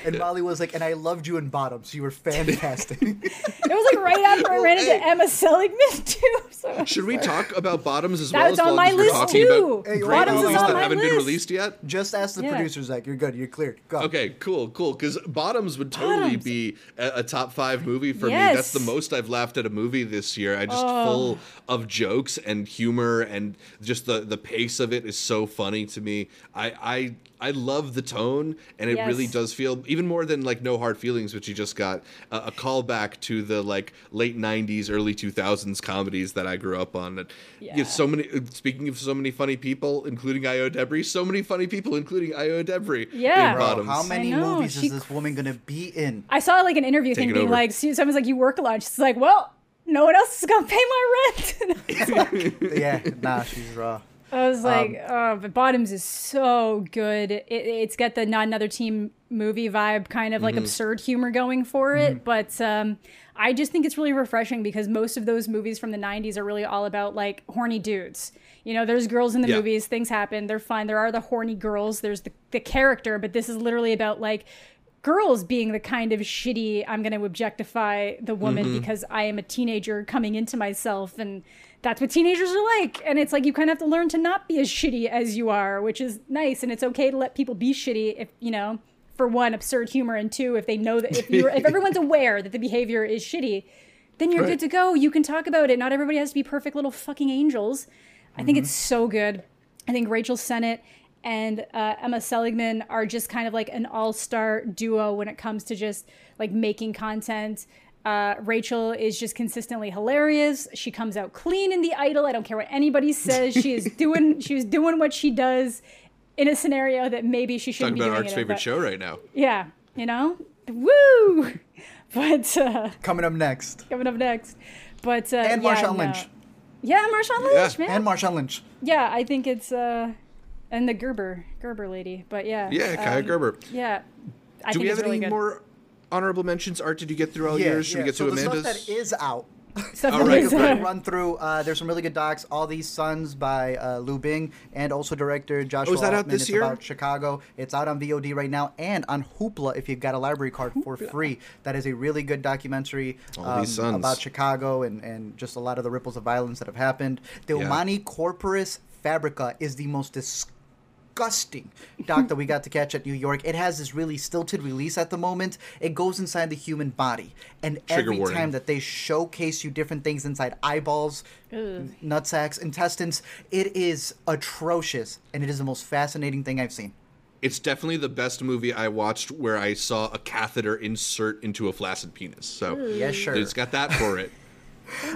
And Molly was like, and I loved you in Bottoms. You were fantastic. it was like right after I ran into Emma Seligman too. So Should we talk about Bottoms as well? That's on my list too. Hey, Bottoms is on that my haven't list. been released yet. Just ask the yeah. producers, like, You're good. You're clear. Go. Okay, cool, cool. Because Bottoms would totally Bottoms. be a, a, top five movie for yes. me. That's the most I've laughed at a movie this year. I just oh. full of jokes and humor and just the the pace of it is so funny to me. I I I love the tone, and it yes. really does feel even more than like No Hard Feelings, which you just got a, a callback to the like late '90s, early 2000s comedies that I grew up on. And yeah. you know, so many. Uh, speaking of so many funny people, including Ayo Edebiri, so many funny people, including Ayo Edebiri. Yeah, Bro, how many movies she, is this woman gonna be in? I saw like an interview thing being over. like, someone's like, "You work a lot." She's like, "Well." No one else is gonna pay my rent. like, *laughs* *laughs* yeah, nah, she's raw. I was um, like, um, oh, but Bottoms is so good. It, it's got the not another team movie vibe, kind of like mm-hmm. absurd humor going for it. Mm-hmm. But um, I just think it's really refreshing because most of those movies from the 90s are really all about like horny dudes. You know, there's girls in the yeah. movies, things happen, they're fine. There are the horny girls, there's the, the character, but this is literally about like girls being the kind of shitty, I'm going to objectify the woman mm-hmm. because I am a teenager coming into myself and that's what teenagers are like. And it's like you kind of have to learn to not be as shitty as you are, which is nice. And it's okay to let people be shitty if, you know, for one, absurd humor, and two, if they know that if you're if *laughs* everyone's aware that the behavior is shitty, then you're right. good to go. You can talk about it. Not everybody has to be perfect little fucking angels. I mm-hmm. think it's so good. I think Rachel Sennott and uh, Emma Seligman are just kind of like an all star duo when it comes to just like making content. Uh, Rachel is just consistently hilarious. She comes out clean in the idol. I don't care what anybody *laughs* says. She is doing. She was doing what she does in a scenario that maybe she shouldn't Talking be about doing. Art's favorite show right now. Yeah, you know, woo. *laughs* But uh, coming up next. Coming up next, but uh, and yeah, Marshawn no. Lynch. Yeah, Marshawn Lynch, yeah. man. And Marshawn Lynch. Yeah, I think it's uh, and the Gerber Gerber lady, but yeah. Yeah, Kaia um, Gerber. Yeah. I Do we have really any good. more honorable mentions? Art, did you get through all yeah, yours? Should yeah. we get so to the Amanda's? Stuff that is out. *laughs* Stuff all right, right. run through. Uh, there's some really good docs. All These Sons by uh, Lu Bing and also director Joshua. Oh, is that Altman. out this it's year? about Chicago. It's out on VOD right now and on Hoopla if you've got a library card for free. That is a really good documentary um, about Chicago and, and just a lot of the ripples of violence that have happened. The yeah. Humani Corporis Fabrica is the most disgusting disgusting doc that we got to catch at New York. It has this really stilted release at the moment. It goes inside the human body, and Trigger every warning. time that they showcase you different things inside eyeballs, Ugh. nutsacks, intestines, it is atrocious, and it is the most fascinating thing I've seen. It's definitely the best movie I watched where I saw a catheter insert into a flaccid penis. So yeah, sure, it's got that for it.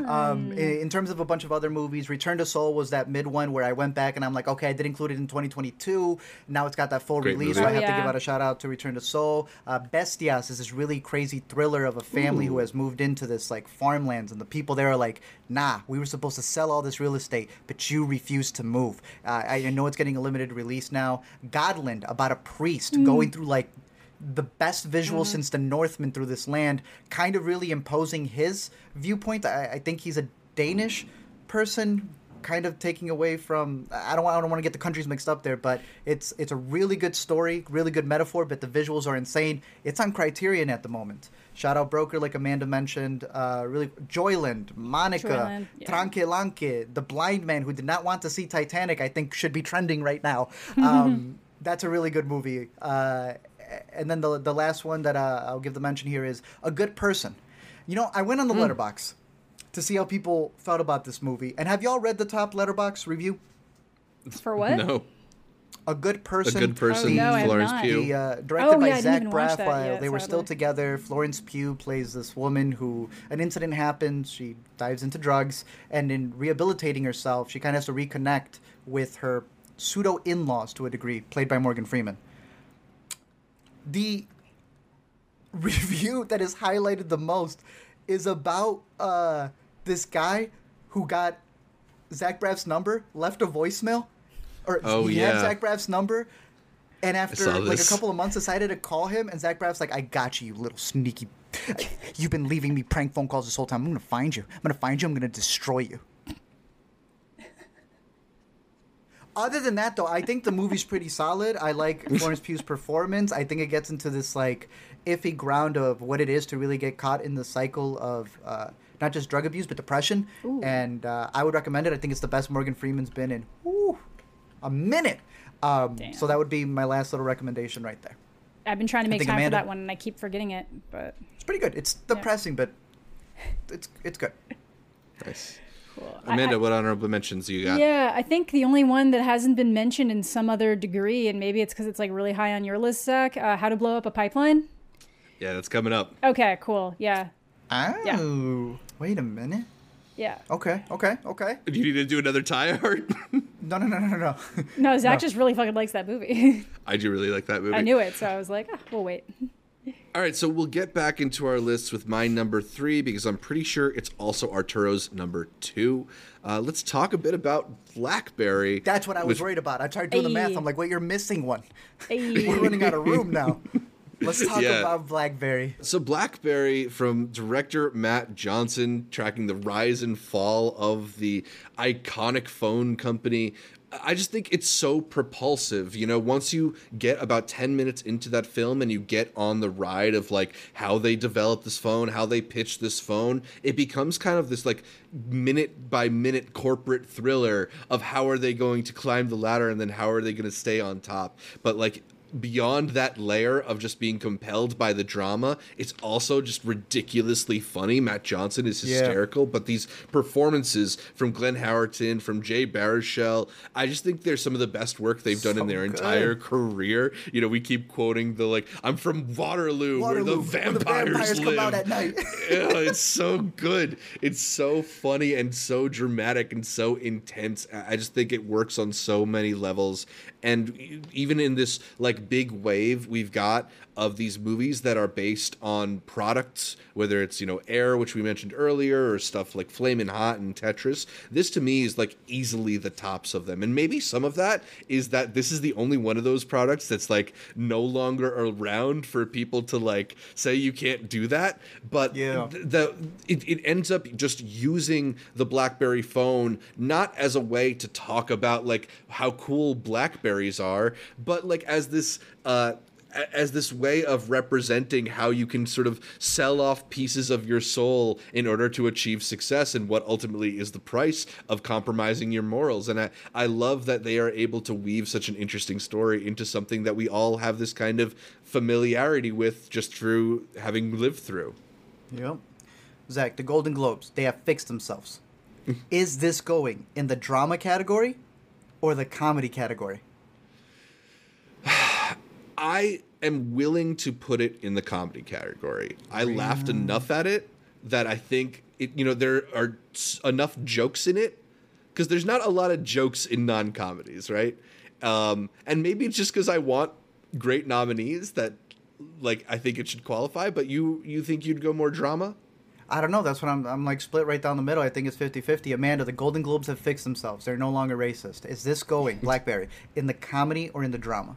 Um, in, in, terms of a bunch of other movies, Return to Seoul was that mid one where I went back and I'm like, okay, I did include it in 2022. Now it's got that full Great release, movie. so I have yeah. to give out a shout out to Return to Seoul. Uh, Bestias is this really crazy thriller of a family Ooh. who has moved into this like farmlands, and the people there are like, nah, we were supposed to sell all this real estate, but you refused to move. Uh, I know it's getting a limited release now. Godland about a priest mm. going through like the best visual mm-hmm. since the Northman through this land, kind of really imposing his viewpoint. I, I think he's a Danish person kind of taking away from I don't I don't want to get the countries mixed up there, but it's it's a really good story, really good metaphor, but the visuals are insane. It's on Criterion at the moment. Shout out Broker, like Amanda mentioned. Uh, really, Joyland, Monica, Joyland, yeah. The blind man who did not want to see Titanic. I think should be trending right now. *laughs* Um, that's a really good movie. Uh, and then the the last one that uh, I'll give the mention here is a good person. You know, I went on the mm. Letterboxd to see how people felt about this movie. And have y'all read the top Letterboxd review? For what? No. A good person. A good person. Oh, no, Florence Pugh. The, uh, directed oh, by yeah, Zach Braff. While they were still together. Florence Pugh plays this woman who an incident happens. She dives into drugs, and in rehabilitating herself, she kind of has to reconnect with her pseudo in-laws to a degree, played by Morgan Freeman the review that is highlighted the most is about uh, this guy who got Zach Braff's number, left a voicemail, or Oh, he yeah. had Zach Braff's number, and after like a couple of months, decided to call him, and Zach Braff's like, "I got you, you little sneaky. You've been leaving me prank phone calls this whole time. I'm gonna find you. I'm gonna find you. I'm gonna destroy you." Other than that, though, I think the movie's pretty solid. I like *laughs* Florence Pugh's performance. I think it gets into this like iffy ground of what it is to really get caught in the cycle of uh, not just drug abuse but depression. Ooh. And uh, I would recommend it. I think it's the best Morgan Freeman's been in whew, a minute. Um, so that would be my last little recommendation right there. I've been trying to make think time Amanda- for that one, and I keep forgetting it. But It's pretty good. It's depressing, but it's it's good. *laughs* Nice. Cool. Amanda, I- what honorable mentions you got? Yeah, I think the only one that hasn't been mentioned in some other degree, and maybe it's because it's like really high on your list, Zach. Uh, How to blow up a pipeline. Yeah, that's coming up. Okay, cool. Yeah, Oh, wait a minute. yeah. Okay, okay, okay. Do you need to do another tie *laughs* art? No, no, no, no, no, no. No, Zach No. just really fucking likes that movie. I do really like that movie. I knew it, so I was like, ah, we'll wait. All right, so we'll get back into our lists with my number three because I'm pretty sure it's also Arturo's number two. Uh, let's talk a bit about BlackBerry. That's what I was which- worried about. I tried doing the math. I'm like, wait, you're missing one. *laughs* We're running out of room now. *laughs* Let's talk Yeah. about BlackBerry. So BlackBerry from director Matt Johnson tracking the rise and fall of the iconic phone company. I just think it's so propulsive. You know, once you get about 10 minutes into that film and you get on the ride of like how they develop this phone, how they pitch this phone, it becomes kind of this like minute by minute corporate thriller of how are they going to climb the ladder and then how are they going to stay on top. But like beyond that layer of just being compelled by the drama, it's also just ridiculously funny. Matt Johnson is Yeah. hysterical, but these performances from Glenn Howerton, from Jay Baruchel, I just think they're some of the best work they've done in their good. entire career. You know, we keep quoting the like, I'm from Waterloo, where the Waterloo, vampires, vampires live. come out at night. *laughs* yeah, it's so good. It's so funny and so dramatic and so intense. I just think it works on so many levels. And even in this like big wave we've got of these movies that are based on products, whether it's you know Air, which we mentioned earlier, or stuff like Flamin' Hot and Tetris. This to me is like easily the tops of them. And maybe some of that is that this is the only one of those products that's like no longer around for people to like say you can't do that. But Yeah. th- the it, it ends up just using the BlackBerry phone not as a way to talk about like how cool Blackberries are, but like as this uh as this way of representing how you can sort of sell off pieces of your soul in order to achieve success and what ultimately is the price of compromising your morals and I, I love that they are able to weave such an interesting story into something that we all have this kind of familiarity with just through having lived through Yep. Zach, the Golden Globes, they have fixed themselves. *laughs* Is this going in the drama category or the comedy category? I am willing to put it in the comedy category. I laughed enough at it that I think it, you know there are enough jokes in it because there's not a lot of jokes in non-comedies, right? Um, and maybe it's just because I want great nominees that like I think it should qualify. But you you think you'd go more drama? I don't know. That's what I'm. I'm like split right down the middle. I think it's 50 50. Amanda, the Golden Globes have fixed themselves. They're no longer racist. Is this going, *laughs* Blackberry, in the comedy or in the drama?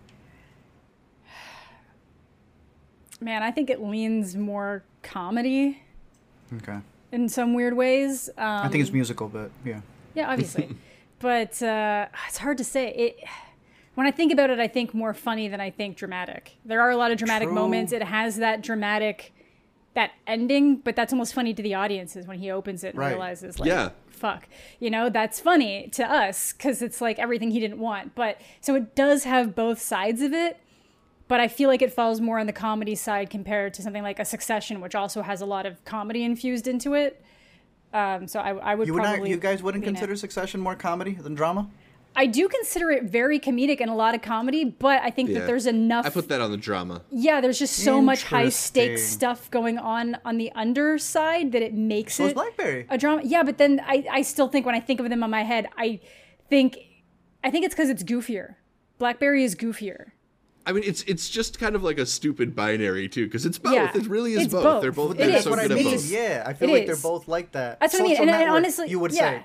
Man, I think it leans more comedy Okay. in some weird ways. Um, I think it's musical, but yeah. Yeah, *laughs* obviously. but uh, it's hard to say. It when I think about it, I think more funny than I think dramatic. There are a lot of dramatic True. moments. It has that dramatic that ending, but that's almost funny to the audiences when he opens it and Right. realizes like Yeah. fuck. You know, that's funny to us cuz it's like everything he didn't want. But so it does have both sides of it. But I feel like it falls more on the comedy side compared to something like a Succession, which also has a lot of comedy infused into it. Um, so I, I would You would not. probably You guys wouldn't lean it. consider Succession more comedy than drama? I do consider it very comedic and a lot of comedy, but I think Yeah. that there's enough. I put that on the drama. yeah, there's just so much high stakes stuff going on on the underside that it makes So it Blackberry. a drama. Yeah, but then I, I still think when I think of them in my head, I think I think it's because it's goofier. Blackberry is goofier. I mean, it's it's just kind of like a stupid binary too, because it's both. Yeah, It really is it's both. They're both. both. It they're so That's what I good at mean. both. Yeah, I feel It like is. they're both like that. That's what I mean, Social and- and honestly- you would yeah. say.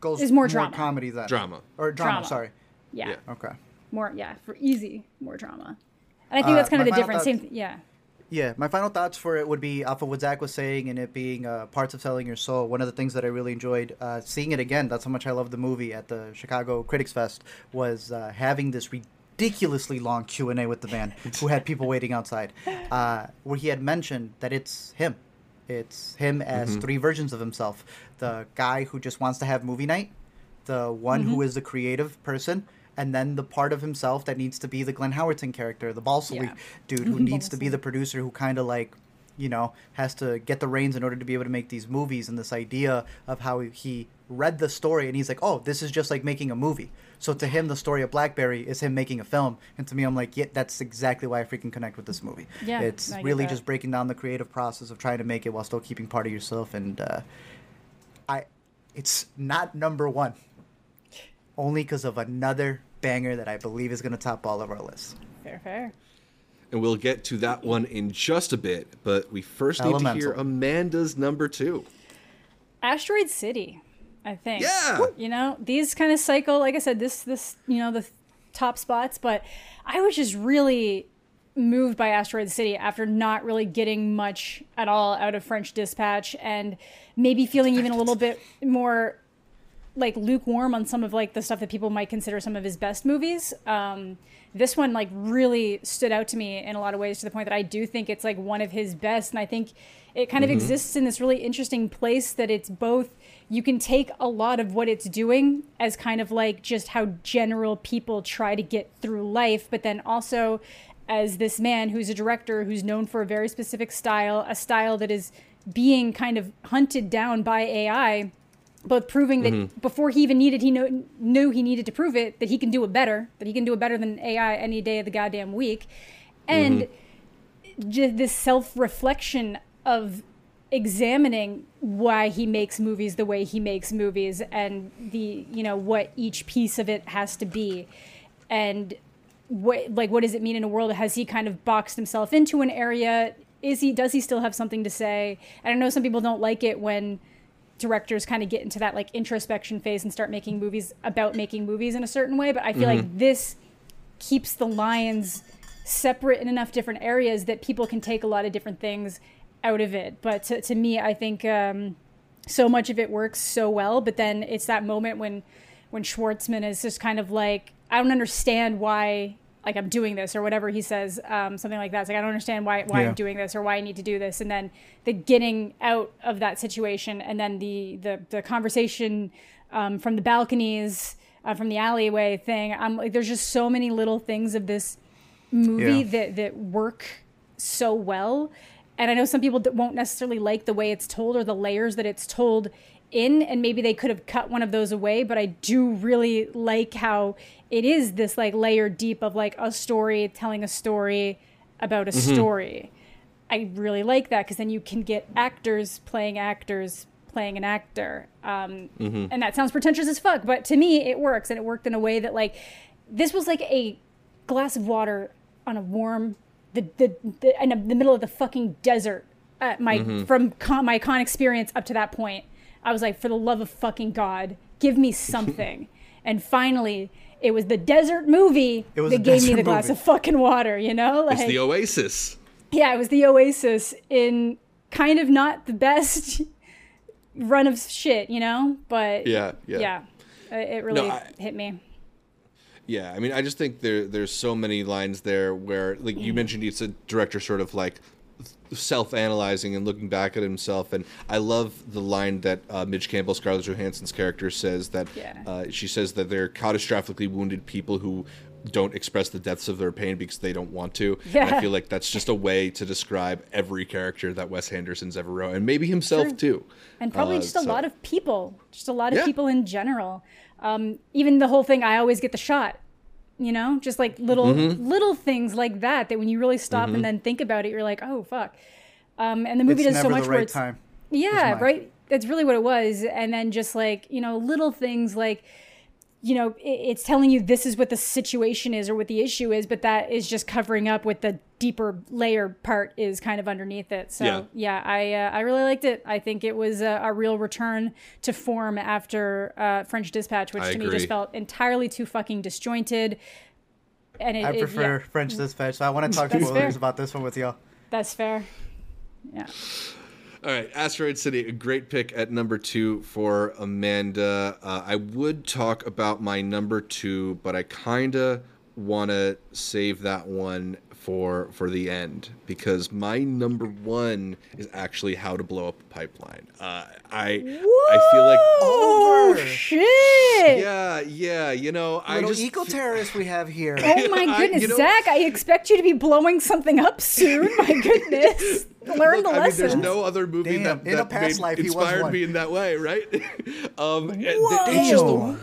Goes Is more drama. comedy than Drama. or drama. Drama. Sorry. Yeah. Yeah. Okay. More yeah, for easy, more drama. And I think Uh, that's kind of the final difference. Same thoughts- th- yeah. Yeah, my final thoughts for it would be off of what Zach was saying and it being uh, parts of selling your soul. One of the things that I really enjoyed uh, seeing it again, that's how much I love the movie at the Chicago Critics Fest, was uh, having this ridiculously long Q&A with the man who had people waiting outside, uh, where he had mentioned that it's him. It's him as mm-hmm. three versions of himself. The guy who just wants to have movie night, the one who is the creative person, and then the part of himself that needs to be the Glenn Howerton character, the Balsillie Yeah. dude who needs to be the producer who kind of like you know has to get the reins in order to be able to make these movies and this idea of how he read the story and he's like oh this is just like making a movie so to him the story of blackberry is him making a film. And to me i'm like yeah that's exactly why i freaking connect with this movie. Yeah, it's really that. just breaking down the creative process of trying to make it while still keeping part of yourself. And uh i it's not number one. Only because of another banger that i believe is going to top all of our lists. Fair, fair. And we'll get to that one in just a bit, but we first need to hear Amanda's number two. Asteroid City, I think. Yeah. You know, these kind of cycle, like I said, this this you know the top spots, but I was just really moved by Asteroid City after not really getting much at all out of French Dispatch and maybe feeling even a little bit more like lukewarm on some of like the stuff that people might consider some of his best movies. Um, this one like really stood out to me in a lot of ways to the point that I do think it's like one of his best, and I think it kind of exists in this really interesting place that it's both. You can take a lot of what it's doing as kind of like just how general people try to get through life, but then also as this man who's a director who's known for a very specific style, a style that is being kind of hunted down by AI both proving that mm-hmm. before he even needed he know, knew he needed to prove it that he can do it better that he can do it better than ai any day of the goddamn week. And mm-hmm. just this self-reflection of examining why he makes movies the way he makes movies and the you know what each piece of it has to be. And what like what does it mean in a world? Has he kind of boxed himself into an area? Is he does he still have something to say? And i know some people don't like it when directors kind of get into that like introspection phase and start making movies about making movies in a certain way. But i feel like mm-hmm. this keeps the lines separate in enough different areas that people can take a lot of different things out of it but to, to me i think um, so much of it works so well but then it's that moment when when schwartzman is just kind of like i don't understand why like i'm doing this or whatever he says um, something like that it's like i don't understand why why Yeah. i'm doing this or why i need to do this and then the getting out of that situation and then the the, the conversation um, from the balconies uh, from the alleyway thing i'm like there's just so many little things of this movie Yeah. that that work so well and i know some people won't necessarily like the way it's told or the layers that it's told in and maybe they could have cut one of those away but i do really like how it is this like layer deep of like a story telling a story about a story. I really like that because then you can get actors playing actors playing an actor. Um, and that sounds pretentious as fuck but to me it works and it worked in a way that like this was like a glass of water on a warm the the, the in the middle of the fucking desert uh, my from con, my con experience up to that point i was like for the love of fucking god give me something *laughs* and finally it was the desert movie that gave me the glass movie. of fucking water you know like It's the Oasis. yeah it was the oasis in kind of not the best *laughs* run of shit you know but Yeah, yeah. yeah it really I- hit me Yeah, I mean, I just think there there's so many lines there where, like you mentioned, it's a director sort of like self-analyzing and looking back at himself, and I love the line that uh, Midge Campbell, Scarlett Johansson's character, says that Yeah. uh, she says that they're catastrophically wounded people who don't express the depths of their pain because they don't want to. And I feel like that's just a way to describe every character that Wes Anderson's ever wrote, and maybe himself True. too. and probably Uh, just a so- lot of people just a lot of Yeah. people in general um, even the whole thing i always get the shot you know? Just like little Mm-hmm. little things like that that when you really stop and then think about it you're like oh fuck. Um, and the movie it's does so never much the where right it's time. Yeah mine. right? That's really what it was. And then just like you know little things like you know, it's telling you this is what the situation is or what the issue is, but that is just covering up what the deeper layer part is kind of underneath it. So Yeah. yeah, I uh, I really liked it. I think it was a, a real return to form after uh, French Dispatch, which I to me just felt entirely too fucking disjointed. And it, I it- prefer yeah, French Dispatch, so I want to *laughs* talk to That's spoilers fair. about this one with y'all. that's fair. Yeah. All right, Asteroid City, a great pick at number two for Amanda. Uh, I would talk about my number two, but I kind of want to save that one for for the end because my number one is actually How to Blow Up a Pipeline. Uh, I I feel like Oh Over. shit! yeah yeah you know I Little just eco terrorist we have here. Oh my *laughs* I- goodness, you know- Zach! I expect you to be blowing something up soon. *laughs* My goodness, learn Look, the I mean, there's no other movie Damn, that, in a past made- life, he was inspired me in that way, right? *laughs* um, and th- it's just Whoa. the,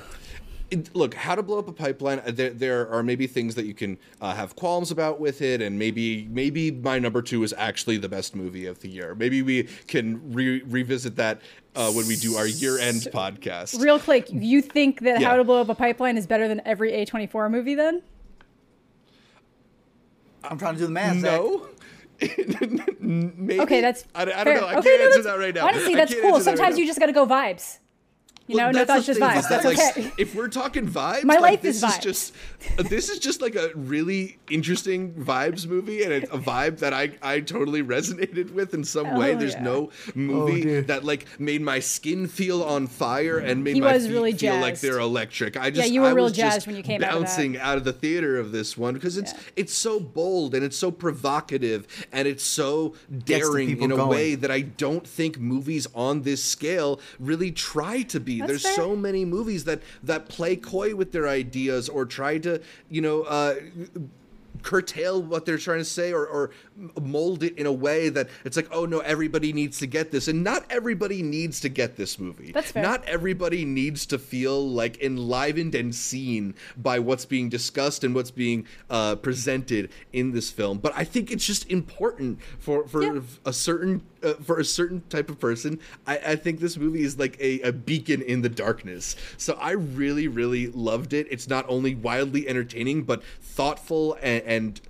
it- look, how to blow up a pipeline. uh, There, there are maybe things that you can uh, have qualms about with it, and maybe, maybe my number two is actually the best movie of the year. Maybe we can re- revisit that uh, when we do our year-end podcast. Real quick, you think that Yeah. How to Blow Up a Pipeline is better than every A24 movie? Then I'm trying to do the math. Zach. no. *laughs* maybe. okay, that's I, I don't fair. know. I okay, can't no, answer that right now. Honestly, that's cool. answer that right Sometimes now. you just got to go vibes. You know, Well, no thoughts, the just vibes. is that, That's like, okay. if we're talking vibes, My like, life this is is vibes. just this is just like a really interesting vibes movie, and it's a vibe that I I totally resonated with in some way. Oh, There's yeah. no movie dude. that like made my skin feel on fire and made He my feet really feel like they're electric. I just you were I real was just jazzed when you came out of bouncing out of the theater of this one because it's Yeah. it's so bold and it's so provocative and it's so daring in a going. way that I don't think movies on this scale really try to be. That's There's fair. so many movies that that play coy with their ideas or try to, you know, uh, curtail what they're trying to say or, or mold it in a way that it's like, oh no, everybody needs to get this, and not everybody needs to get this movie. That's fair. Not everybody needs to feel like enlivened and seen by what's being discussed and what's being uh, presented in this film. But I think it's just important for for Yeah. a certain uh, for a certain type of person. I, I think this movie is like a, a beacon in the darkness. So I really really loved it. It's not only wildly entertaining but thoughtful and, and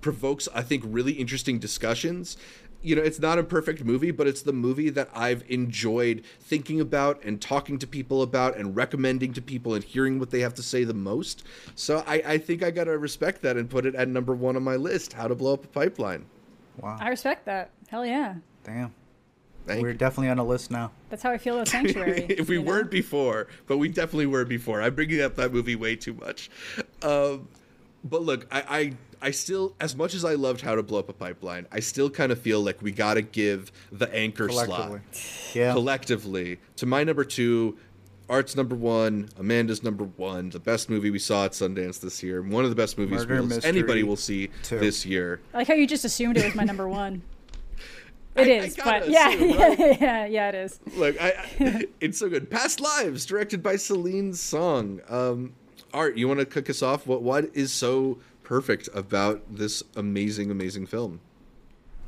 provokes I think really interesting discussions you know, it's not a perfect movie, but it's the movie that I've enjoyed thinking about and talking to people about and recommending to people and hearing what they have to say the most. So I, I think I gotta respect that and put it at number one on my list. How to blow up a pipeline. Wow. I respect that. Hell yeah. Damn. Thank We're you. definitely on a list now. That's how I feel about *laughs* Sanctuary. if we know? weren't before, but we definitely were before. I'm bringing up that movie way too much. Um, but look, I, I, I still, as much as I loved How to Blow Up a Pipeline, I still kind of feel like we got to give the anchor slot Collectively. Yeah. collectively to my number two. Art's number one, Amanda's number one, the best movie we saw at Sundance this year, one of the best movies Murder we'll- anybody will see two. this year. I like how you just assumed it was my number one. *laughs* I- It I is, gotta but yeah, assume, yeah, *laughs* right? yeah, yeah, it is. Look, I, I *laughs* it's so good. Past Lives, directed by Celine Song. Um, Art, you want to kick us off? What what is so perfect about this amazing, amazing film?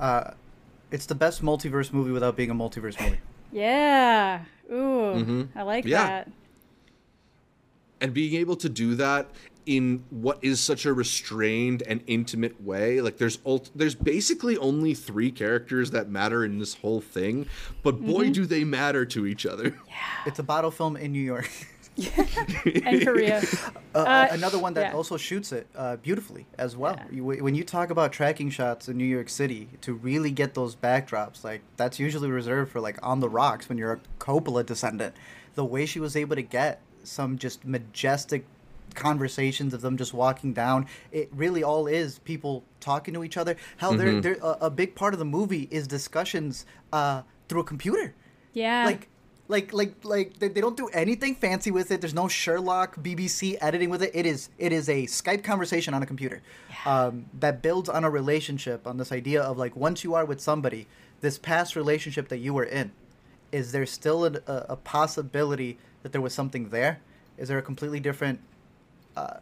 Uh, it's the best multiverse movie without being a multiverse movie. Yeah. Ooh, I like Mm-hmm. Yeah. that. And being able to do that in what is such a restrained and intimate way, like there's ult- there's basically only three characters that matter in this whole thing, but boy Mm-hmm. do they matter to each other. Yeah. It's a battle film in New York. And Korea. *laughs* Uh, Uh, another one that yeah. also shoots it uh, beautifully as well. You, when you talk about tracking shots in New York City to really get those backdrops, like that's usually reserved for like on the rocks when you're a Coppola descendant. The way she was able to get some just majestic conversations of them just walking down, it really all is people talking to each other. How they're, they're a, a big part of the movie is discussions uh, through a computer. Yeah. like like like like they, they don't do anything fancy with it. There's no sherlock bbc editing with it. It is it is a skype conversation on a computer um, that builds on a relationship on this idea of like once you are with somebody this past relationship that you were in is there still a, a, a possibility that there was something there? Is there a completely different uh,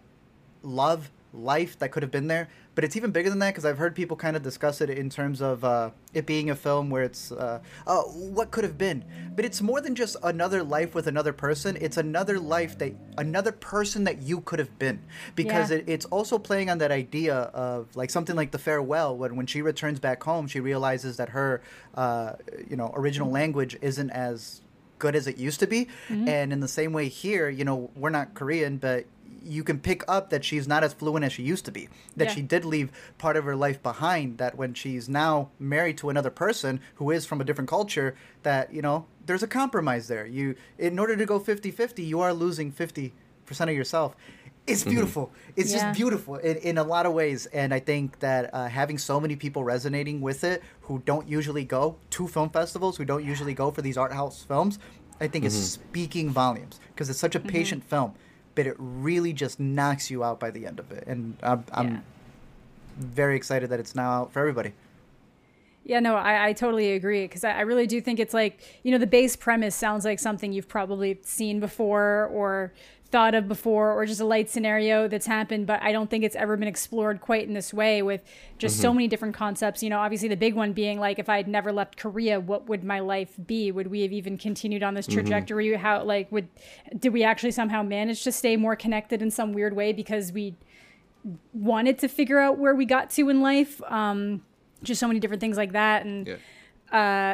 love life that could have been there. But it's even bigger than that because I've heard people kind of discuss it in terms of uh, it being a film where it's uh, uh, what could have been. But it's more than just another life with another person. It's another life that another person that you could have been because Yeah. it, it's also playing on that idea of like something like the farewell when when she returns back home she realizes that her uh, you know original language isn't as good as it used to be and in the same way here you know we're not korean but you can pick up that she's not as fluent as she used to be that Yeah. she did leave part of her life behind that when she's now married to another person who is from a different culture that you know there's a compromise there. You in order to go 50-50 you are losing 50% of yourself. It's mm-hmm. beautiful. It's Yeah. just beautiful in, in a lot of ways and i think that uh, having so many people resonating with it who don't usually go to film festivals who don't usually go for these art house films i think is mm-hmm. speaking volumes because it's such a mm-hmm. patient film but it really just knocks you out by the end of it and i'm, I'm Yeah. very excited that it's now out for everybody Yeah, no, I, I totally agree because I, I really do think it's like, you know, the base premise sounds like something you've probably seen before or thought of before or just a light scenario that's happened, but I don't think it's ever been explored quite in this way with just so many different concepts. You know, obviously the big one being like, if I had never left Korea, what would my life be? Would we have even continued on this trajectory? How, like, would, did we actually somehow manage to stay more connected in some weird way because we wanted to figure out where we got to in life? Um, just so many different things like that and Yeah.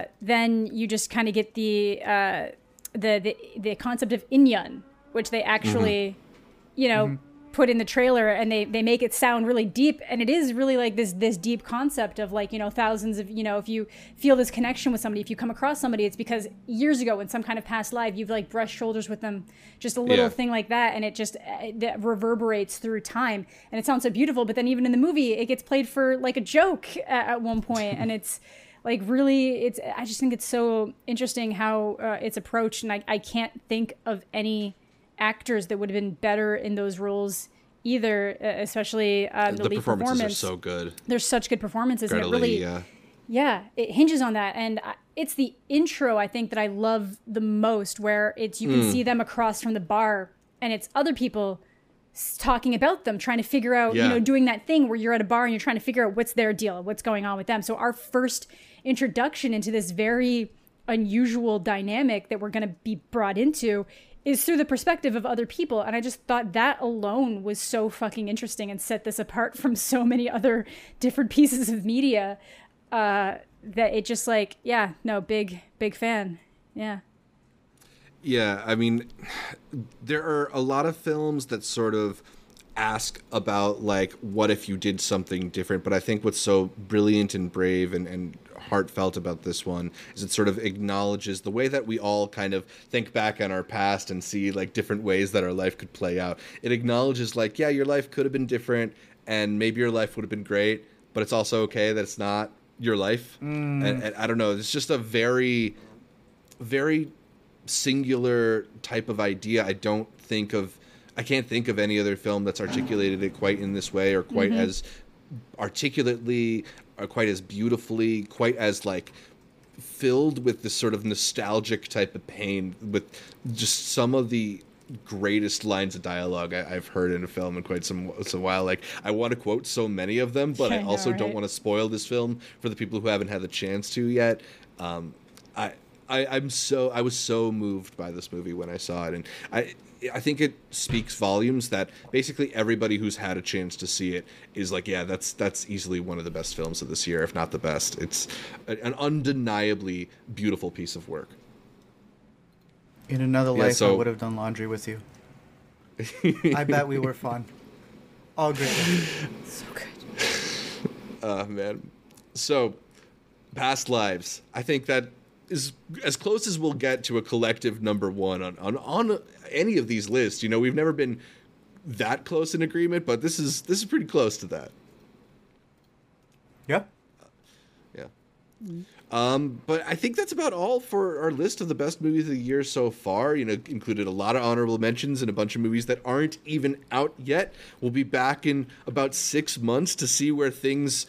uh, then you just kind of get the, uh, the the the concept of inyan which they actually you know put in the trailer and they they make it sound really deep. And it is really like this this deep concept of like you know thousands of you know if you feel this connection with somebody if you come across somebody it's because years ago in some kind of past life you've like brushed shoulders with them just a little Yeah. thing like that and it just uh, that reverberates through time. And it sounds so beautiful but then even in the movie it gets played for like a joke at, at one point and it's like really it's i just think it's so interesting how uh, it's approached and I, I can't think of any actors that would have been better in those roles either uh, especially um, the, the lead performances performance are so good. there's such good performances Greta and it really Lee, yeah. yeah, it hinges on that, and I- it's the intro I think that I love the most, where it's you can Hmm. see them across from the bar, and it's other people talking about them, trying to figure out, you know, doing that thing where you're at a bar and you're trying to figure out what's their deal, what's going on with them. So our first introduction into this very unusual dynamic that we're going to be brought into is through the perspective of other people. And i just thought that alone was so fucking interesting and set this apart from so many other different *laughs* pieces of media uh that it just like yeah no big big fan. Yeah. Yeah, I mean, *sighs* there are a lot of films that sort of ask about like what if you did something different? But i think what's so brilliant and brave and, and heartfelt about this one is it sort of acknowledges the way that we all kind of think back on our past and see like different ways that our life could play out. It acknowledges like yeah your life could have been different and maybe your life would have been great but it's also okay that it's not your life. Mm. And, and i don't know it's just a very very singular type of idea. I don't think of I can't think of any other film that's articulated it quite in this way or quite as articulately or quite as beautifully, quite as like filled with this sort of nostalgic type of pain with just some of the greatest lines of dialogue I, I've heard in a film in quite some some while. Like I want to quote so many of them, but I I know, also don't want to spoil this film for the people who haven't had the chance to yet. Um, I, I I'm so I was so moved by this movie when I saw it, and I I think it speaks volumes that basically everybody who's had a chance to see it is like, yeah, that's that's easily one of the best films of this year, if not the best. It's an undeniably beautiful piece of work. in another Yeah, life i would have done laundry with you *laughs* i bet we were fun all great so good Uh, *laughs* man. So, past lives. I think that is as close as we'll get to a collective number one on, on on any of these lists. You know, we've never been that close in agreement, but this is this is pretty close to that. yeah Yeah. Um, but I think that's about all for our list of the best movies of the year so far. You know, included a lot of honorable mentions and a bunch of movies that aren't even out yet. We'll be back in about six months to see where things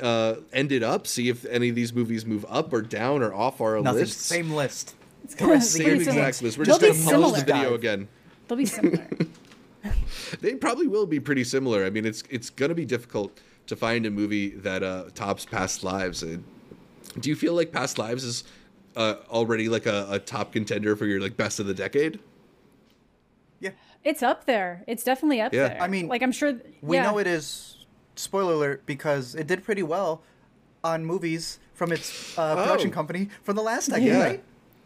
uh, ended up. See if any of these movies move up or down or off our nothing list. same list It's The of Same the pretty year. similar. exact list. We're They'll just going to pause the video again. they'll be similar *laughs* *laughs* they probably will be pretty similar. I mean, it's it's gonna be difficult to find a movie that uh, tops Past Lives. And do you feel like Past Lives is uh, already like a, a top contender for your like best of the decade? Yeah. It's up there. It's definitely up Yeah. there. I mean, like I'm sure. We yeah. know it is. Spoiler alert, because it did pretty well on movies from its uh, production Oh. company from the last decade, Yeah. right?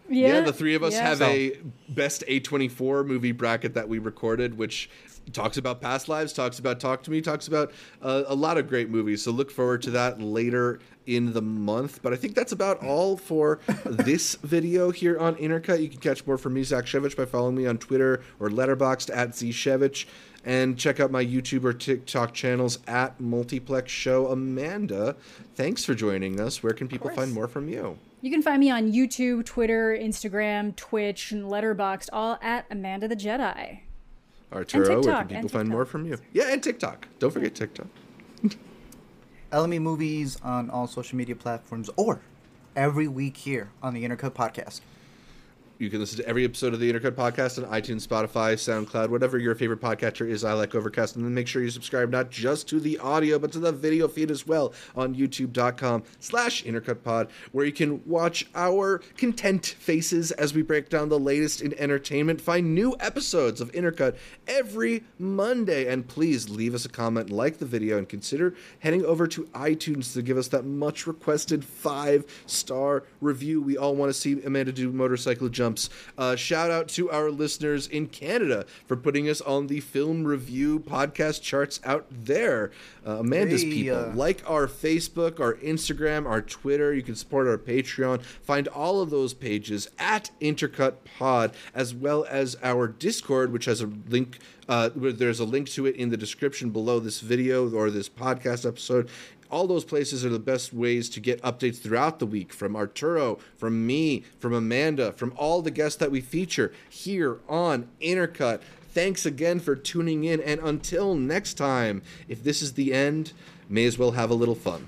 Yeah, the three of us yeah. have So- a best A24 movie bracket that we recorded, which talks about past lives, talks about Talk to Me, talks about uh, a lot of great movies. So look forward to that later in the month. But I think that's about all for *laughs* this video here on Intercut. You can catch more from me, Zach Shevich, by following me on Twitter or Letterboxd at zshevich. And check out my YouTube or TikTok channels at Multiplex Show. Amanda, thanks for joining us. Where can people find more from you? You can find me on YouTube, Twitter, Instagram, Twitch, and Letterboxd, all at Amanda the Jedi. Arturo, where can people find more from you? Yeah, and TikTok. Don't forget TikTok. *laughs* LME movies on all social media platforms or every week here on the Intercut podcast. You can listen to every episode of the Intercut podcast on iTunes, Spotify, SoundCloud, whatever your favorite podcatcher is. I like Overcast. And then make sure you subscribe not just to the audio, but to the video feed as well on youtube.com slash intercutpod, where you can watch our content faces as we break down the latest in entertainment. Find new episodes of Intercut every Monday. And please leave us a comment, like the video, and consider heading over to iTunes to give us that much requested five star review. We all want to see Amanda do motorcycle jumps. Uh, shout out to our listeners in Canada for putting us on the film review podcast charts out there. Uh, Amanda's Hey, people. uh, like our Facebook, our Instagram, our Twitter. You can support our Patreon. Find all of those pages at Intercut Pod, as well as our Discord, which has a link. Uh, there's a link to it in the description below this video or this podcast episode. All those places are the best ways to get updates throughout the week from Arturo, from me, from Amanda, from all the guests that we feature here on Intercut. Thanks again for tuning in, and until next time, if this is the end, may as well have a little fun.